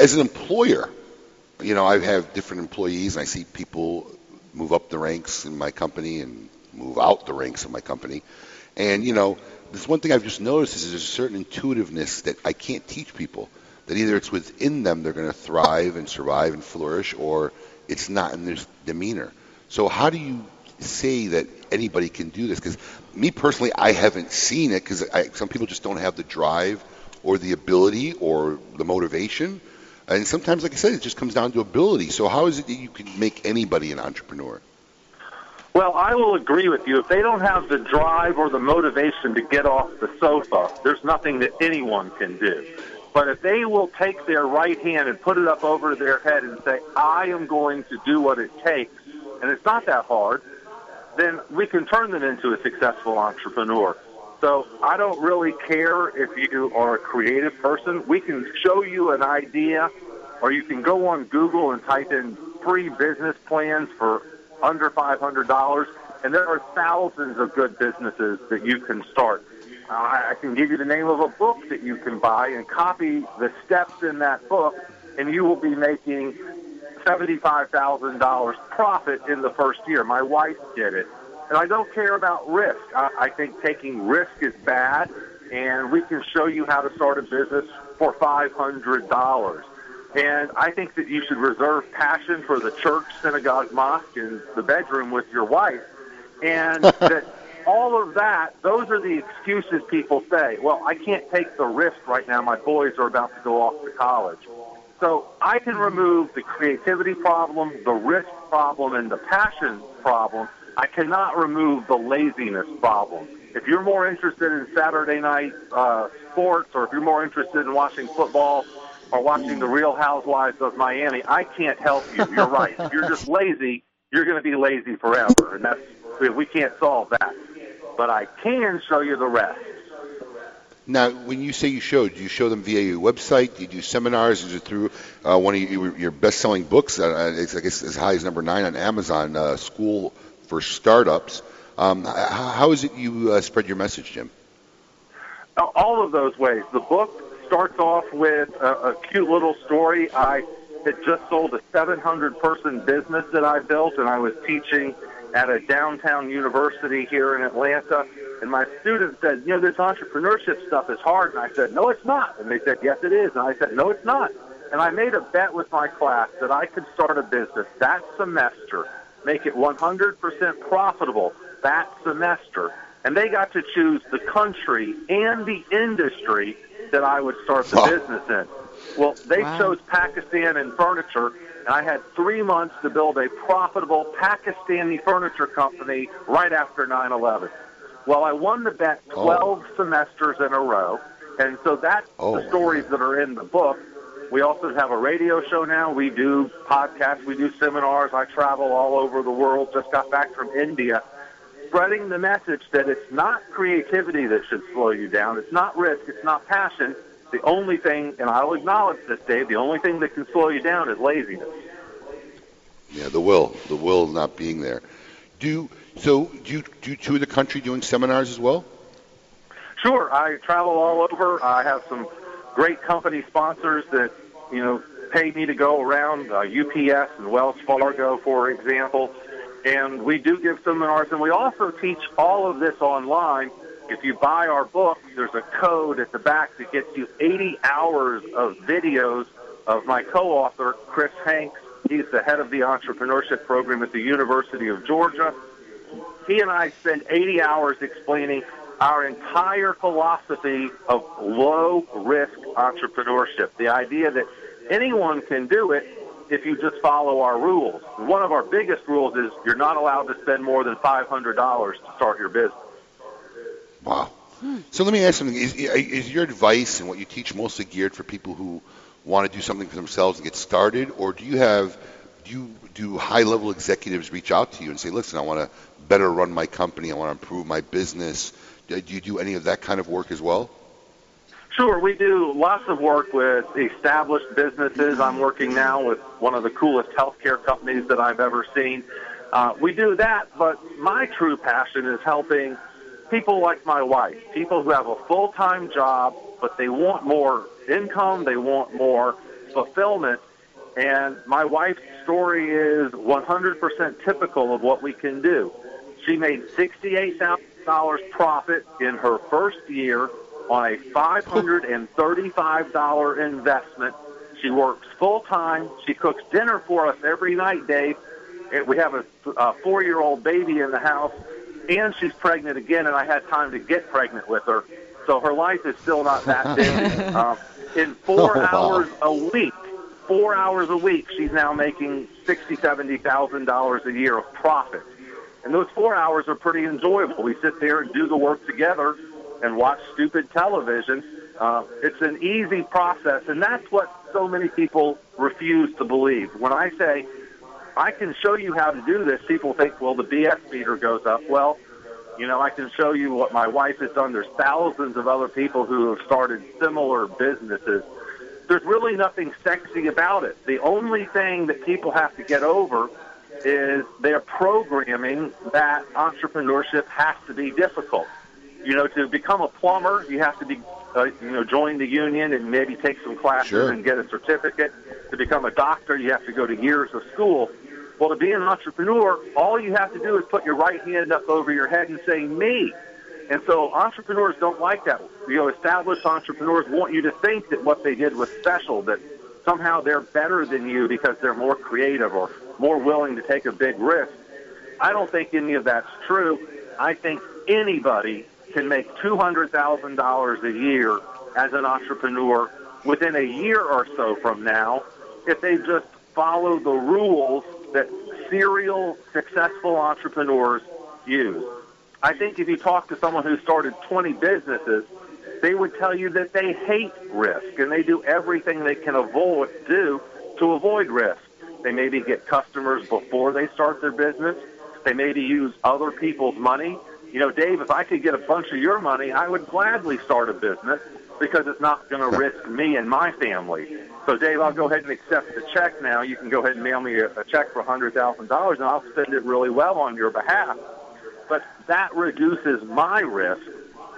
Speaker 2: as an employer, you know, I have different employees, and I see people move up the ranks in my company and move out the ranks of my company. And you know, there's one thing I've just noticed is there's a certain intuitiveness that I can't teach people. That either it's within them they're going to thrive and survive and flourish, or it's not in their demeanor. So how do you say that anybody can do this? Because me personally, I haven't seen it because some people just don't have the drive or the ability or the motivation. And sometimes, like I said, it just comes down to ability. So how is it that you can make anybody an entrepreneur?
Speaker 36: Well, I will agree with you. If they don't have the drive or the motivation to get off the sofa, there's nothing that anyone can do. But if they will take their right hand and put it up over their head and say, I am going to do what it takes, and it's not that hard, then we can turn them into a successful entrepreneur. So I don't really care if you are a creative person. We can show you an idea, or you can go on Google and type in free business plans for under $500, and there are thousands of good businesses that you can start. I can give you the name of a book that you can buy and copy the steps in that book, and you will be making $75,000 profit in the first year. My wife did it. And I don't care about risk. I, I think taking risk is bad, and we can show you how to start a business for $500. And I think that you should reserve passion for the church, synagogue, mosque, and the bedroom with your wife. And that all of that, those are the excuses people say. Well, I can't take the risk right now. My boys are about to go off to college. So I can remove the creativity problem, the risk problem, and the passion problem. I cannot remove the laziness problem. If you're more interested in Saturday night uh, sports, or if you're more interested in watching football, or watching the Real Housewives of Miami, I can't help you. You're right. if you're just lazy, you're going to be lazy forever, and that's we can't solve that. But I can show you the rest.
Speaker 2: Now, when you say you show, do you show them via your website? Do you do seminars? Is it through uh, one of your, your best-selling books? Uh, it's, I guess as high as number nine on Amazon, uh, School for Startups. Um, how, is it you uh, spread your message, Jim?
Speaker 36: All of those ways. The book starts off with a, a cute little story. I had just sold a 700 person business that I built, and I was teaching at a downtown university here in Atlanta. And my students said, You know, this entrepreneurship stuff is hard. And I said, No, it's not. And they said, Yes, it is. And I said, No, it's not. And I made a bet with my class that I could start a business that semester, make it 100% profitable that semester. And they got to choose the country and the industry that I would start the business in. Well, they
Speaker 27: Wow.
Speaker 36: chose Pakistan and furniture, and I had three months to build a profitable Pakistani furniture company right after 9/11. Well, I won the bet 12 semesters in a row, and so that's the oh, stories that are in the book. We also have a radio show now. We do podcasts. We do seminars. I travel all over the world. Just got back from India spreading the message that it's not creativity that should slow you down. It's not risk. It's not passion. The only thing, and I'll acknowledge this, Dave, the only thing that can slow you down is laziness.
Speaker 2: Yeah, the will, the will not being there. Do so? Do you do you tour the country doing seminars as well?
Speaker 36: Sure, I travel all over. I have some great company sponsors that you know pay me to go around. Uh, UPS and Wells Fargo, for example, and we do give seminars, and we also teach all of this online. If you buy our book, there's a code at the back that gets you 80 hours of videos of my co-author, Chris Hanks. He's the head of the entrepreneurship program at the University of Georgia. He and I spend 80 hours explaining our entire philosophy of low risk entrepreneurship. The idea that anyone can do it if you just follow our rules. One of our biggest rules is you're not allowed to spend more than $500 to start your business.
Speaker 2: Wow. Hmm. So let me ask something: is, is your advice and what you teach mostly geared for people who want to do something for themselves and get started, or do you have do you do high-level executives reach out to you and say, "Listen, I want to better run my company. I want to improve my business." Do do you do any of that kind of work as well?
Speaker 36: Sure, we do lots of work with established businesses. I'm working now with one of the coolest healthcare companies that I've ever seen. Uh, we do that, but my true passion is helping people like my wife, people who have a full-time job, but they want more income, they want more fulfillment. And my wife's story is 100% typical of what we can do. She made $68,000 profit in her first year on a $535 investment. She works full time. She cooks dinner for us every night, Dave. We have a, a four year old baby in the house, and she's pregnant again, and I had time to get pregnant with her. So her life is still not that busy. um, in four
Speaker 2: Oh, wow.
Speaker 36: hours a week, four hours a week, she's now making sixty, seventy thousand dollars a year of profit. And those four hours are pretty enjoyable. We sit there and do the work together and watch stupid television. Uh, it's an easy process, and that's what so many people refuse to believe. When I say I can show you how to do this, people think, well, the BS meter goes up. Well, you know, I can show you what my wife has done. There's thousands of other people who have started similar businesses. There's really nothing sexy about it. The only thing that people have to get over is they're programming that entrepreneurship has to be difficult. You know, to become a plumber, you have to be, uh, you know, join the union and maybe take some classes
Speaker 2: Sure.
Speaker 36: and get a certificate. To become a doctor, you have to go to years of school. Well, to be an entrepreneur, all you have to do is put your right hand up over your head and say, me. And so entrepreneurs don't like that. You know, established entrepreneurs want you to think that what they did was special, that somehow they're better than you because they're more creative or more willing to take a big risk. I don't think any of that's true. I think anybody can make $200,000 a year as an entrepreneur within a year or so from now if they just follow the rules that serial successful entrepreneurs use. I think if you talk to someone who started 20 businesses, they would tell you that they hate risk and they do everything they can avoid do to avoid risk. They maybe get customers before they start their business. They maybe use other people's money. You know, Dave, if I could get a bunch of your money, I would gladly start a business because it's not going to risk me and my family. So, Dave, I'll go ahead and accept the check now. You can go ahead and mail me a, a check for $100,000 and I'll spend it really well on your behalf. But that reduces my risk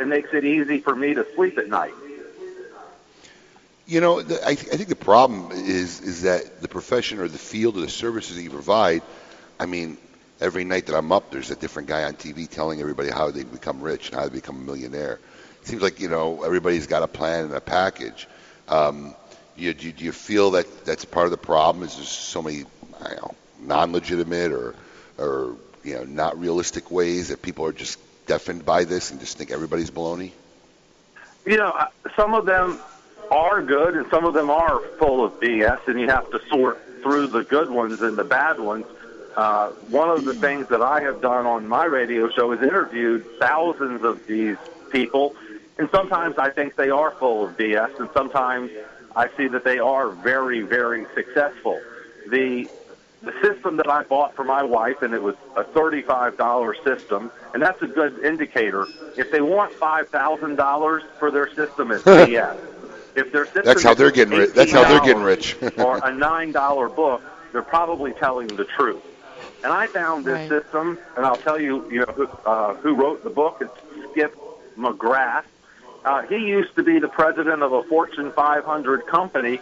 Speaker 36: and makes it easy for me to sleep at night.
Speaker 2: You know, the, I, I think the problem is is that the profession or the field or the services that you provide. I mean, every night that I'm up, there's a different guy on TV telling everybody how they become rich and how they become a millionaire. It seems like you know everybody's got a plan and a package. Um, you, do, do you feel that that's part of the problem? Is there's so many I don't know, non-legitimate or or you know not realistic ways that people are just deafened by this and just think everybody's baloney?
Speaker 36: You know, some of them are good and some of them are full of BS, and you have to sort through the good ones and the bad ones. Uh, one of the things that I have done on my radio show is interviewed thousands of these people, and sometimes I think they are full of BS, and sometimes I see that they are very, very successful. The the system that I bought for my wife, and it was a thirty-five dollar system, and that's a good indicator. If they want five thousand dollars for their system, it's BS. If their system
Speaker 2: That's how they're getting rich. That's how they're getting rich.
Speaker 36: or a nine dollar book, they're probably telling the truth. And I found this system, and I'll tell you, you know, who, uh, who wrote the book. It's Skip McGrath. Uh, he used to be the president of a Fortune 500 company,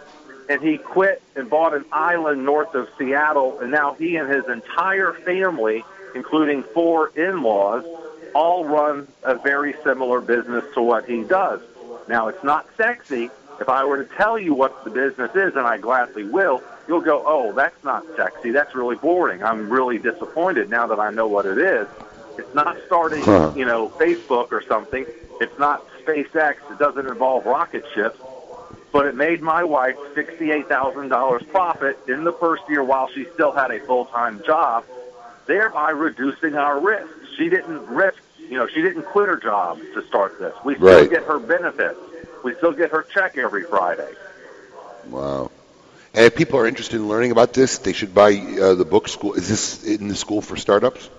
Speaker 36: and he quit and bought an island north of Seattle, and now he and his entire family, including four in-laws, all run a very similar business to what he does. Now, it's not sexy. If I were to tell you what the business is, and I gladly will, you'll go, oh, that's not sexy. That's really boring. I'm really disappointed now that I know what it is. It's not starting,
Speaker 2: Huh.
Speaker 36: you know, Facebook or something. It's not SpaceX. It doesn't involve rocket ships. But it made my wife $68,000 profit in the first year while she still had a full-time job, thereby reducing our risk. She didn't risk You know, she didn't quit her job to start this. We still
Speaker 2: Right.
Speaker 36: get her benefits. We still get her check every Friday.
Speaker 2: Wow. And if people are interested in learning about this, they should buy uh, the book. School is this in the School for Startups?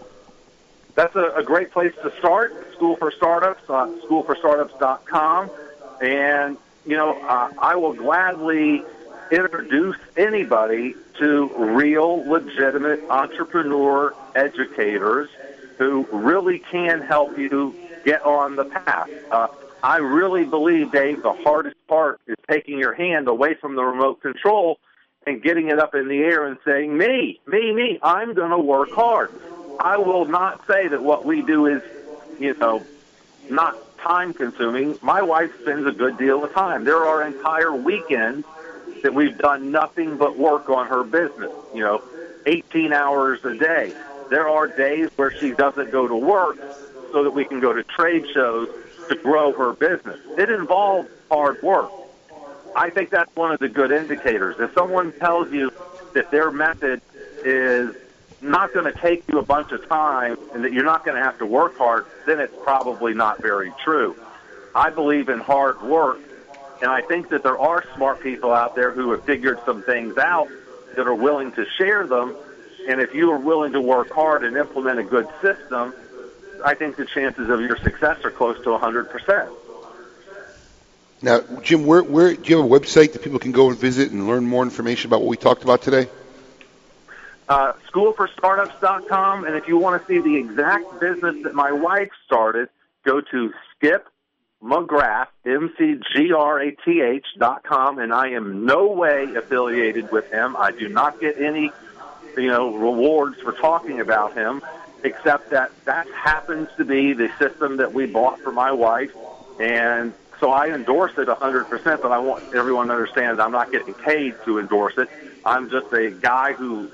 Speaker 36: That's a, a great place to start. School for Startups, uh, schoolforstartups.com. And, you know, uh, I will gladly introduce anybody to real, legitimate entrepreneur educators who really can help you get on the path. Uh, I really believe, Dave, the hardest part is taking your hand away from the remote control and getting it up in the air and saying, me, me, me, I'm going to work hard. I will not say that what we do is, you know, not time consuming. My wife spends a good deal of time. There are entire weekends that we've done nothing but work on her business, you know, 18 hours a day. There are days where she doesn't go to work so that we can go to trade shows to grow her business. It involves hard work. I think that's one of the good indicators. If someone tells you that their method is not going to take you a bunch of time and that you're not going to have to work hard, then it's probably not very true. I believe in hard work, and I think that there are smart people out there who have figured some things out that are willing to share them. And if you are willing to work hard and implement a good system, I think the chances of your success are close to 100%.
Speaker 2: Now, Jim, where, where do you have a website that people can go and visit and learn more information about what we talked about today?
Speaker 36: uh, schoolforstartups.com. And if you want to see the exact business that my wife started, go to Skip McGrath, M-C-G-R-A-T-H dot com. And I am no way affiliated with him. I do not get any, you know, rewards for talking about him, except that that happens to be the system that we bought for my wife. And so I endorse it 100%, but I want everyone to understand I'm not getting paid to endorse it. I'm just a guy who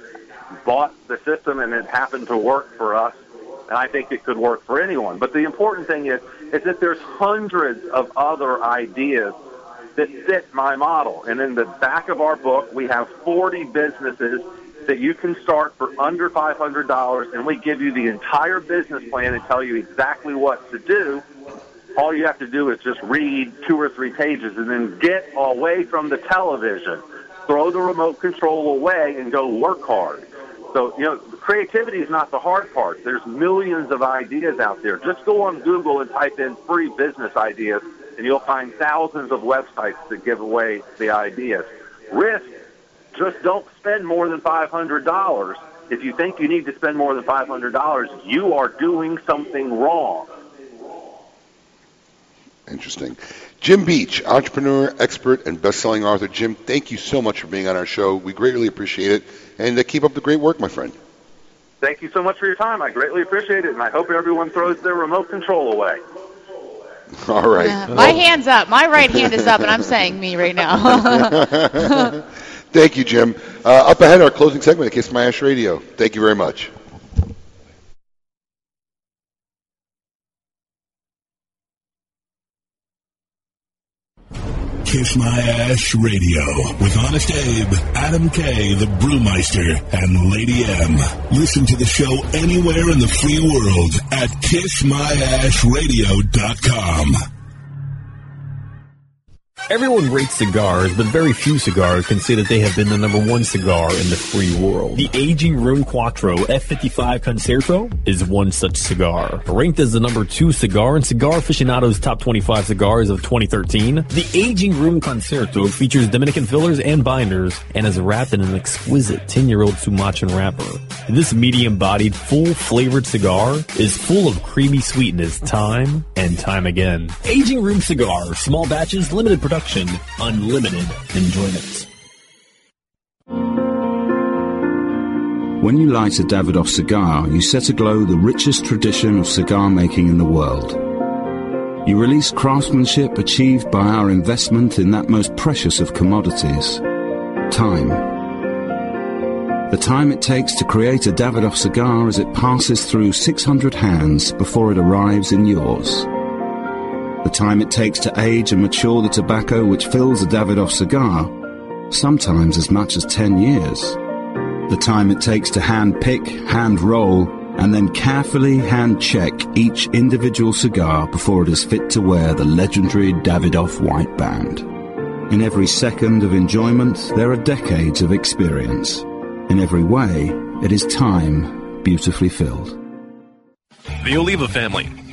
Speaker 36: bought the system and it happened to work for us. And I think it could work for anyone. But the important thing is, is that there's hundreds of other ideas that fit my model. And in the back of our book, we have 40 businesses that you can start for under $500, and we give you the entire business plan and tell you exactly what to do. All you have to do is just read two or three pages and then get away from the television. Throw the remote control away and go work hard. So, you know, creativity is not the hard part. There's millions of ideas out there. Just go on Google and type in free business ideas, and you'll find thousands of websites that give away the ideas. Risk, just don't spend more than $500. If you think you need to spend more than $500, you are doing something wrong.
Speaker 2: Interesting. Jim Beach, entrepreneur, expert, and best-selling author. Jim, thank you so much for being on our show. We greatly appreciate it, and uh, keep up the great work, my friend.
Speaker 36: Thank you so much for your time. I greatly appreciate it, and I hope everyone throws their remote control away.
Speaker 2: All right.
Speaker 27: My hand's up. My right hand is up, and I'm saying me right now.
Speaker 2: Thank you, Jim. Uh, up ahead, our closing segment of Kiss My Ash Radio. Thank you very much.
Speaker 4: Kiss My Ash Radio with Honest Abe, Adam K, the Brewmeister, and Lady M. Listen to the show anywhere in the free world at kissmyashradio.com.
Speaker 1: Everyone rates cigars, but very few cigars can say that they have been the number one cigar in the free world. The Aging Room Quattro F55 Concerto is one such cigar. Ranked as the number two cigar in Cigar Aficionado's top 25 cigars of 2013, the Aging Room Concerto features Dominican fillers and binders and is wrapped in an exquisite 10-year-old Sumatran wrapper. This medium-bodied, full-flavored cigar is full of creamy sweetness time and time again. Aging Room Cigar, small batches, limited production, unlimited enjoyment.
Speaker 37: When you light a Davidoff cigar, you set aglow the richest tradition of cigar making in the world. You release craftsmanship achieved by our investment in that most precious of commodities time. The time it takes to create a Davidoff cigar as it passes through 600 hands before it arrives in yours. The time it takes to age and mature the tobacco which fills a Davidoff cigar, sometimes as much as 10 years. The time it takes to hand pick, hand roll, and then carefully hand check each individual cigar before it is fit to wear the legendary Davidoff white band. In every second of enjoyment, there are decades of experience. In every way, it is time beautifully filled.
Speaker 23: The Oliva family,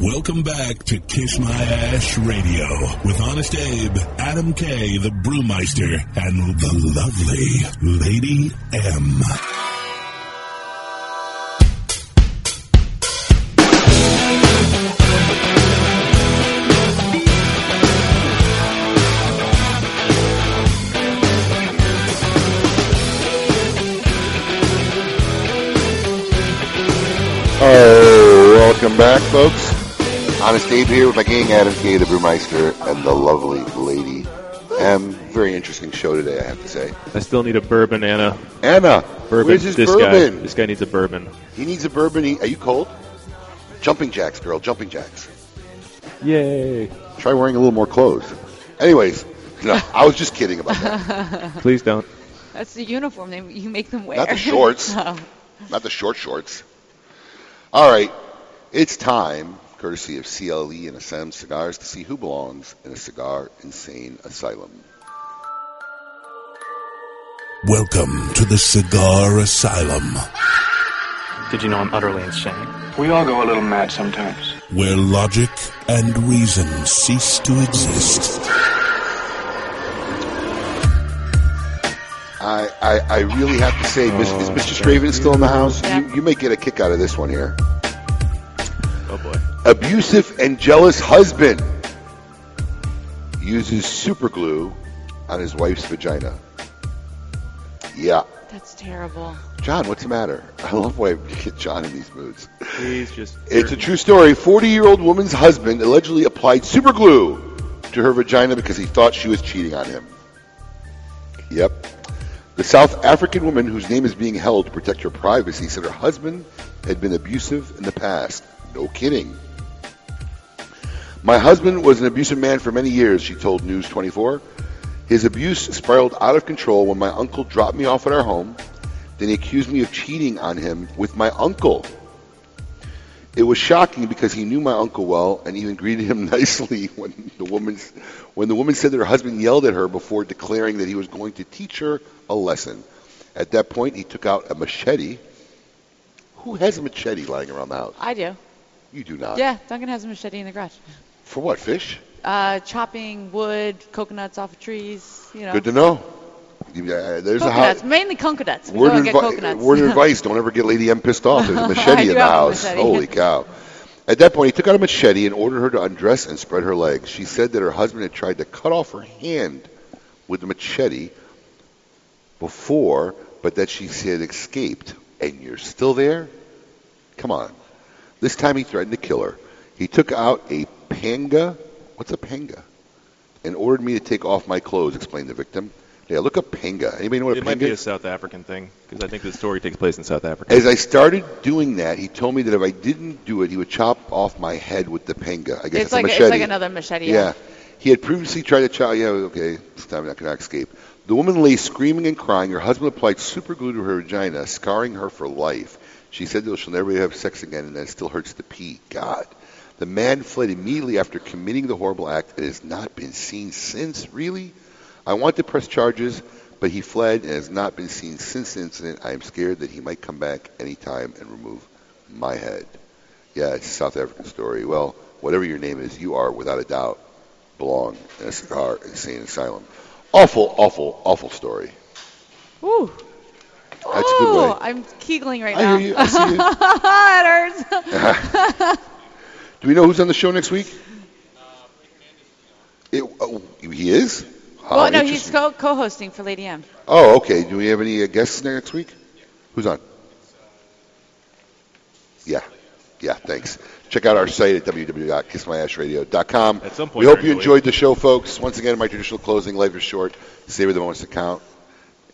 Speaker 4: Welcome back to Kiss My Ash Radio with Honest Abe, Adam K, the Brewmeister, and the lovely Lady M.
Speaker 2: Oh, welcome back, folks. Honest Abe here with my gang, Adam K, the Brewmeister, and the lovely Lady M. Very interesting show today, I have to say.
Speaker 6: I still need a bourbon, Anna.
Speaker 2: Anna,
Speaker 6: Bourbon.
Speaker 2: where's his
Speaker 6: this
Speaker 2: bourbon?
Speaker 6: guy. This guy needs a bourbon.
Speaker 2: He needs a bourbon. He, are you cold? Jumping jacks, girl. Jumping jacks.
Speaker 6: Yay!
Speaker 2: Try wearing a little more clothes. Anyways, no, I was just kidding about that.
Speaker 6: Please don't.
Speaker 27: That's the uniform they, you make them wear.
Speaker 2: Not the shorts.
Speaker 27: Oh.
Speaker 2: Not the short shorts. All right, it's time, courtesy of CLE and Asylum Cigars, to see who belongs in a cigar insane asylum.
Speaker 4: Welcome to the Cigar Asylum,
Speaker 38: Did you know I'm utterly insane?
Speaker 39: We all go a little mad sometimes.
Speaker 4: where logic and reason cease to exist.
Speaker 2: I, I, I really have to say, Mis- is Mistress Raven still in the house? You, you may get a kick out of this one here.
Speaker 6: Boy.
Speaker 2: Abusive and jealous husband uses super glue on his wife's vagina. Yeah.
Speaker 27: That's terrible.
Speaker 2: John, what's the matter? I love when I get John in these moods.
Speaker 6: Please just.
Speaker 2: It's a true story. 40 year old woman's husband allegedly applied super glue to her vagina because he thought she was cheating on him. Yep. The South African woman, whose name is being held to protect her privacy, said her husband had been abusive in the past. No kidding. My husband was an abusive man for many years, she told News 24. His abuse spiraled out of control when my uncle dropped me off at our home. Then he accused me of cheating on him with my uncle. It was shocking because he knew my uncle well and even greeted him nicely when the woman when the woman said that her husband yelled at her before declaring that he was going to teach her a lesson. At that point, he took out a machete. Who has a machete lying around the house?
Speaker 27: I do.
Speaker 2: You do not.
Speaker 27: Yeah, Duncan has a machete in the garage.
Speaker 2: For what? Fish?
Speaker 27: Uh, chopping wood, coconuts off of trees. You know.
Speaker 2: Good to know. You- uh, there's a
Speaker 27: Coconuts,
Speaker 2: house.
Speaker 27: mainly coconuts. We
Speaker 2: Word,
Speaker 27: go
Speaker 2: of
Speaker 27: and get
Speaker 2: advi-
Speaker 27: coconuts.
Speaker 2: word of advice: Don't ever get Lady M pissed off. There's a machete in the house. Holy cow! At that point, he took out a machete and ordered her to undress and spread her legs. She said that her husband had tried to cut off her hand with the machete before, but that she had escaped. And you're still there? Come on. This time he threatened to kill her. He took out a panga. What's a panga? And ordered me to take off my clothes, explained the victim. Yeah, look up panga. Anybody know what a
Speaker 6: It might
Speaker 2: panga
Speaker 6: be a? South African thing because I think the story takes place in South Africa.
Speaker 2: As I started doing that, he told me that if I didn't do it, he would chop off my head with the panga. I guess
Speaker 27: It's
Speaker 2: a
Speaker 27: like
Speaker 2: machete.
Speaker 27: it's like another machete.
Speaker 2: Yeah. He had previously tried to chop. Yeah, okay. This time I cannot escape. The woman lay screaming and crying. Her husband applied super glue to her vagina, scarring her for life. She said that she'll never have sex again, and that it still hurts to pee. God. The man fled immediately after committing the horrible act and has not been seen since. Really? I want to press charges, but he fled and has not been seen since the incident. I am scared that he might come back anytime and remove my head. Yeah, it's a South African story. Well, whatever your name is, you are without a doubt belong in a cigar insane asylum. Awful, awful, awful story.
Speaker 27: Ooh.
Speaker 2: That's a good way.
Speaker 27: Oh, I'm keegling right
Speaker 2: I
Speaker 27: now.
Speaker 2: hear you. I see you.
Speaker 27: it hurts.
Speaker 2: Do we know who's on the show next week? It, oh, he is. Oh,
Speaker 27: well, no, he's co- co-hosting for Lady M.
Speaker 2: Oh, okay. Do we have any uh, guests next week? Who's on? Yeah. Yeah, thanks. Check out our site at www.kissmyashradio.com.
Speaker 6: At some point
Speaker 2: we hope you enjoyed the show, folks. Once again, my traditional closing: life is short. Savor the moments that count,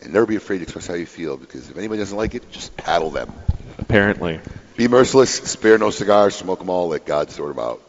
Speaker 2: and never be afraid to express how you feel. Because if anybody doesn't like it, just paddle them.
Speaker 6: Apparently.
Speaker 2: Be merciless. Spare no cigars. Smoke them all. Let God sort them out.